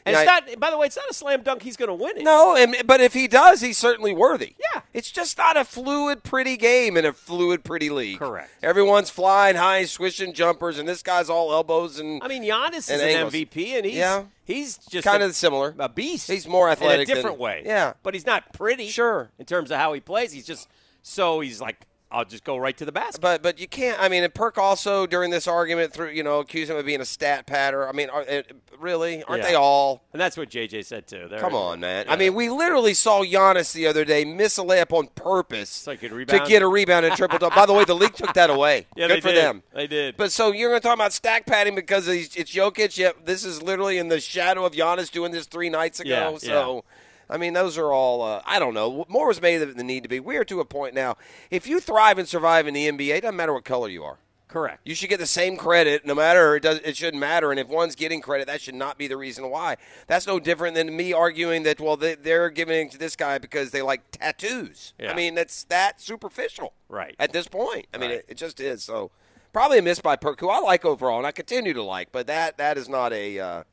And Yeah, it's I- not. By the way, it's not a slam dunk. He's going to win it. No, and, but if he does, he's certainly worthy. Yeah. It's just not a fluid, pretty game in a fluid, pretty league. Correct. Everyone's flying high, swishing jumpers, and this guy's all elbows and. I mean, Giannis is and an. MVP, and he's Yeah. he's just Kind of similar. a beast. He's more athletic in a different than- way. Yeah. but he's not pretty. Sure. in terms of how he plays, he's just so he's like, I'll just go right to the basket. But but you can't. I mean, and Perk also during this argument through you know accused him of being a stat patter. I mean, are, uh, really, aren't Yeah. they all? And that's what JJ said too. They're- Come on, man. Yeah. I mean, we literally saw Giannis the other day miss a layup on purpose So to get a rebound and triple double. By the way, the league took that away. Yeah, Good for did. them. They did. But so you're going to talk about stack padding because it's it's Jokic. Yet this is literally in the shadow of Giannis doing this three nights ago. Yeah, so. I mean, those are all. Uh, I don't know. More was made than need to be. We are to a point now. If you thrive and survive in the NBA, it doesn't matter what color you are. Correct. You should get the same credit, no matter it does. It shouldn't matter. And if one's getting credit, that should not be the reason why. That's no different than me arguing that well, they, they're giving to this guy because they like tattoos. Yeah. I mean, that's that superficial, Right. At this point, I mean, Right. it, it just is. So probably a miss by Perk, who I like overall, and I continue to like. But that that is not a. Uh,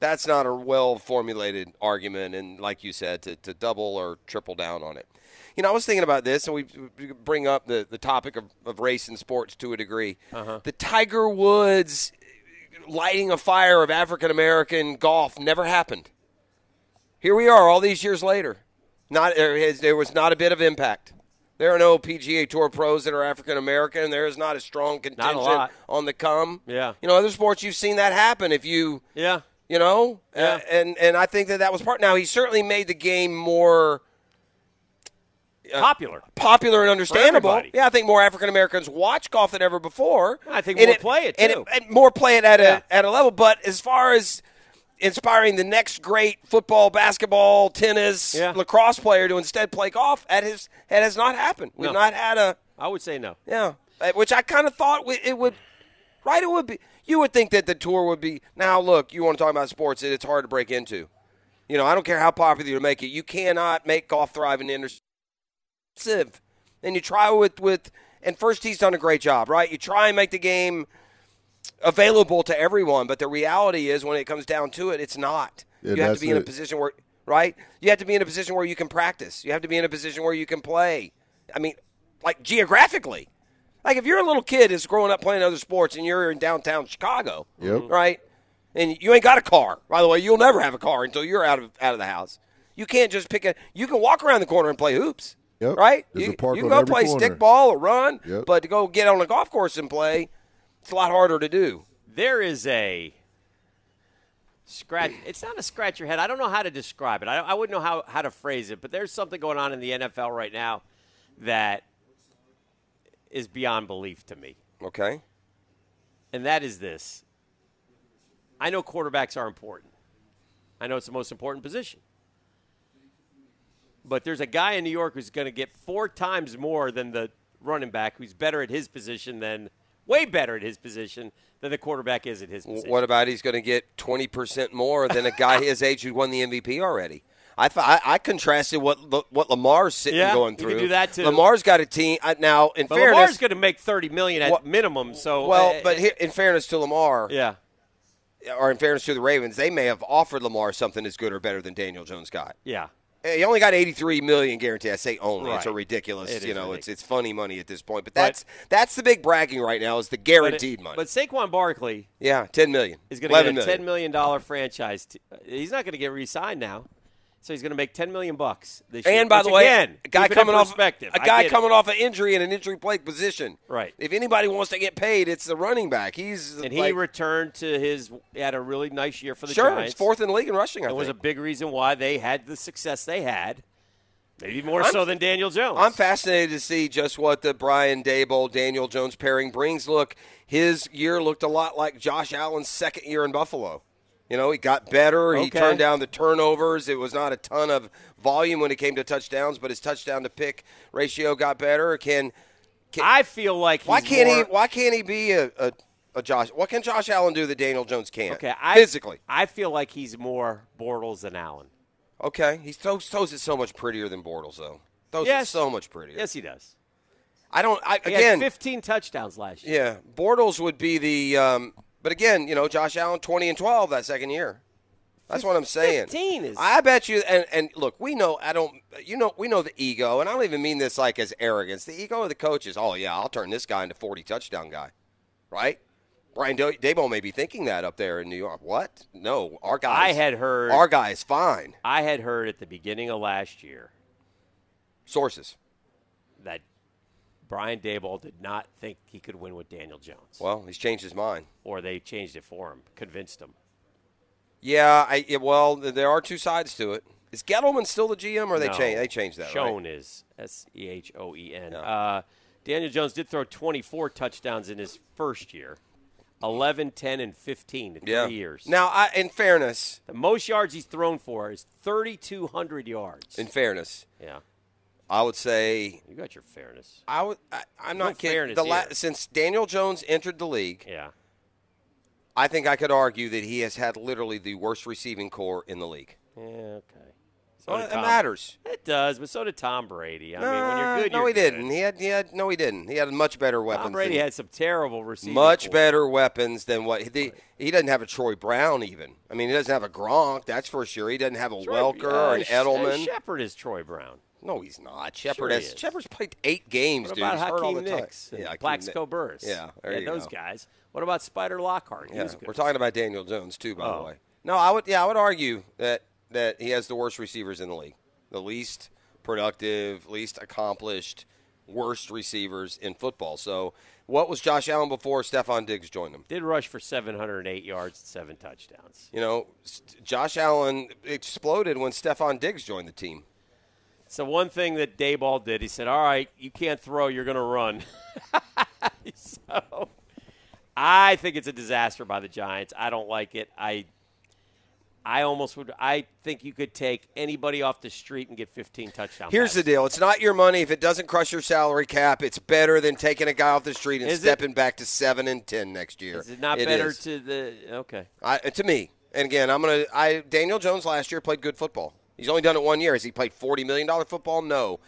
that's not a well formulated argument, and like you said, to, to double or triple down on it. You know, I was thinking about this, and we bring up the, the topic of, of race and sports to a degree. Uh-huh. The Tiger Woods lighting a fire of African American golf never happened. Here we are, all these years later. Not there was not a bit of impact. There are no PGA Tour pros that are African American. There is not a strong contingent lot. on the come. Yeah. You know, other sports you've seen that happen. If you Yeah. You know, Yeah. uh, and and I think that that was part. Now he certainly made the game more uh, Popular. popular and understandable. Yeah, I think more African Americans watch golf than ever before. I think And more play it, and, too. and more play it at Yeah. a at a level. But as far as inspiring the next great football, basketball, tennis, Yeah. lacrosse player to instead play golf, that has that has not happened. We've No. not had a I would say no. yeah, Uh, which I kind of thought it would. Right, it would be. You would think that the tour would be. Now, look, you want to talk about sports? It, it's hard to break into. You know, I don't care how popular you make it. You cannot make golf thrive in the industry. And you try with with. And first, he's done a great job, right? You try and make the game available to everyone, but the reality is, when it comes down to it, it's not. Yeah, you have to be in a position where, right? You have to be in a position where you can practice. You have to be in a position where you can play. I mean, like geographically. Like if you're a little kid that's growing up playing other sports and you're in downtown Chicago, Yep. Mm-hmm. right? and you ain't got a car. By the way, you'll never have a car until you're out of out of the house. You can't just pick a. You can walk around the corner and play hoops, Yep. right? There's you, a park you can go play corner. stick ball or run, Yep. but to go get on a golf course and play, it's a lot harder to do. There is a scratch. It's not a scratch your head. I don't know how to describe it. I, I wouldn't know how, how to phrase it, but there's something going on in the NFL right now that is beyond belief to me. Okay. And that is this. I know quarterbacks are important. I know it's the most important position. But there's a guy in New York who's going to get four times more than the running back who's better at his position than way better at his position than the quarterback is at his position. What about he's going to get twenty percent more than a guy his age who won the MVP already? I, I, I contrasted what what Lamar's sitting Yeah, going you through. can do that, too. Lamar's got a team uh, now. In But fairness, Lamar's going to make 30 million at What- minimum, so well, uh, but here, in fairness to Lamar, yeah. or in fairness to the Ravens, they may have offered Lamar something as good or better than Daniel Jones got. Yeah. He only got 83 million guaranteed. I say only. It's a ridiculous. It you know, ridiculous. it's it's funny money at this point. But But- that's that's the big bragging right now is the guaranteed but, money. But Saquon Barkley yeah, 10 million. is going to get a million. $10 million franchise. T- he's not going to get re-signed now. So he's going to make 10 million bucks this year. And by the way, again, a guy keep it in coming off a guy get it. coming off an injury in an injury plagued position. Right. If anybody wants to get paid, it's the running back. He's and he returned to his. He had a really nice year for the sure, Giants. fourth in the league in rushing. I It was a big reason why they had the success they had. Maybe more I'm- so than Daniel Jones. I'm fascinated to see just what the Brian Daboll Daniel Jones pairing brings. Look, his year looked a lot like Josh Allen's second year in Buffalo. You know, he got better. He turned down the turnovers. It was not a ton of volume when it came to touchdowns, but his touchdown to pick ratio got better. Can, can I feel like why can't more- he? Why can't he be a, a, a Josh? What can Josh Allen do that Daniel Jones can't? Okay, I, physically. I feel like he's more Bortles than Allen. Okay, he throws, throws it so much prettier than Bortles, though. Throws Yes. it so much prettier. Yes, he does. I don't. I, He again, had 15 touchdowns last year. Yeah, Bortles would be the. Um, but again, you know, Josh Allen twenty and twelve that second year. That's what I'm saying. 15 is- I bet you. And, and look, we know. I don't. You know, we know the ego, and I don't even mean this like as arrogance. The ego of the coach is, oh yeah, I'll turn this guy into forty touchdown guy, right? Brian Da- Daboll may be thinking that up there in New York. What? No, our guy. I had heard our guy is fine. I had heard at the beginning of last year Sources. that Brian Daboll did not think he could win with Daniel Jones, Well, he's changed his mind. or they changed it for him, convinced him. Yeah, I, yeah, well, there are two sides to it. Is Gettleman still the GM, or they No. changed? They changed that, right? Schoen is S E H O E N. Uh, Daniel Jones did throw 24 touchdowns in his first year, 11, 10, and 15 in Yeah. three years. Now, I, in fairness, the most yards he's thrown for is 3,200 yards. in fairness, yeah, I would say you got your fairness. I would. I, I'm No not kidding. The la- since Daniel Jones entered the league, Yeah. I think I could argue that he has had literally the worst receiving corps in the league. Yeah, okay. So Well, it Tom- matters. It does, but so did Tom Brady. I no, mean, when you're good, no, you're he good. didn't. He had, he had, no, he didn't. He had much better weapons. Tom Brady had some terrible receiving. much better weapons than what the, he doesn't have a Troy Brown even. I mean, he doesn't have a Gronk, that's for sure. He doesn't have a Troy- Welker uh, or an Edelman. Shepard is Troy Brown. No, he's not. Sure Shepard he has. Shepard's played eight games, What dude. about He's Hakeem. Nicks Yeah, Plaxico Burress? Yeah, Yeah, those go. guys. What about Spider Lockhart? Yeah, good. we're talking about Daniel Jones too, by Oh. the way. No, I would. Yeah, I would argue that that he has the worst receivers in the league, the least productive, least accomplished, worst receivers in football. So, what was Josh Allen before Stefon Diggs joined him? Did rush for 708 yards and seven touchdowns. You know, Josh Allen exploded when Stefon Diggs joined the team. So one thing that Daboll did, he said, "All right, you can't throw, you're going to run." so I think it's a disaster by the Giants. I don't like it. I I almost would. I think you could take anybody off the street and get 15 touchdowns. Here's the deal: it's not your money. If it doesn't crush your salary cap, it's better than taking a guy off the street and Is it? stepping back to seven and ten next year. Is it not It better is. to the okay? I, to me, and again, I'm gonna. I Daniel Jones last year played good football. He's only done it one year. Has he played forty million dollar football? No.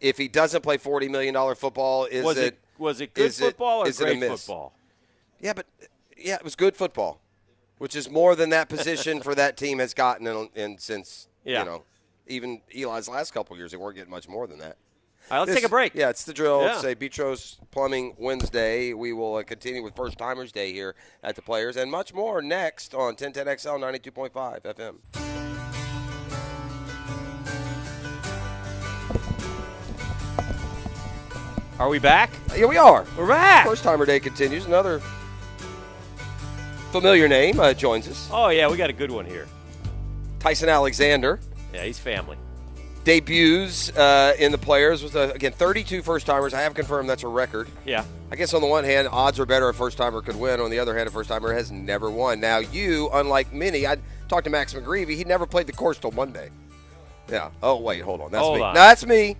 If he doesn't play forty million dollar football, is was it, it was it good is it- football or great football? Yeah, but yeah, it was good football, which is more than that position for that team has gotten in, in since Yeah. you know even Eli's last couple years. They weren't getting much more than that. All right, let's This- take a break. Yeah, it's the drill. Yeah. It's a Betros Plumbing Wednesday. We will uh, continue with First Timers Day here at the Players and much more next on 1010XL 92.5 FM. Are we back? Here we are. We're back. First Timer Day continues. Another familiar name uh, joins us. Oh yeah, we got a good one here. Tyson Alexander Yeah, he's family. debuts uh, in the Players with uh, again 32 first timers. I have confirmed that's a record. Yeah. I guess on the one hand, odds are better a first timer could win. On the other hand, a first timer has never won. Now you, unlike many, I talked to Max McGreevy. He never played the course till Monday. Yeah. Oh wait, hold on. That's Hold me. on. No, that's me.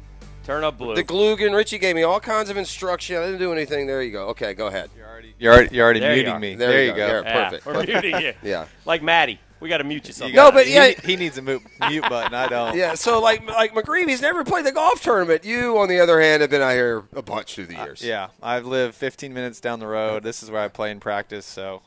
Turn up blue. The Glugan. Richie gave me all kinds of instruction. I didn't do anything. There you go. Okay, go ahead. You're already, You're already, you're already There you muting me. There you you go. go. Yeah, perfect. We're muting you. Yeah. Like Maddie. We got to mute you something. No, but yeah, he, he needs a mute, mute button. I don't. yeah. So like like McGreevy's never played the golf tournament. You, on the other hand, have been out here a bunch through the years. Yeah, I've lived 15 minutes down the road. This is where I play and practice, so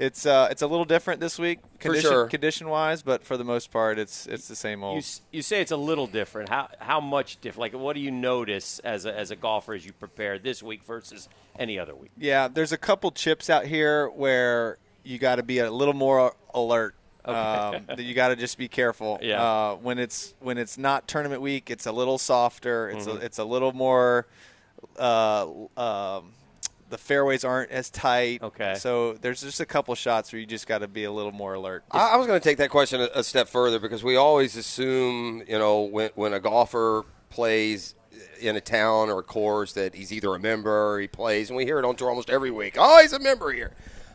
it's uh, it's a little different this week, condition, sure. condition wise, but for the most part, it's it's the same old. s- you say it's a little different. How how much different? Like, what do you notice as a, as a golfer as you prepare this week versus any other week? Yeah, there's a couple chips out here where you got to be a little more alert. Okay. Um, you got to just be careful. Yeah. Uh, when it's when it's not tournament week, it's a little softer. It's Mhm. a, it's a little more. Uh, um, the fairways aren't as tight. Okay. So there's just a couple shots where you just got to be a little more alert. I, I was going to take that question a, a step further because we always assume, you know, when, when a golfer plays in a town or a course that he's either a member or he plays, and we hear it on tour almost every week. Oh, he's a member here.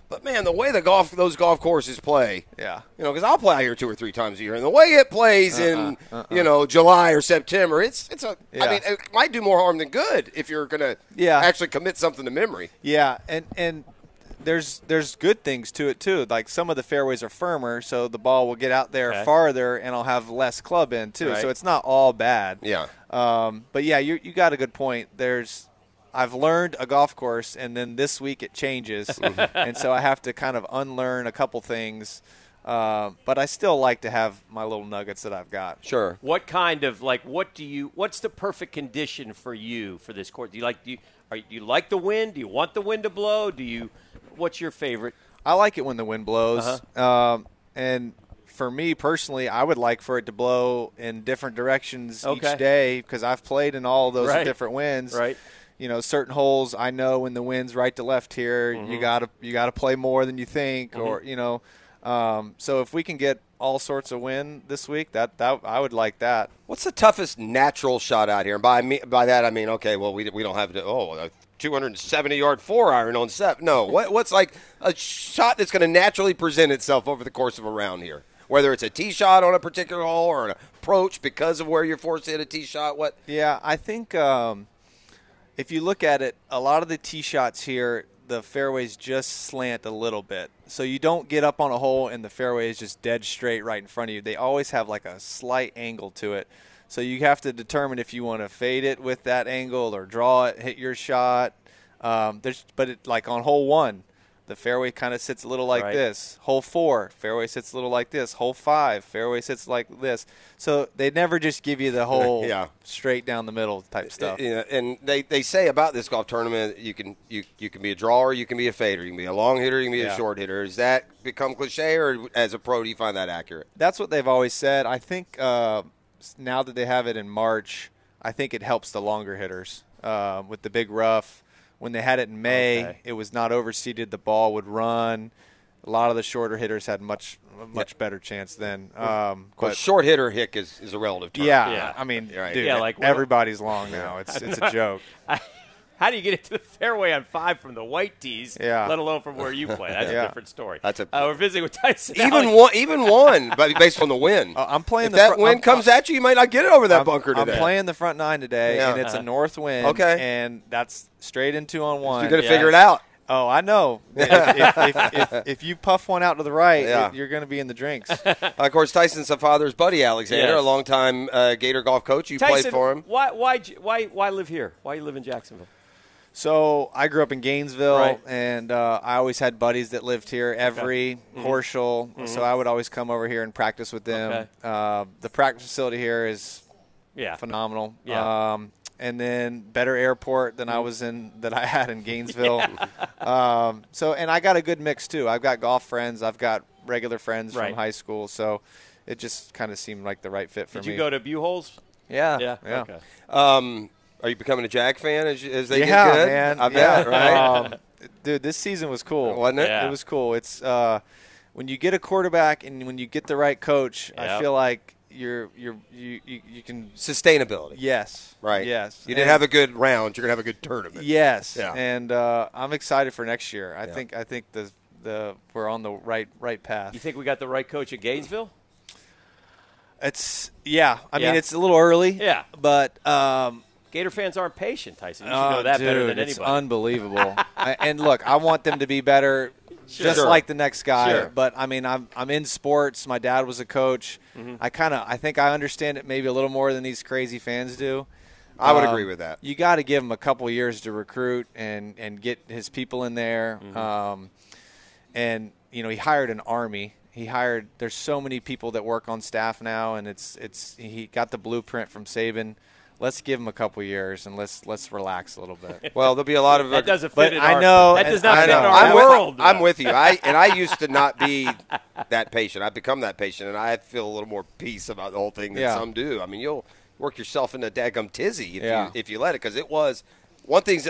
But man, the way the golf those golf courses play, Yeah. you know, because I'll play out here two or three times a year, and the way it plays in Uh-uh, uh-uh. you know July or September, it's it's a. I Yeah. mean, it might do more harm than good if you're going to Yeah. actually commit something to memory. Yeah, and and there's there's good things to it too. Like some of the fairways are firmer, so the ball will get out there Okay. farther, and I'll have less club in too. Right. So it's not all bad. Yeah. Um, but yeah, you you got a good point. There's I've learned a golf course, and then this week it changes, and so I have to kind of unlearn a couple things. Um, but I still like to have my little nuggets that I've got. Sure. What kind of like what do you? What's the perfect condition for you for this course? Do you like do you, are, do you like the wind? Do you want the wind to blow? Do you? What's your favorite? I like it when the wind blows. Uh-huh. Um, and for me personally, I would like for it to blow in different directions Okay. each day because I've played in all those Right. different winds. Right. You know, certain holes I know when the wind's right to left here, you Mhm. gotta you gotta play more than you think, Mhm. or you know. Um, so if we can get all sorts of wind this week, that that I would like that. What's the toughest natural shot out here? And by me, by that I mean, okay, well we, we don't have to. Oh, a 270 yard four iron on seven. No, what, what's like a shot that's going to naturally present itself over the course of a round here? Whether it's a tee shot on a particular hole or an approach because of where you're forced to hit a tee shot. What? Yeah, I think um, if you look at it, a lot of the tee shots here, the fairways just slant a little bit. So you don't get up on a hole and the fairway is just dead straight right in front of you. They always have like a slight angle to it. So you have to determine if you want to fade it with that angle or draw it, hit your shot. Um, there's, but it, like on hole one, the fairway kind of sits a little like Right. this. Hole four, fairway sits a little like this. Hole five, fairway sits like this. So they never just give you the whole Yeah. straight down the middle type stuff. Yeah, and they, they say about this golf tournament, you can you you can be a drawer, you can be a fader, you can be a long hitter, you can be Yeah. a short hitter. Does that become cliche, or as a pro, do you find that accurate? That's what they've always said. I think uh, now that they have it in March, I think it helps the longer hitters uh, with the big rough. When they had it in May, Okay. it was not overseeded. The ball would run. A lot of the shorter hitters had much a much better chance then. Um, Of course, but short hitter hick is, is a relative term. yeah, Yeah. I mean, Right. dude, Yeah, like everybody's long now. It's it's a joke. How do you get it to the fairway on five from the white tees? Yeah. Let alone from where you play. That's Yeah. a different story. That's a- Uh, we're visiting with Tyson. Even Alex. one, even one, but based on the wind. Uh, I'm playing if the that fr- wind I'm- comes at you, you might not get it over that I'm, bunker today. I'm playing the front nine today, Yeah. and it's Uh-huh. a north wind. Okay. and that's straight in two on one. You're going to Yeah. figure it out. Oh, I know. if, if, if, if, if you puff one out to the right, Yeah. it- you're going to be in the drinks. of course, Tyson's the father's buddy Alexander, Yes. a longtime uh, Gator golf coach. You Tyson, played for him. Why, why, why, why live here? Why you live in Jacksonville? So I grew up in Gainesville, Right. and uh, I always had buddies that lived here. Every Horschel, so I would always come over here and practice with them. Okay. Uh, the practice facility here is Yeah. phenomenal. Yeah. Um, and then better airport than I was in that I had in Gainesville. um, so, and I got a good mix too. I've got golf friends. I've got regular friends Right. from high school. So, it just kind of seemed like the right fit for Did me. Did you go to Buchholz? Yeah, Yeah. yeah. Okay. Um, are you becoming a Jag fan as, as they yeah, get good? man. I bet, yeah. right? Um, dude, this season was cool, Wasn't it? Yeah. It was cool. It's uh, when you get a quarterback and when you get the right coach, I feel like you're you're you you, you can Sustainability. yes, Right. yes. You didn't And- have a good round. You're gonna have a good tournament. Yes, Yeah. and uh, I'm excited for next year. I Yeah. think I think the the we're on the right right path. You think we got the right coach at Gainesville? It's yeah. I Yeah. mean, it's a little early. Yeah. but um, Gator fans aren't patient, Tyson. You should oh, know that better dude, than it's unbelievable. I, and look, I want them to be better, just Sure. like the next guy. Sure. But I mean, I'm I'm in sports. My dad was a coach. Mm-hmm. I kind of I think I understand it maybe a little more than these crazy fans do. I would Um, agree with that. You got to give him a couple years to recruit and and get his people in there. Mm-hmm. Um, and you know, he hired an army. He hired. There's so many people that work on staff now, and it's it's he got the blueprint from Saban. Let's give him a couple years and let's let's relax a little bit. Well, there'll be a lot of That doesn't fit I know- That does not fit in our I'm world. With, I'm with you. I and I used to not be that patient. I've become that patient, and I feel a little more peace about the whole thing than Yeah. some do. I mean, you'll work yourself into a daggum tizzy if Yeah. you if you let it, because it was one thing's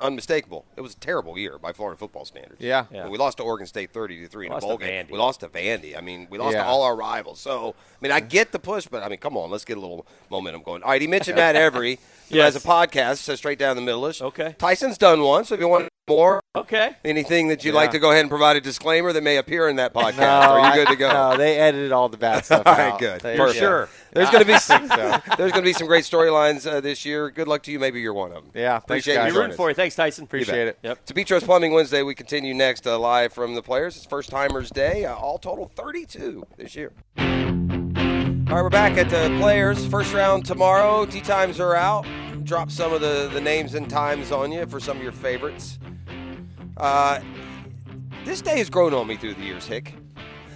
unmistakable. It was a terrible year by Florida football standards. Yeah. Yeah. we lost to Oregon State thirty to three in a bowl game. Vandy. We lost to Vandy. I mean, we lost to all our rivals. So, I mean, I get the push, but I mean, come on, let's get a little momentum going. All right, he mentioned Matt Every, who Yes. has a podcast, so straight down the middle-ish. Okay. Tyson's done one, so if you want more, Okay. anything that you'd Yeah. like to go ahead and provide a disclaimer that may appear in that podcast, are you I- good to go? No, they edited all the bad stuff. All right, out. good. They- Perfect. sure? There's going to be some, so. there's going to be some great storylines uh, this year. Good luck to you. Maybe you're one of them. Yeah, Appreciate guys. you rooting for you. Thanks, Tyson. Appreciate it. Yep. To Petros Plumbing Wednesday, we continue next uh, live from the players. It's First Timers Day, uh, all total 32 this year. All right, we're back at the players. First round tomorrow. Tee times are out. Drop some of the, the names and times on you for some of your favorites. Uh, this day has grown on me through the years, Hick.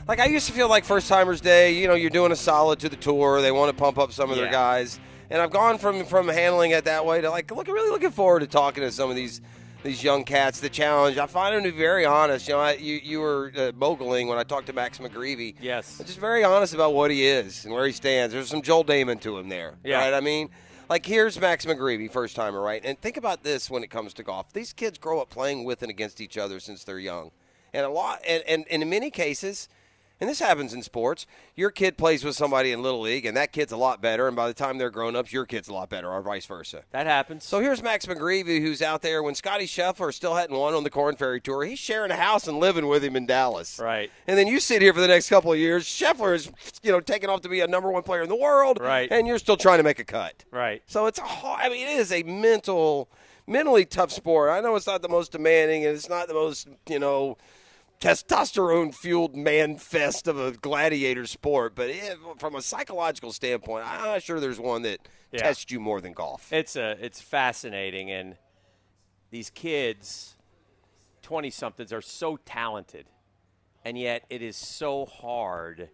Like I used to feel like First Timers Day, you know, you're doing a solid to the tour. They want to pump up some of their guys, and I've gone from from handling it that way to like look really looking forward to talking to some of these these young cats. The challenge, I find them to be very honest. You know, I, you you were uh, moguling when I talked to Max McGreevy. Yes. just very honest about what he is and where he stands. There's some Joel Dahmen to him there. Yeah. right? I mean. Like here's Max McGreevy, first timer, right? And think about this when it comes to golf. These kids grow up playing with and against each other since they're young, and a lot, and, and, and in many cases, and this happens in sports. Your kid plays with somebody in little league, and that kid's a lot better. And by the time they're grown ups, your kid's a lot better, or vice versa. That happens. So here's Max McGreevy, who's out there when Scottie Scheffler is still hadn't won on the Korn Ferry Tour. He's sharing a house and living with him in Dallas. Right. And then you sit here for the next couple of years. Scheffler is, you know, taking off to be a number one player in the world. Right. And you're still trying to make a cut. Right. So it's a hard, I mean, it is a mental, mentally tough sport. I know it's not the most demanding and it's not the most, you know, testosterone fueled man fest of a gladiator sport, but it, from a psychological standpoint, I'm not sure there's one that Yeah. tests you more than golf. It's a it's fascinating, and these kids, twenty somethings, are so talented, and yet it is so hard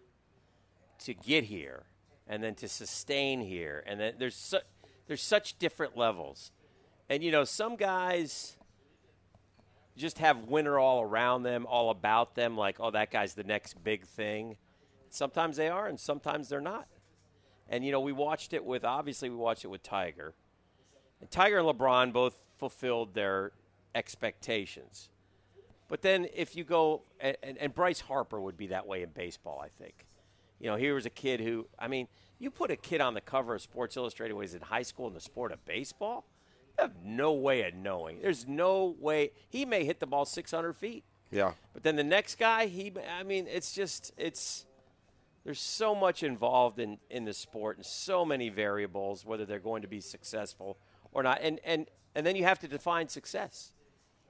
to get here, and then to sustain here, and then there's su- there's such different levels, and you know some guys just have winner all around them, all about them, like oh that guy's the next big thing. Sometimes they are, and sometimes they're not. And you know, we watched it with obviously we watched it with Tiger. And Tiger and LeBron both fulfilled their expectations. But then if you go and, and, Bryce Harper would be that way in baseball, I think. You know, here was a kid who I mean, you put a kid on the cover of Sports Illustrated when he's in high school in the sport of baseball, have no way of knowing. There's no way he may hit the ball 600 feet. Yeah. But then the next guy, he, I mean, it's just, it's, there's so much involved in, in the sport and so many variables, whether they're going to be successful or not. And, and, and then you have to define success.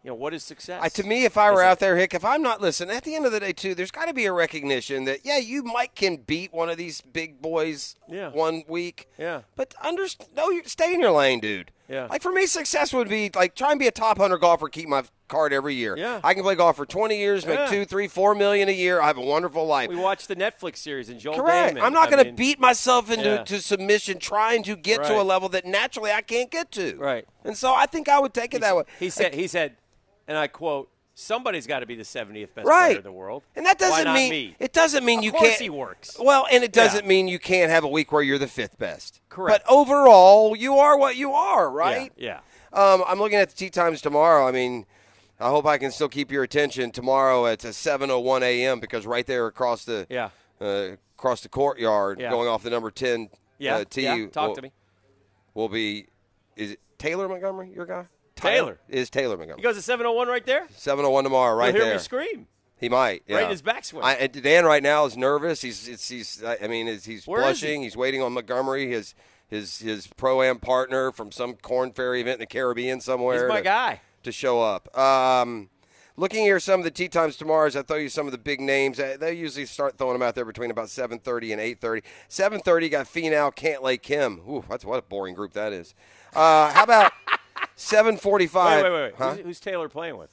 You know, what is success? I, to me, if I were Is it- out there, Hick, if I'm not listening, at the end of the day, too, there's got to be a recognition that yeah, you might can beat one of these big boys Yeah. one week. Yeah. But under no, you stay in your lane, dude. Yeah. Like for me, success would be like try and be a top hundred golfer, keep my card every year. Yeah. I can play golf for twenty years, make Yeah. two, three, four million a year. I have a wonderful life. We watched the Netflix series and Joel Correct. Dahmen. I'm not going to beat myself into yeah. to submission trying to get to a level that naturally I can't get to. Right. And so I think I would take it that way. He said, he said, and I quote, "Somebody's got to be the 70th best Right. player in the world." And that doesn't mean me? it doesn't mean Of you can't. he works. Well, and it doesn't mean you can't have a week where you're the fifth best. Correct. But overall, you are what you are, right? Yeah. Um, I'm looking at the tee times tomorrow. I mean, I hope I can still keep your attention tomorrow at 7:01 a.m. because right there across the Yeah. uh, across the courtyard, Yeah. going off the number 10 Yeah, uh, tee. yeah, talk will, to me. Will be is it Taylor Montgomery? Your guy? Taylor. is Taylor Montgomery. He goes to 701 right there. 7:01 tomorrow, right there. You'll hear there. me scream. He might. Yeah. Right in his backswing. I, and Dan right now is nervous. He's it's, he's I mean he's, he's Where is he? blushing. He's waiting on Montgomery, his his his pro am partner from some Korn Ferry event in the Caribbean somewhere. He's my to, guy. to show up. Um, looking here, some of the tee times tomorrow. As I throw you some of the big names, they usually start throwing them out there between about seven thirty and eight thirty. Seven thirty got Finau, Cantlay, Kim. Ooh, that's what a boring group that is. Uh, how about seven forty-five? Wait, wait, wait. Huh? Who's, who's Taylor playing with?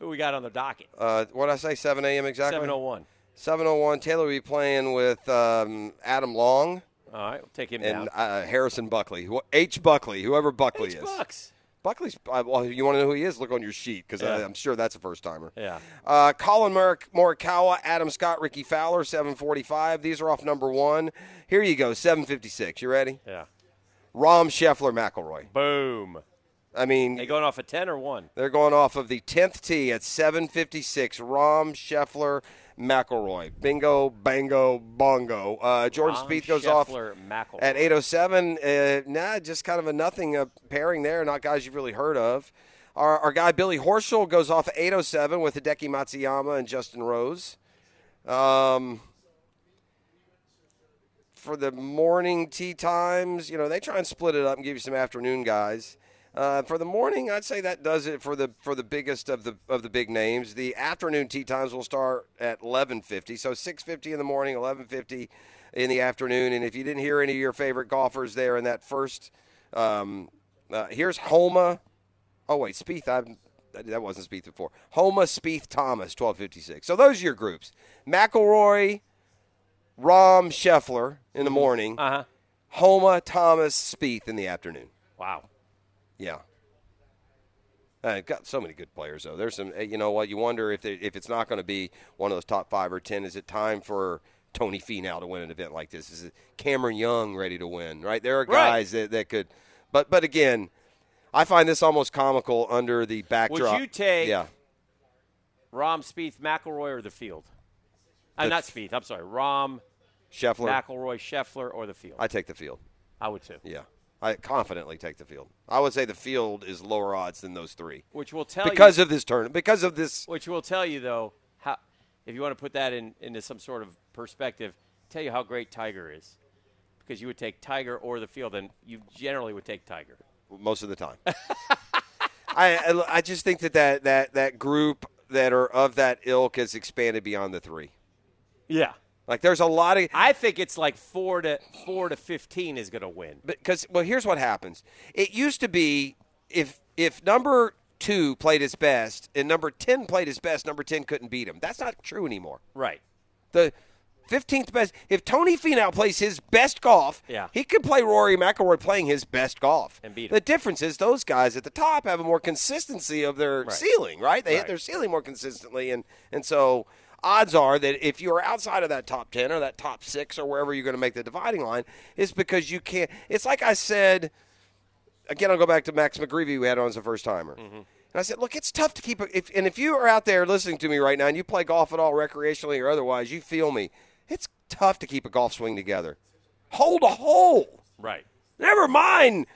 Who we got on the docket? Uh, what did I say? 7 a.m. exactly? 701. 701. Taylor will be playing with um, Adam Long All right, we'll take him and down. uh, Harrison Buckley. Who, H. Buckley, whoever Buckley H. is. Bucks. Buckley's, uh, well, you want to know who he is? Look on your sheet because Yeah. I'm sure that's a first timer. Yeah. Uh, Collin Mor- Morikawa, Adam Scott, Rickie Fowler, 745. These are off number one. Here you go, 756. You ready? Yeah. Rahm Scheffler, McIlroy. Boom. I mean, They going off a 10 or 1? they're going off of the 10th tee at 756. Rahm Scheffler, McIlroy. Bingo, bango, bongo. Uh, Jordan Rahm Spieth goes off Scheffler, McIlroy. at 807. Uh, nah, just kind of a nothing uh, pairing there. Not guys you've really heard of. Our, our guy Billy Horschel goes off at 807 with Hideki Matsuyama and Justin Rose. Um, for the morning tee times, you know, they try and split it up and give you some afternoon guys. Uh, for the morning, I'd say that does it for the for the biggest of the of the big names. The afternoon tee times will start at 11:50, so 6:50 in the morning, 11:50 in the afternoon. And if you didn't hear any of your favorite golfers there in that first, um, uh, here's Homa. Oh wait, Spieth. I that wasn't Spieth before. Homa, Spieth, Thomas, 12:56. So those are your groups. McIlroy, Rahm, Scheffler in the morning. Uh huh. Homa, Thomas, Spieth in the afternoon. Wow. Yeah. Uh, got so many good players though. There's some. uh, You know what? You wonder if they, if it's not going to be one of those top five or ten. Is it time for Tony Finau to win an event like this? Is it Cameron Young ready to win? Right. There are Right. guys that, that could. But but again, I find this almost comical under the backdrop. Would you take- Yeah. Rahm, Spieth, McIlroy, or the field? Uh, not Spieth. I'm sorry. Rahm, Scheffler. McIlroy, Scheffler, or the field? I take the field. I would too. Yeah. I confidently take the field. I would say the field is lower odds than those three. Which will tell because you, of this turn, because of this. Which will tell you though how, if you want to put that in into some sort of perspective, tell you how great Tiger is, because you would take Tiger or the field, and you generally would take Tiger. most of the time. I, I I just think that, that that that group that are of that ilk has expanded beyond the three. Yeah. Like there's a lot of I think it's like four to four to fifteen is going to win. because well here's what happens. It used to be if if number two played his best and number ten played his best, number ten couldn't beat him. That's not true anymore. Right. The fifteenth best. If Tony Finau plays his best golf, Yeah. he could play Rory McIlroy playing his best golf And beat him. The difference is those guys at the top have a more consistency of their Right. ceiling, right? They hit their ceiling more consistently, and and so odds are that if you're outside of that top ten or that top six or wherever you're going to make the dividing line, is because you can't. It's like I said. Again, I'll go back to Max McGreevy we had on as a first timer. Mm-hmm. And I said, look, it's tough to keep. A, if, and if you are out there listening to me right now and you play golf at all, recreationally or otherwise, you feel me. It's tough to keep a golf swing together. Hold a hole. Right. Never mind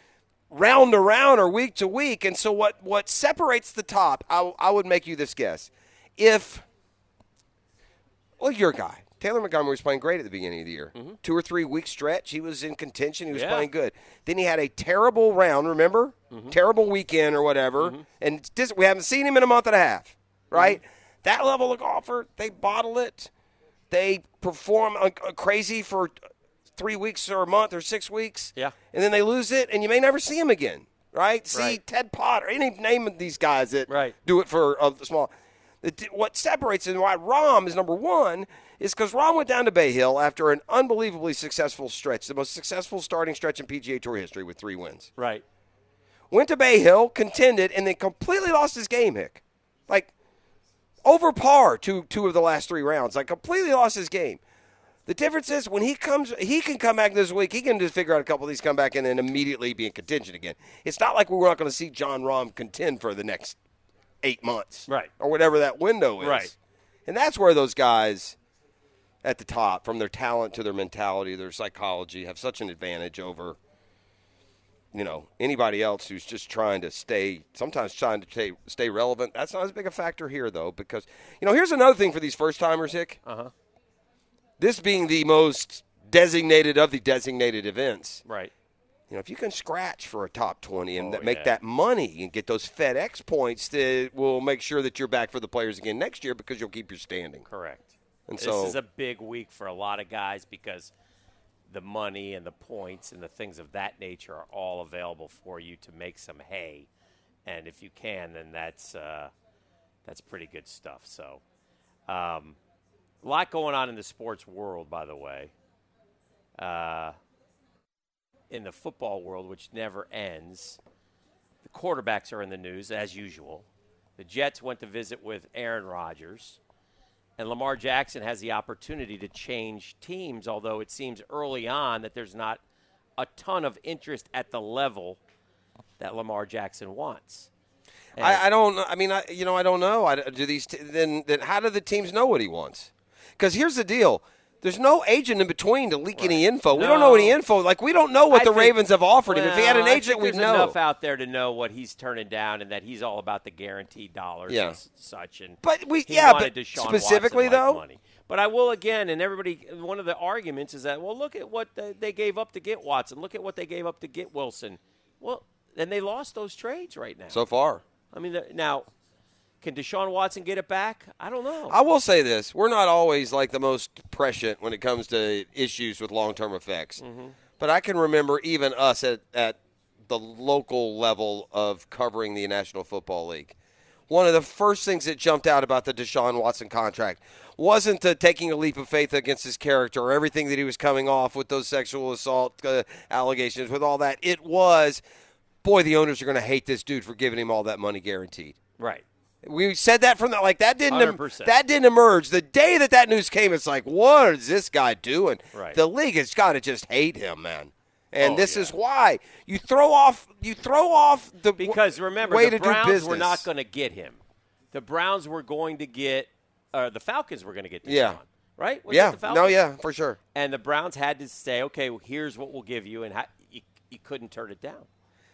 round to round or week to week. And so what, what separates the top, I, I would make you this guess. If, well, your guy, Taylor Montgomery was playing great at the beginning of the year. Two or three week stretch, he was in contention. He was Yeah. playing good. Then he had a terrible round, remember? Terrible weekend or whatever. And it's dis- we haven't seen him in a month and a half, right? That level of golfer, they bottle it. They perform uh, uh, crazy for three weeks or a month or six weeks. Yeah. And then they lose it, and you may never see him again. right? See Right. Ted Potter, any name of these guys that Right. do it for a small. What separates and why Rahm is number one is because Rahm went down to Bay Hill after an unbelievably successful stretch, the most successful starting stretch in PGA Tour history with three wins. Right. Went to Bay Hill, contended, and then completely lost his game, Hick. Like over par two two of the last three rounds. Like completely lost his game. The difference is when he comes, he can come back this week. He can just figure out a couple of these, come back, and then immediately be in contention again. It's not like we're not going to see Jon Rahm contend for the next eight months, Right. or whatever that window is. Right. And that's where those guys at the top, from their talent to their mentality, their psychology, have such an advantage over, you know, anybody else who's just trying to stay, sometimes trying to stay, stay relevant. That's not as big a factor here, though, because, you know, here's another thing for these first timers, Hick. Uh huh. This being the most designated of the designated events. Right. You know, if you can scratch for a top 20 and Oh, make yeah. that money and get those FedEx points that will make sure that you're back for the players again next year because you'll keep your standing. Correct. And this so is a big week for a lot of guys because the money and the points and the things of that nature are all available for you to make some hay. And if you can, then that's uh, that's pretty good stuff. So, um, a lot going on in the sports world, by the way. Uh, in the football world, which never ends, the quarterbacks are in the news as usual. The Jets went to visit with Aaron Rodgers. And Lamar Jackson has the opportunity to change teams, although it seems early on that there's not a ton of interest at the level that Lamar Jackson wants. I, I don't. I mean, I you know, I don't know. I, do these t- then? Then how do the teams know what he wants? Because here's the deal: there's no agent in between to leak any info. We don't know any info. Like we don't know what I the think- Ravens have offered him. If he had an agent, we'd there's know. enough out there to know what he's turning down and that he's all about the guaranteed dollars Yeah. and such. And But we- yeah, but Deshaun specifically, though? money. But I will again, and everybody. One of the arguments is that well, look at what they- they gave up to get Watson. Look at what they gave up to get Wilson. Well, and they lost those trades right now. So far, I mean, the, now can Deshaun Watson get it back? I don't know. I will say this: we're not always like the most prescient when it comes to issues with long-term effects. Mhm. But I can remember even us at, at the local level of covering the National Football League. One of the first things that jumped out about the Deshaun Watson contract wasn't the taking a leap of faith against his character or everything that he was coming off with those sexual assault uh, allegations, with all that. It was, boy, the owners are going to hate this dude for giving him all that money guaranteed. Right. We said that from the like that didn't em- 100%. that didn't emerge the day that that news came. It's like, what is this guy doing? Right. The league has got to just hate him, man. And Oh, this is why you throw off you throw off the because remember way the to Browns do business. were not going to get him. The Browns were going to get, or the Falcons were going to get. Deshaun, Yeah. Right. Was Yeah. No. Yeah. For sure. And the Browns had to say, okay, well, here's what we'll give you, and ha- you, you couldn't turn it down.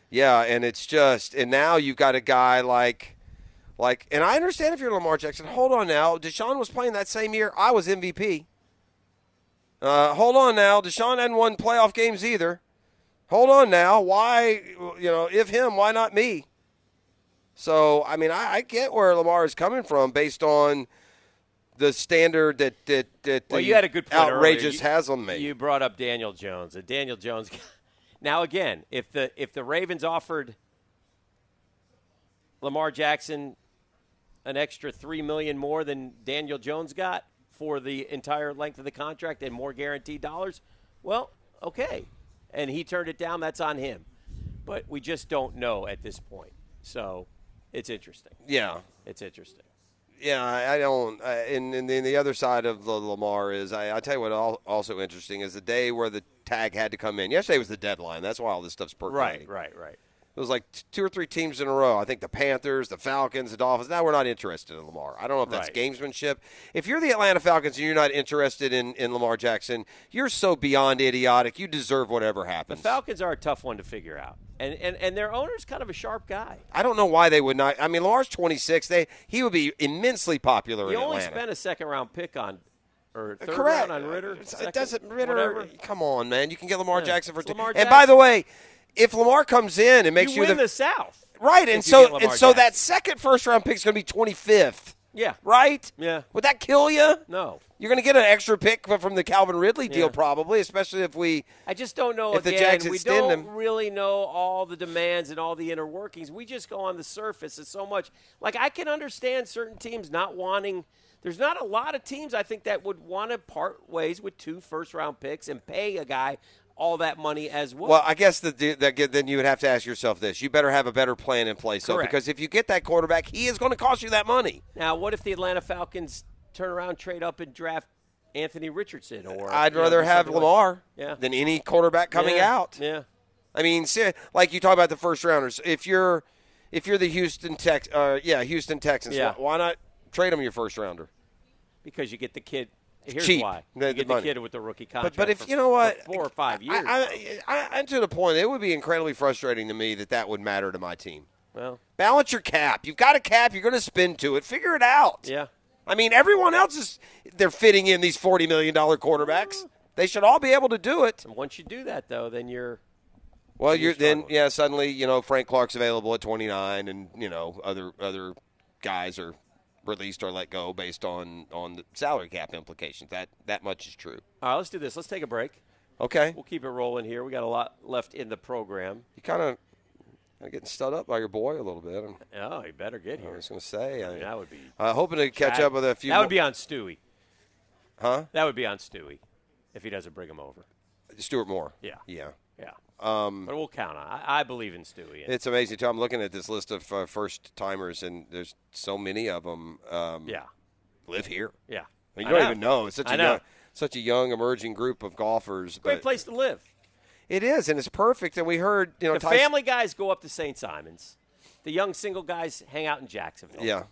Yeah, and it's just and now you've got a guy like like and I understand if you're Lamar Jackson. Hold on now. Deshaun was playing that same year. I was MVP. Uh, hold on now. Deshaun hadn't won playoff games either. Hold on now. Why you know, if him, why not me? So I mean I, I get where Lamar is coming from based on the standard that that, that Well, the you had a good point outrageous earlier. You- Haslam made. You brought up Daniel Jones. And Daniel Jones. now again, if the if the Ravens offered Lamar Jackson an extra three million more than Daniel Jones got for the entire length of the contract and more guaranteed dollars, well, okay. And he turned it down. That's on him. But we just don't know at this point. So it's interesting. Yeah. It's interesting. Yeah, I, I don't. Uh, and, and then the other side of the Lamar is, I, I tell you what, al- also interesting is the day where the tag had to come in. Yesterday was the deadline. That's why all this stuff's percolating. Right, right, right. It was like two or three teams in a row. I think the Panthers, the Falcons, the Dolphins. Now we're not interested in Lamar. I don't know if that's Right. gamesmanship. If you're the Atlanta Falcons and you're not interested in, in Lamar Jackson, you're so beyond idiotic. You deserve whatever happens. The. Falcons are a tough one to figure out. And, and, and their owner's kind of a sharp guy. I don't know why they would not. I mean, Lamar's 26. They he would be immensely popular You in only Atlanta. spent a second round pick on, or third Correct. round on Ridder. It second, doesn't Ridder. whatever. Come on, man. You can get Lamar Yeah, Jackson for it's two. Lamar And by the way, if Lamar comes in and makes you you, win the, the South. right, and so and so that second first round pick is going to be 25th. Yeah. Right? Yeah. Would that kill you? No. You're going to get an extra pick from the Calvin Ridley deal, Yeah. probably, especially if we. I just don't know. If the again, Jags we extend don't him- really know all the demands and all the inner workings. We just go on the surface. It's so much. Like I can understand certain teams not wanting. There's not a lot of teams I think that would want to part ways with two first round picks and pay a guy all that money as well. Well, I guess that that then you would have to ask yourself this: you better have a better plan in place, though, because if you get that quarterback, he is going to cost you that money. now, what if the Atlanta Falcons turn around, trade up, and draft Anthony Richardson? Or I'd you know, rather have like- Lamar Yeah. than any quarterback coming Yeah. out. Yeah. I mean, like you talk about the first rounders. If you're if you're the Houston Tex, uh, yeah, Houston Texans, Yeah. why, why not trade them your first rounder? because you get the kid. Here's cheap. why The- you the get the, money. kid with the rookie contract. but if for- you know what, four or five years. I, I, I, to the point, it would be incredibly frustrating to me that that would matter to my team. well, Balance your cap. You've got a cap. You're going to spend to it. Figure it out. yeah. I mean, everyone else is they're fitting in these forty million dollar quarterbacks. They should all be able to do it. And once you do that, though, then you're Well, You're you're then yeah. Suddenly, you know, Frank Clark's available at 29, and you know other other guys are released or let go based on on the salary cap implications. That that much is true. all right. Let's do this. Let's take a break. Okay, We'll keep it rolling here. We got a lot left in the program. you kind of getting stud up by your boy a little bit. Oh, he better get here. I was going to say, I, that would be uh, hoping to catch up with a few. That more, would be on Stewie. huh? That would be on Stewie if he doesn't bring him over. Stuart Moore. Yeah. yeah. Um, But we'll count on. I, I believe in Stewie. It's amazing too. I'm looking at this list of uh, first timers, and there's so many of them. Um, yeah. live here. Yeah. You I don't know. even know. It's such I a know. young, such a young emerging group of golfers. Great place to live. It is, and it's perfect. And we heard, you know, the Tyson- family guys go up to St. Simon's. The young single guys hang out in Jacksonville. Yeah,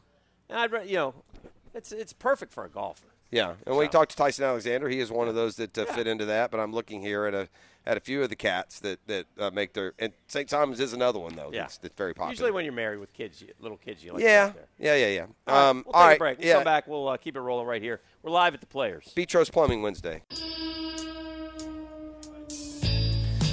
And I'd, you know, it's it's perfect for a golfer. Yeah. And when we So- talked to Tyson Alexander, he is one of those that uh, fit into that. But I'm looking here at a at a few of the cats that that uh, make their. And St. Simon's is another one though. Yeah. That's, that's very popular. Usually when you're married with kids, you, little kids, you like yeah, there. yeah, yeah, yeah. All right, um, we'll all take right, a break. We'll yeah. come back. We'll uh, keep it rolling right here. We're live at the Players. Beatrice Plumbing Wednesday.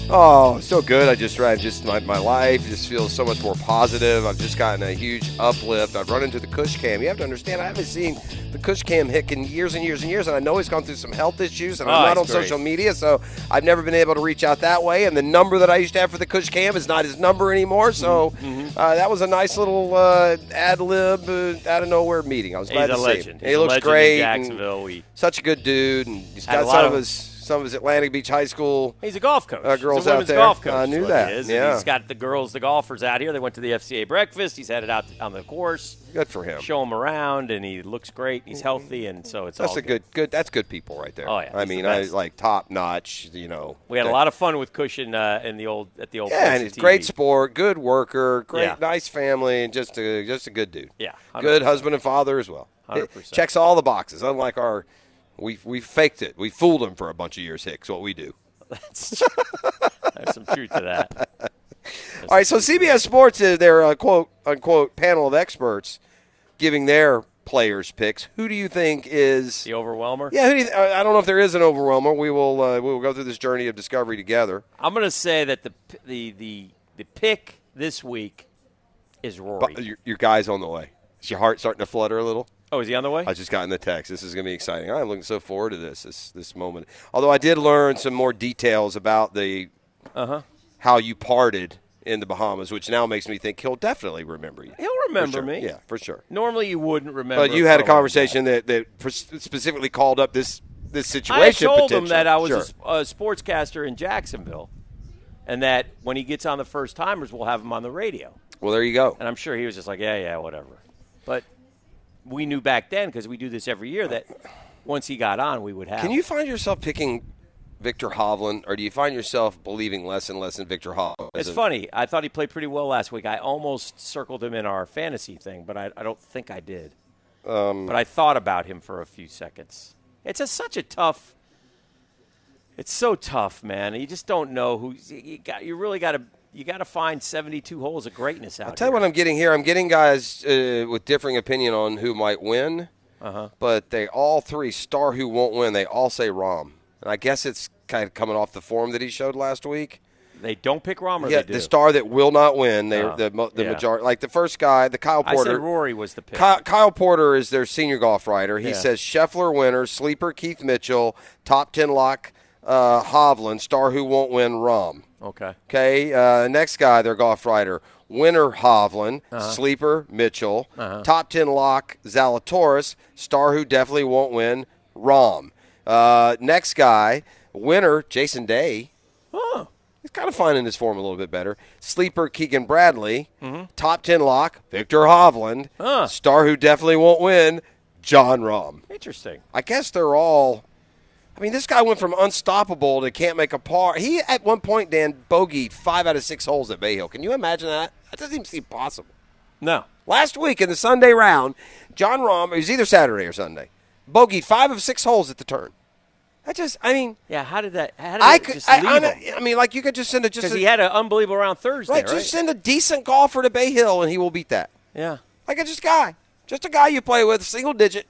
Oh, so good. I just I just my, my life just feels so much more positive. I've just gotten a huge uplift. I've run into the Cush Cam. You have to understand, I haven't seen the Cush Cam Hick in years and years and years, and I know he's gone through some health issues, and Oh, I'm not on great. social media, so I've never been able to reach out that way. And the number that I used to have for the Cush Cam is not his number anymore. So Mm-hmm. uh, that was a nice little uh, ad lib uh, out of nowhere meeting. I was He's glad a to see him. He's he looks great. Jacksonville. We- such a good dude, and he's got lot some of of- his some of his Atlantic Beach High School. He's a golf coach. Uh, He's a girls out there. golf coach. I knew that. He is, yeah. He's got the girls, the golfers out here. They went to the FCA breakfast. He's headed out on the course. Good for him. Show him around, and he looks great. He's healthy, and so it's That's all a good, good. That's good people right there. Oh, yeah, I mean, I like top notch. You know, We had a lot of fun with Cushion uh, in the old at the old. Yeah, and he's TV. great sport, good worker, great, Yeah. nice family, and just a just a good dude. Yeah, good 100%. husband and father as well. 100%. checks all the boxes. Unlike our, we we faked it. We fooled them for a bunch of years. Hicks, what we do. That's, there's some truth to that. All right, so CBS Sports is their uh, quote unquote panel of experts giving their players picks. Who do you think is the overwhelmer? Yeah, who do you th- I I don't know if there is an overwhelmer. We will uh, we will go through this journey of discovery together. I'm going to say that the the the the pick this week is Rory. But your, your guy's on the way. Is your heart starting to flutter a little? Oh, is he on the way? I just got in the text. This is going to be exciting. I'm looking so forward to this this this moment. Although I did learn some more details about the Uh-huh. how you parted in the Bahamas, which now makes me think he'll definitely remember you. He'll remember sure. me. Yeah, for sure. Normally you wouldn't remember. But you had a conversation that that pers- specifically called up this this situation. had told him that I was Sure. a a, sportscaster in Jacksonville, and that when he gets on the first timers, we'll have him on the radio. Well, there you go. And I'm sure he was just like, yeah, yeah, whatever. But we knew back then because we do this every year that once he got on, we would have. Can you find yourself picking Viktor Hovland, or do you find yourself believing less and less in Viktor Hovland? It's a- funny. I thought he played pretty well last week. I almost circled him in our fantasy thing, but I, I don't think I did. Um, but I thought about him for a few seconds. It's a, such a tough. It's so tough, man. You just don't know who you got. You really got to. You got to find seventy-two holes of greatness out there. I'll tell you what I'm getting here. I'm getting guys uh, with differing opinion on who might win, Uh-huh. but they all three star who won't win. They all say Rahm, and I guess it's kind of coming off the form that he showed last week. They don't pick Rahm, or yeah, they do. the star that will not win. They Oh, the the yeah. majority like the first guy, the Kyle Porter. I said Rory was the pick. Kyle, Kyle Porter is their senior golf writer. He Yeah. says Scheffler winner, sleeper Keith Mitchell, top ten lock uh, Hovland, star who won't win Rahm. Okay. Okay. Uh, next guy, their golf writer, winner Hovland, Uh-huh. sleeper Mitchell, Uh-huh. top ten lock Zalatoris, star who definitely won't win Rahm. Uh, next guy, winner Jason Day. Oh. He's kind of finding his form a little bit better. Sleeper Keegan Bradley, Mhm. top ten lock Viktor Hovland, Huh. star who definitely won't win Jon Rahm. Interesting. I guess they're all. I mean, this guy went from unstoppable to can't make a par. He at one point, Dan bogeyed five out of six holes at Bay Hill. Can you imagine that? That doesn't even seem possible. No. Last week in the Sunday round, Jon Rahm, it was either Saturday or Sunday, bogeyed five of six holes at the turn. I just, I mean, Yeah, how did that? How did I could, just I, I, mean, like you could just send a just Because he had an unbelievable round Thursday, right, right? just send a decent golfer to Bay Hill and he will beat that. Yeah. Like a just guy, just a guy you play with, single digit.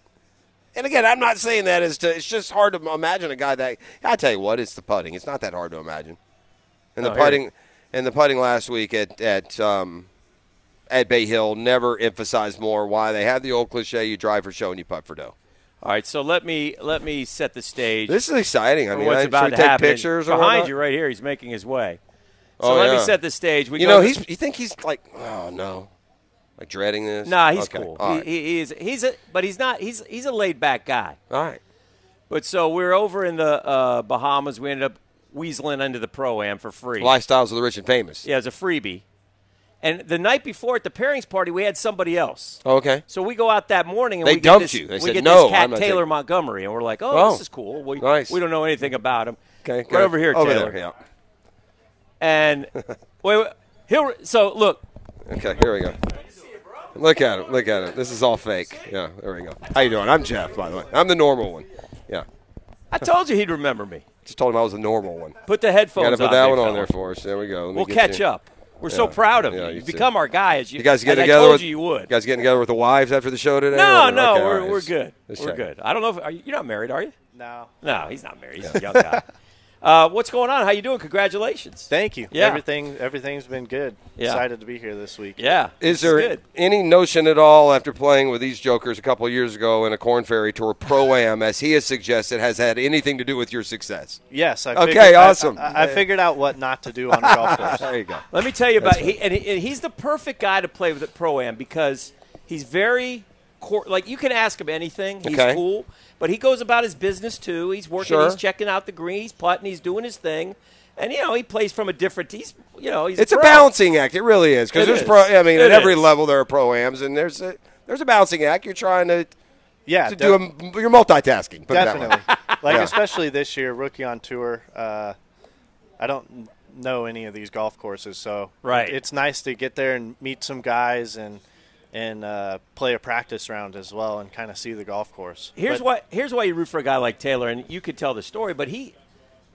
And again, I'm not saying that as to. It's just hard to imagine a guy that. I tell you what, it's the putting. It's not that hard to imagine. And the Oh, putting, and the putting last week at at um, at Bay Hill never emphasized more why they had the old cliche: you drive for show and you putt for dough. All right, so let me let me set the stage. This is exciting. I mean, what's I- about to take happen. pictures behind you, right here. He's making his way. So Oh, let me set the stage. We you know, he's. You think he's like, oh no, like dreading this? Nah, he's Okay, cool. all He, right. he, he is. He's a, but he's not. He's he's a laid back guy. All right. But so we're over in the uh, Bahamas. We ended up weaseling into the pro am for free. Lifestyles of the rich and famous. Yeah, it's a freebie. And the night before at the pairings party, we had somebody else. Okay. So we go out that morning and They we get dumped this, you. They we said, get "No, this cat I'm not Taylor taking-" Montgomery, and we're like, oh, Oh. this is cool. We, Nice. we don't know anything about him. Okay, right good. over here, Over Taylor. there, yeah. And wait, wait, he'll so look. Okay, here we go. Look at him. Look at him. This is all fake. Yeah, there we go. How you doing? I'm Jeff, by the way. I'm the normal one. Yeah. I told you he'd remember me. Just told him I was the normal one. Put the headphones Got to put that big one on there for us. There we go. Let me We'll catch you- up. We're so proud of Yeah, you. you You've too. become our guy. As you, You guys get as I together told with you you would. You guys getting together with the wives after the show today? No, or- no, okay, we're, right. we're Just- good. just we're checking. good. I don't know if are you, you're not married, are you? No. No, he's not married. He's a young guy. Uh, what's going on? How you doing? Congratulations. Thank you. Yeah. Everything everything's been good. Yeah. Excited to be here this week. Yeah. Is This there good. any notion at all after playing with these jokers a couple of years ago in a Korn Ferry Tour Pro Am, as he has suggested, has had anything to do with your success? Yes. I Okay, figured- I- awesome. I, I figured out what not to do on a golf course. there you go. Let me tell you about he, and, he, and he's the perfect guy to play with at pro am because he's very cor- like you can ask him anything. He's Okay. cool, but he goes about his business too. He's working. Sure. He's checking out the green. He's putting. He's doing his thing, and you know he plays from a different. He's you know he's It's a pro. balancing act. It really is because there's is. pro. I mean, It at every level there are pro ams, and there's a there's a balancing act. You're trying to Yeah, to do a, you're multitasking. Put it that way. Definitely. like Yeah. especially this year, rookie on tour. Uh, I don't know any of these golf courses, so Right. It's nice to get there and meet some guys and and uh, play a practice round as well, and kind of see the golf course. Here's But- why. Here's why you root for a guy like Taylor, and you could tell the story. But he,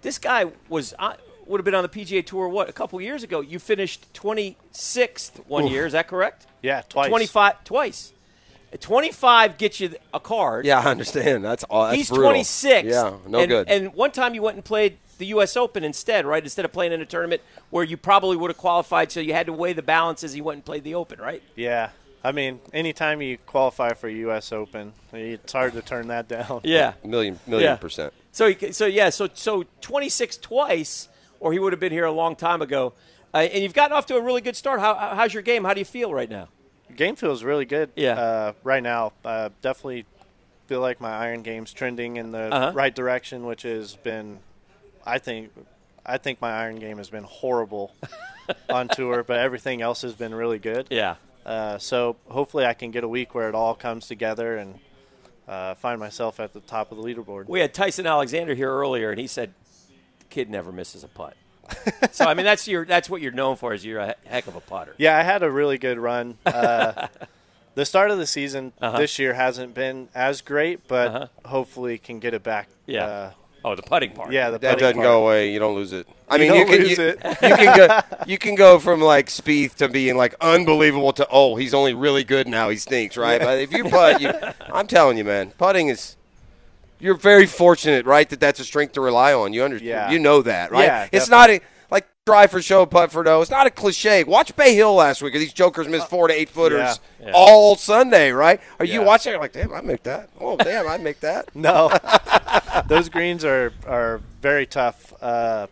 this guy was uh, would have been on the PGA Tour. What a couple years ago? You finished 26th one Oof. year. Is that correct? Yeah, twice. 25 twice. 25 gets you a card. Yeah, I understand. That's all. That's He's brutal. 26. Yeah, no and, good. And one time you went and played the U.S. Open instead, right? Instead of playing in a tournament where you probably would have qualified, so you had to weigh the balances. You went and played the Open, right? Yeah, I mean, anytime you qualify for U.S. Open, it's hard to turn that down. Yeah, million million Yeah. percent. So, he, so yeah, so so 26 twice, or he would have been here a long time ago. Uh, and you've gotten off to a really good start. How, how's your game? How do you feel right now? Game feels really good. Yeah. Uh, right now, uh, definitely feel like my iron game's trending in the Uh-huh. right direction, which has been, I think, I think my iron game has been horrible on tour, but everything else has been really good. Yeah. Uh, so hopefully, I can get a week where it all comes together and uh, find myself at the top of the leaderboard. We had Tyson Alexander here earlier, and he said the kid never misses a putt. so I mean, that's your that's what you're known for. Is you're a heck of a putter. Yeah, I had a really good run. Uh, the start of the season Uh-huh. this year hasn't been as great, but Uh-huh. hopefully can get it back. Yeah. Uh, oh, the putting part. Yeah, the that doesn't part. go away. You don't lose it. I You mean, you, don't can lose you, it. you can go you can go from like Spieth to being like unbelievable to oh he's only really good now he stinks right. But if you putt, you, I'm telling you, man, putting is. You're very fortunate, right? That that's a strength to rely on. You understand? Yeah. You know that, right? Yeah, it's definitely. not a, drive for show putt for no. It's not a cliche. Watch Bay Hill last week. These jokers missed four to eight footers yeah. Yeah. all Sunday, right? Are you Yeah. watching? You're like, damn, I make that. Oh, damn, I make that. No, those greens are are very tough. Uh,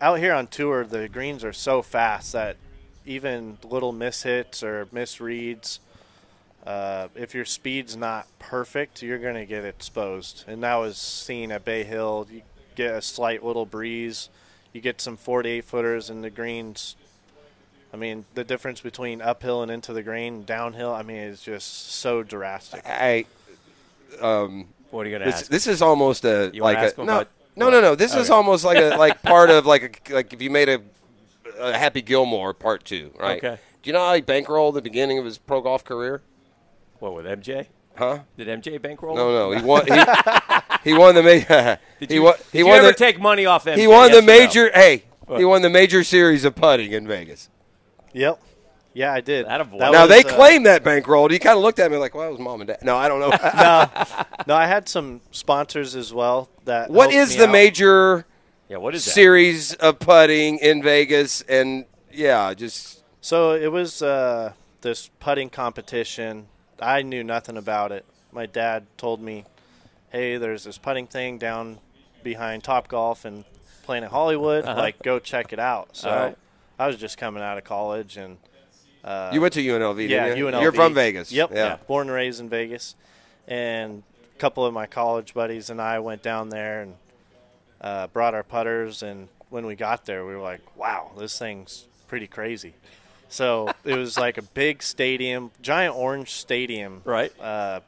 out here on tour, the greens are so fast that even little mishits or misreads, uh, if your speed's not perfect, you're going to get exposed. And that was seen at Bay Hill. You get a slight little breeze, you get some four to eight footers, and the greens. I mean, the difference between uphill and into the green, downhill. I mean, it's just so drastic. I, um, What are you gonna this, ask? This is almost a You like ask a him no, about- no, no, no. This is almost like a like part of like a like if you made a, a Happy Gilmore part two, right? Okay. Do you know how he bankrolled the beginning of his pro golf career? What with MJ? Huh? Did MJ bankroll? No, no. He won. He, he won the major. Did he you, won. did He you won ever the, take money off MJ? He won Yes the or no? major. Hey, What? he won the major series of putting in Vegas. Yep. Yeah, I did. That avoid- That now was, they uh, claim that bankroll. You kind of looked at me like, "Well, it was mom and dad." No, I don't know. no, no, I had some sponsors as well. That what is me the out. major? Yeah, what is that? series of putting in Vegas? And yeah, just So it was uh, this putting competition. I knew nothing about it. My dad told me, "Hey, there's this putting thing down behind Top Golf and Planet Hollywood. Uh-huh. Like, go check it out." So All right. I was just coming out of college and. Uh, You went to UNLV, didn't yeah, you? UNLV. You're from Vegas. Yep. Yeah. Born and raised in Vegas, and a couple of my college buddies and I went down there and uh, brought our putters. And when we got there, we were like, "Wow, this thing's pretty crazy." So it was like a big stadium, giant orange stadium, Right. Uh,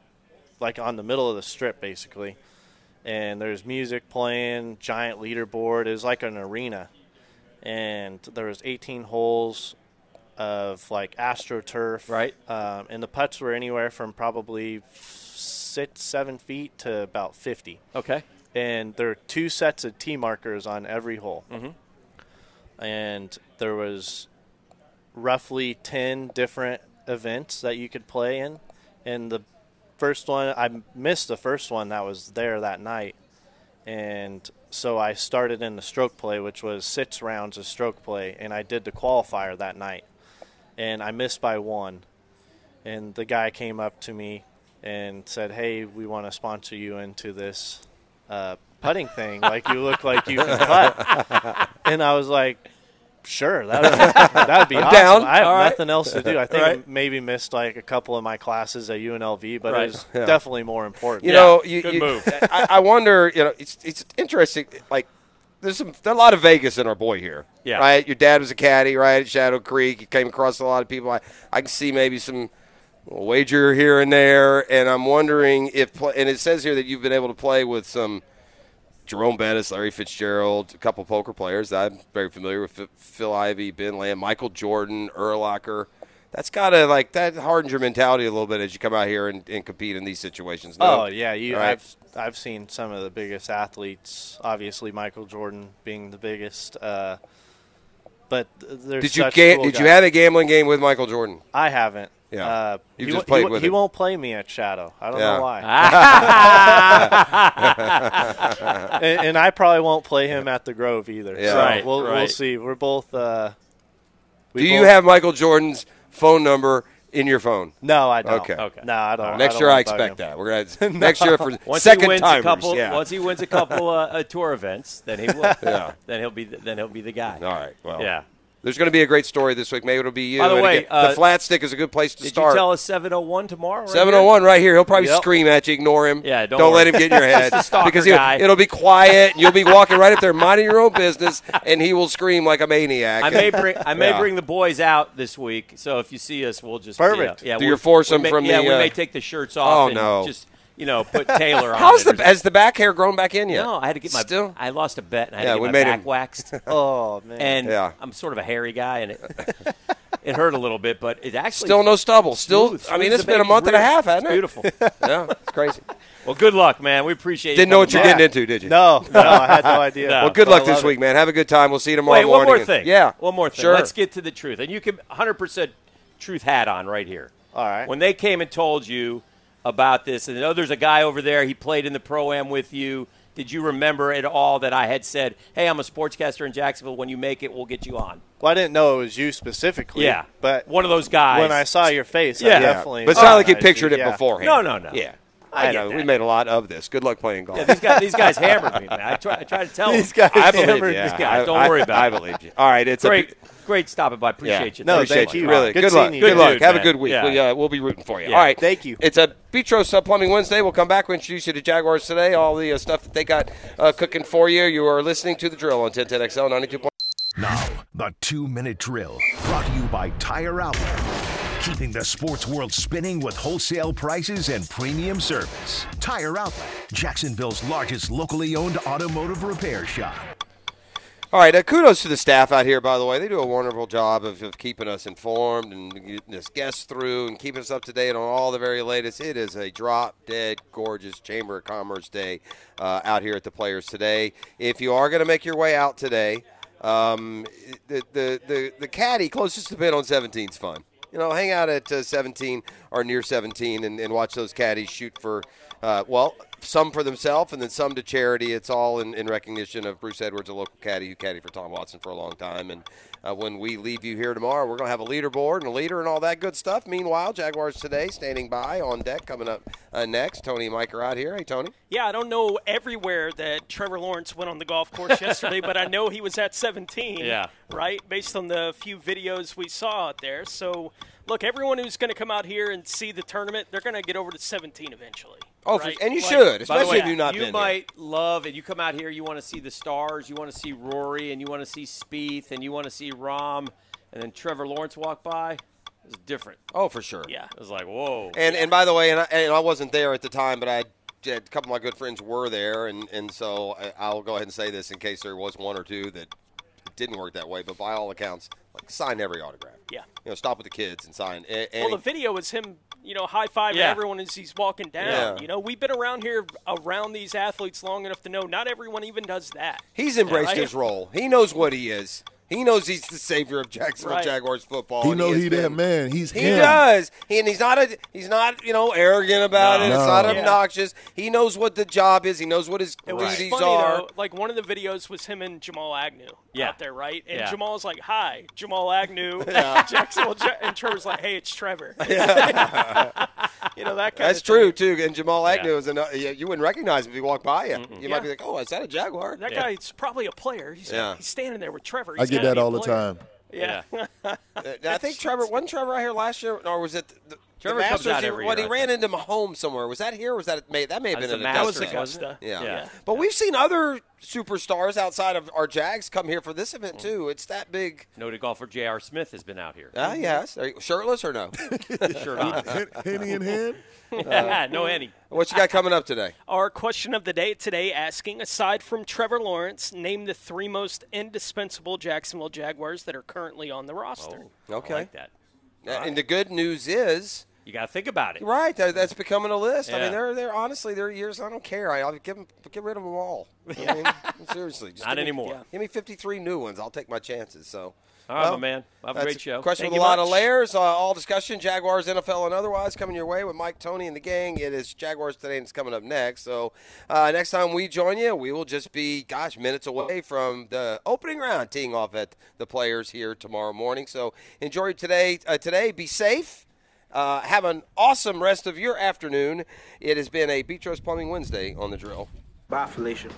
like on the middle of the strip, basically. And there's music playing, giant leaderboard. It was like an arena, and there was 18 holes of like astroturf. Right. Um, and the putts were anywhere from probably six, seven feet to about 50. Okay. And there are two sets of tee markers on every hole. Mhm. And there was roughly 10 different events that you could play in. And the first one, I missed the first one that was there that night. And so I started in the stroke play, which was six rounds of stroke play, and I did the qualifier that night. And I missed by one. And the guy came up to me and said, Hey, we want to sponsor you into this uh, putting thing. Like, you look like you can putt. and I was like, Sure, that would, that would be I'm awesome. down. I have All right. nothing else to do. I think Right. I maybe missed like a couple of my classes at UNLV, but Right. it was Yeah. definitely more important. you Yeah, know, you, good you- move. I, I wonder. You know, it's it's interesting. Like, there's some there's a lot of Vegas in our boy here. Yeah. Right. Your dad was a caddy, right, at Shadow Creek. You came across a lot of people. I I can see maybe some wager here and there, and I'm wondering if. Play, and it says here that you've been able to play with some. Jerome Bettis, Larry Fitzgerald, a couple poker players that I'm very familiar with. Phil- Ivey, Ben Lamb, Michael Jordan, Urlacher. That's gotta like that hardens your mentality a little bit as you come out here and, and compete in these situations. No? Oh yeah, you. Right. I've I've seen some of the biggest athletes. Obviously, Michael Jordan being the biggest. Uh, but there's Did you ga- cool did you have a gambling game with Michael Jordan? I haven't. Yeah. Uh, You've he just wo- played he, with He him. won't play me at Shadow. I don't Yeah. know why. And, and I probably won't play him at the Grove either. Yeah. So Right, we'll we'll right. see. We're both. Uh, we Do you both- have Michael Jordan's phone number in your phone? No, I don't. Okay. Okay. No, I don't. Next I year, don't I bug expect him. that. We're gonna next year for Once second he wins timers. a couple, yeah. once he wins a couple uh, uh, tour events, then he will. Yeah. Then he'll be the, then he'll be the guy. All right. Well. Yeah. There's going to be a great story this week. Maybe it'll be you. By the And way, again, uh, the flat stick is a good place to Did start. you tell us 701 tomorrow? right 701 right here. He'll probably Yep. scream at you. Ignore him. Yeah, don't let him get in your head Just a stalker because it'll be quiet. and You'll be walking right up there, minding your own business, and he will scream like a maniac. I may bring I may Yeah. bring the boys out this week, so if you see us, we'll just Perfect. Yeah, yeah Do we'll- your foursome we may, from yeah, the, we uh, may take the shirts off. Oh, and no. Just you know, put Taylor on. How's it or the has the back hair grown back in yet? No, I had to get my Still? I lost a bet and I had Yeah, to get we my made back him- waxed. Oh man. and Yeah. I'm sort of a hairy guy, and it it hurt a little bit, but it actually Still no stubble. Still, smooth, I mean, it's been a baby's month and a half, hasn't It's it? Beautiful. yeah, it's crazy. well, good luck, man. We appreciate. You. Didn't know what you're coming getting into, did you? no, no, I had no idea. No. Well, good luck this love it. week, man. Have a good time. We'll see you tomorrow Wait, one more thing. Yeah, one more thing. Sure. Let's get to the truth, and you can 100 percent truth hat on right here. All right. When they came and told you about this, and oh, there's a guy over there. He played in the pro am with you. did you remember at all that I had said, "Hey, I'm a sportscaster in Jacksonville. When you make it, we'll get you on." Well, I didn't know it was you specifically. Yeah, but one of those guys. When I saw your face, I Yeah. definitely. But it's not like you recognized you, pictured it yeah. beforehand. No, no, no. Yeah. I I, get know. We made a lot of this. Good luck playing golf. Yeah, these guys, these guys hammered me, man. I try, I try to tell These them. guys I believe hammered you. me. These guys, don't I- worry about I it. believe you. All right, it's a great, big- great stopping by. Appreciate you. No, Appreciate thank you. you. Really, Good good, luck. you. Good Good luck. dude, Have a good week. Yeah. We, uh, we'll be rooting for you. Yeah. All right. Thank you. It's a Petros Sub Plumbing Wednesday. We'll come back. We'll introduce you to Jaguars today. All the uh, stuff that they got uh, cooking for you. You are listening to the drill on 1010XL 92. Now, the two minute drill brought to you by Tire Outlet. Keeping the sports world spinning with wholesale prices and premium service. Tire Outlet, Jacksonville's largest locally owned automotive repair shop. All right, uh, kudos to the staff out here, by the way. They do a wonderful job of, of keeping us informed and getting us guests through and keeping us up to date on all the very latest. It is a drop dead gorgeous Chamber of Commerce day uh, out here at the Players today. If you are going to make your way out today, um, the, the, the, the caddy closest to pin on 17 is fun. You know, hang out at uh, 17 or near 17 and, and watch those caddies shoot for, uh, well, some for themselves and then some to charity. It's all in, in recognition of Bruce Edwards, a local caddy who caddied for Tom Watson for a long time. And uh, when we leave you here tomorrow, we're going to have a leaderboard and a leader and all that good stuff. Meanwhile, Jaguars today standing by on deck coming up uh, next. Tony and Mike are out here. Hey, Tony. Yeah, I don't know everywhere that Trevor Lawrence went on the golf course yesterday, but I know he was at 17. Yeah. Right, based on the few videos we saw out there. So, look, everyone who's going to come out here and see the tournament, they're going to get over to 17 eventually. Oh, for- right? and you Like- should, especially way, if you've not you been here. might love, and you come out here, you want to see the stars, you want to see Rory, and you want to see Spieth, and you want to see Rahm, and then Trevor Lawrence walk by. It's different. Oh, for sure. Yeah. It was like, whoa. And and by the way, and I, and I wasn't there at the time, but I had a couple of my good friends were there, and and so I'll go ahead and say this in case there was one or two that didn't work that way. But by all accounts, like sign every autograph. Yeah. You know, stop with the kids and sign. a- Well, the video is him, you know, high fiving Yeah. everyone as he's walking down. Yeah. You know, we've been around here around these athletes long enough to know not everyone even does that. he's embraced Right? his role. He knows what he is. He knows he's the savior of Jacksonville Right. Jaguars football. He and know he that man. He's He him. does, he, and he's not a, he's not you know arrogant about it. It's No. not Yeah. obnoxious. He knows what the job is. He knows what his It was duties funny are. though. Like one of the videos was him and Jamal Agnew Yeah. out there, right? And Yeah. Jamal's like, "Hi, Jamal Agnew." Yeah. Jacksonville, Ja- and Trevor's like, "Hey, it's Trevor." you know that kind That's of true too. And Jamal Yeah. Agnew is an, uh, yeah, you wouldn't recognize him if he walked by you. You might be like, "Oh, is that a Jaguar?" That guy's probably a player. He's, Yeah. he's standing there with Trevor. He's get that all the time. Yeah. I think Trevor wasn't Trevor out here last year, or was it the, Trevor the comes out he, every what year, he ran into Mahomes somewhere. Was that here? Or was that may, that may have been was at the Augusta? Masters, wasn't it? Yeah. Yeah. but we've seen other superstars outside of our Jags come here for this event too. It's that big. Noted golfer J.R. Smith has been out here. Ah, yes. Are you shirtless or no? Shirt on. Henny in hand. no any. What you got coming up today? Our question of the day today asking, aside from Trevor Lawrence, name the three most indispensable Jacksonville Jaguars that are currently on the roster. Okay. I like that. And the good news is. You got to think about it. Right, that's becoming a list. I mean, they're they're honestly they're years. I don't care. I, I'll give 'em- get rid of them all. I mean, seriously, just Not give me- anymore. yeah, Give me 53 new ones. I'll take my chances. So, All right, my man. Have a great show. Question Thank with a you lot of layers. Uh, all discussion, Jaguars, NFL, and otherwise coming your way with Mike, Tony, and the gang. It is Jaguars today, and it's coming up next. So, uh, next time we join you, we will just be, gosh, minutes away from the opening round, teeing off at the players here tomorrow morning. So, enjoy today. Uh, today, be safe. Uh, have an awesome rest of your afternoon. It has been a Beach Rose Plumbing Wednesday on the drill. Bye, Felicia.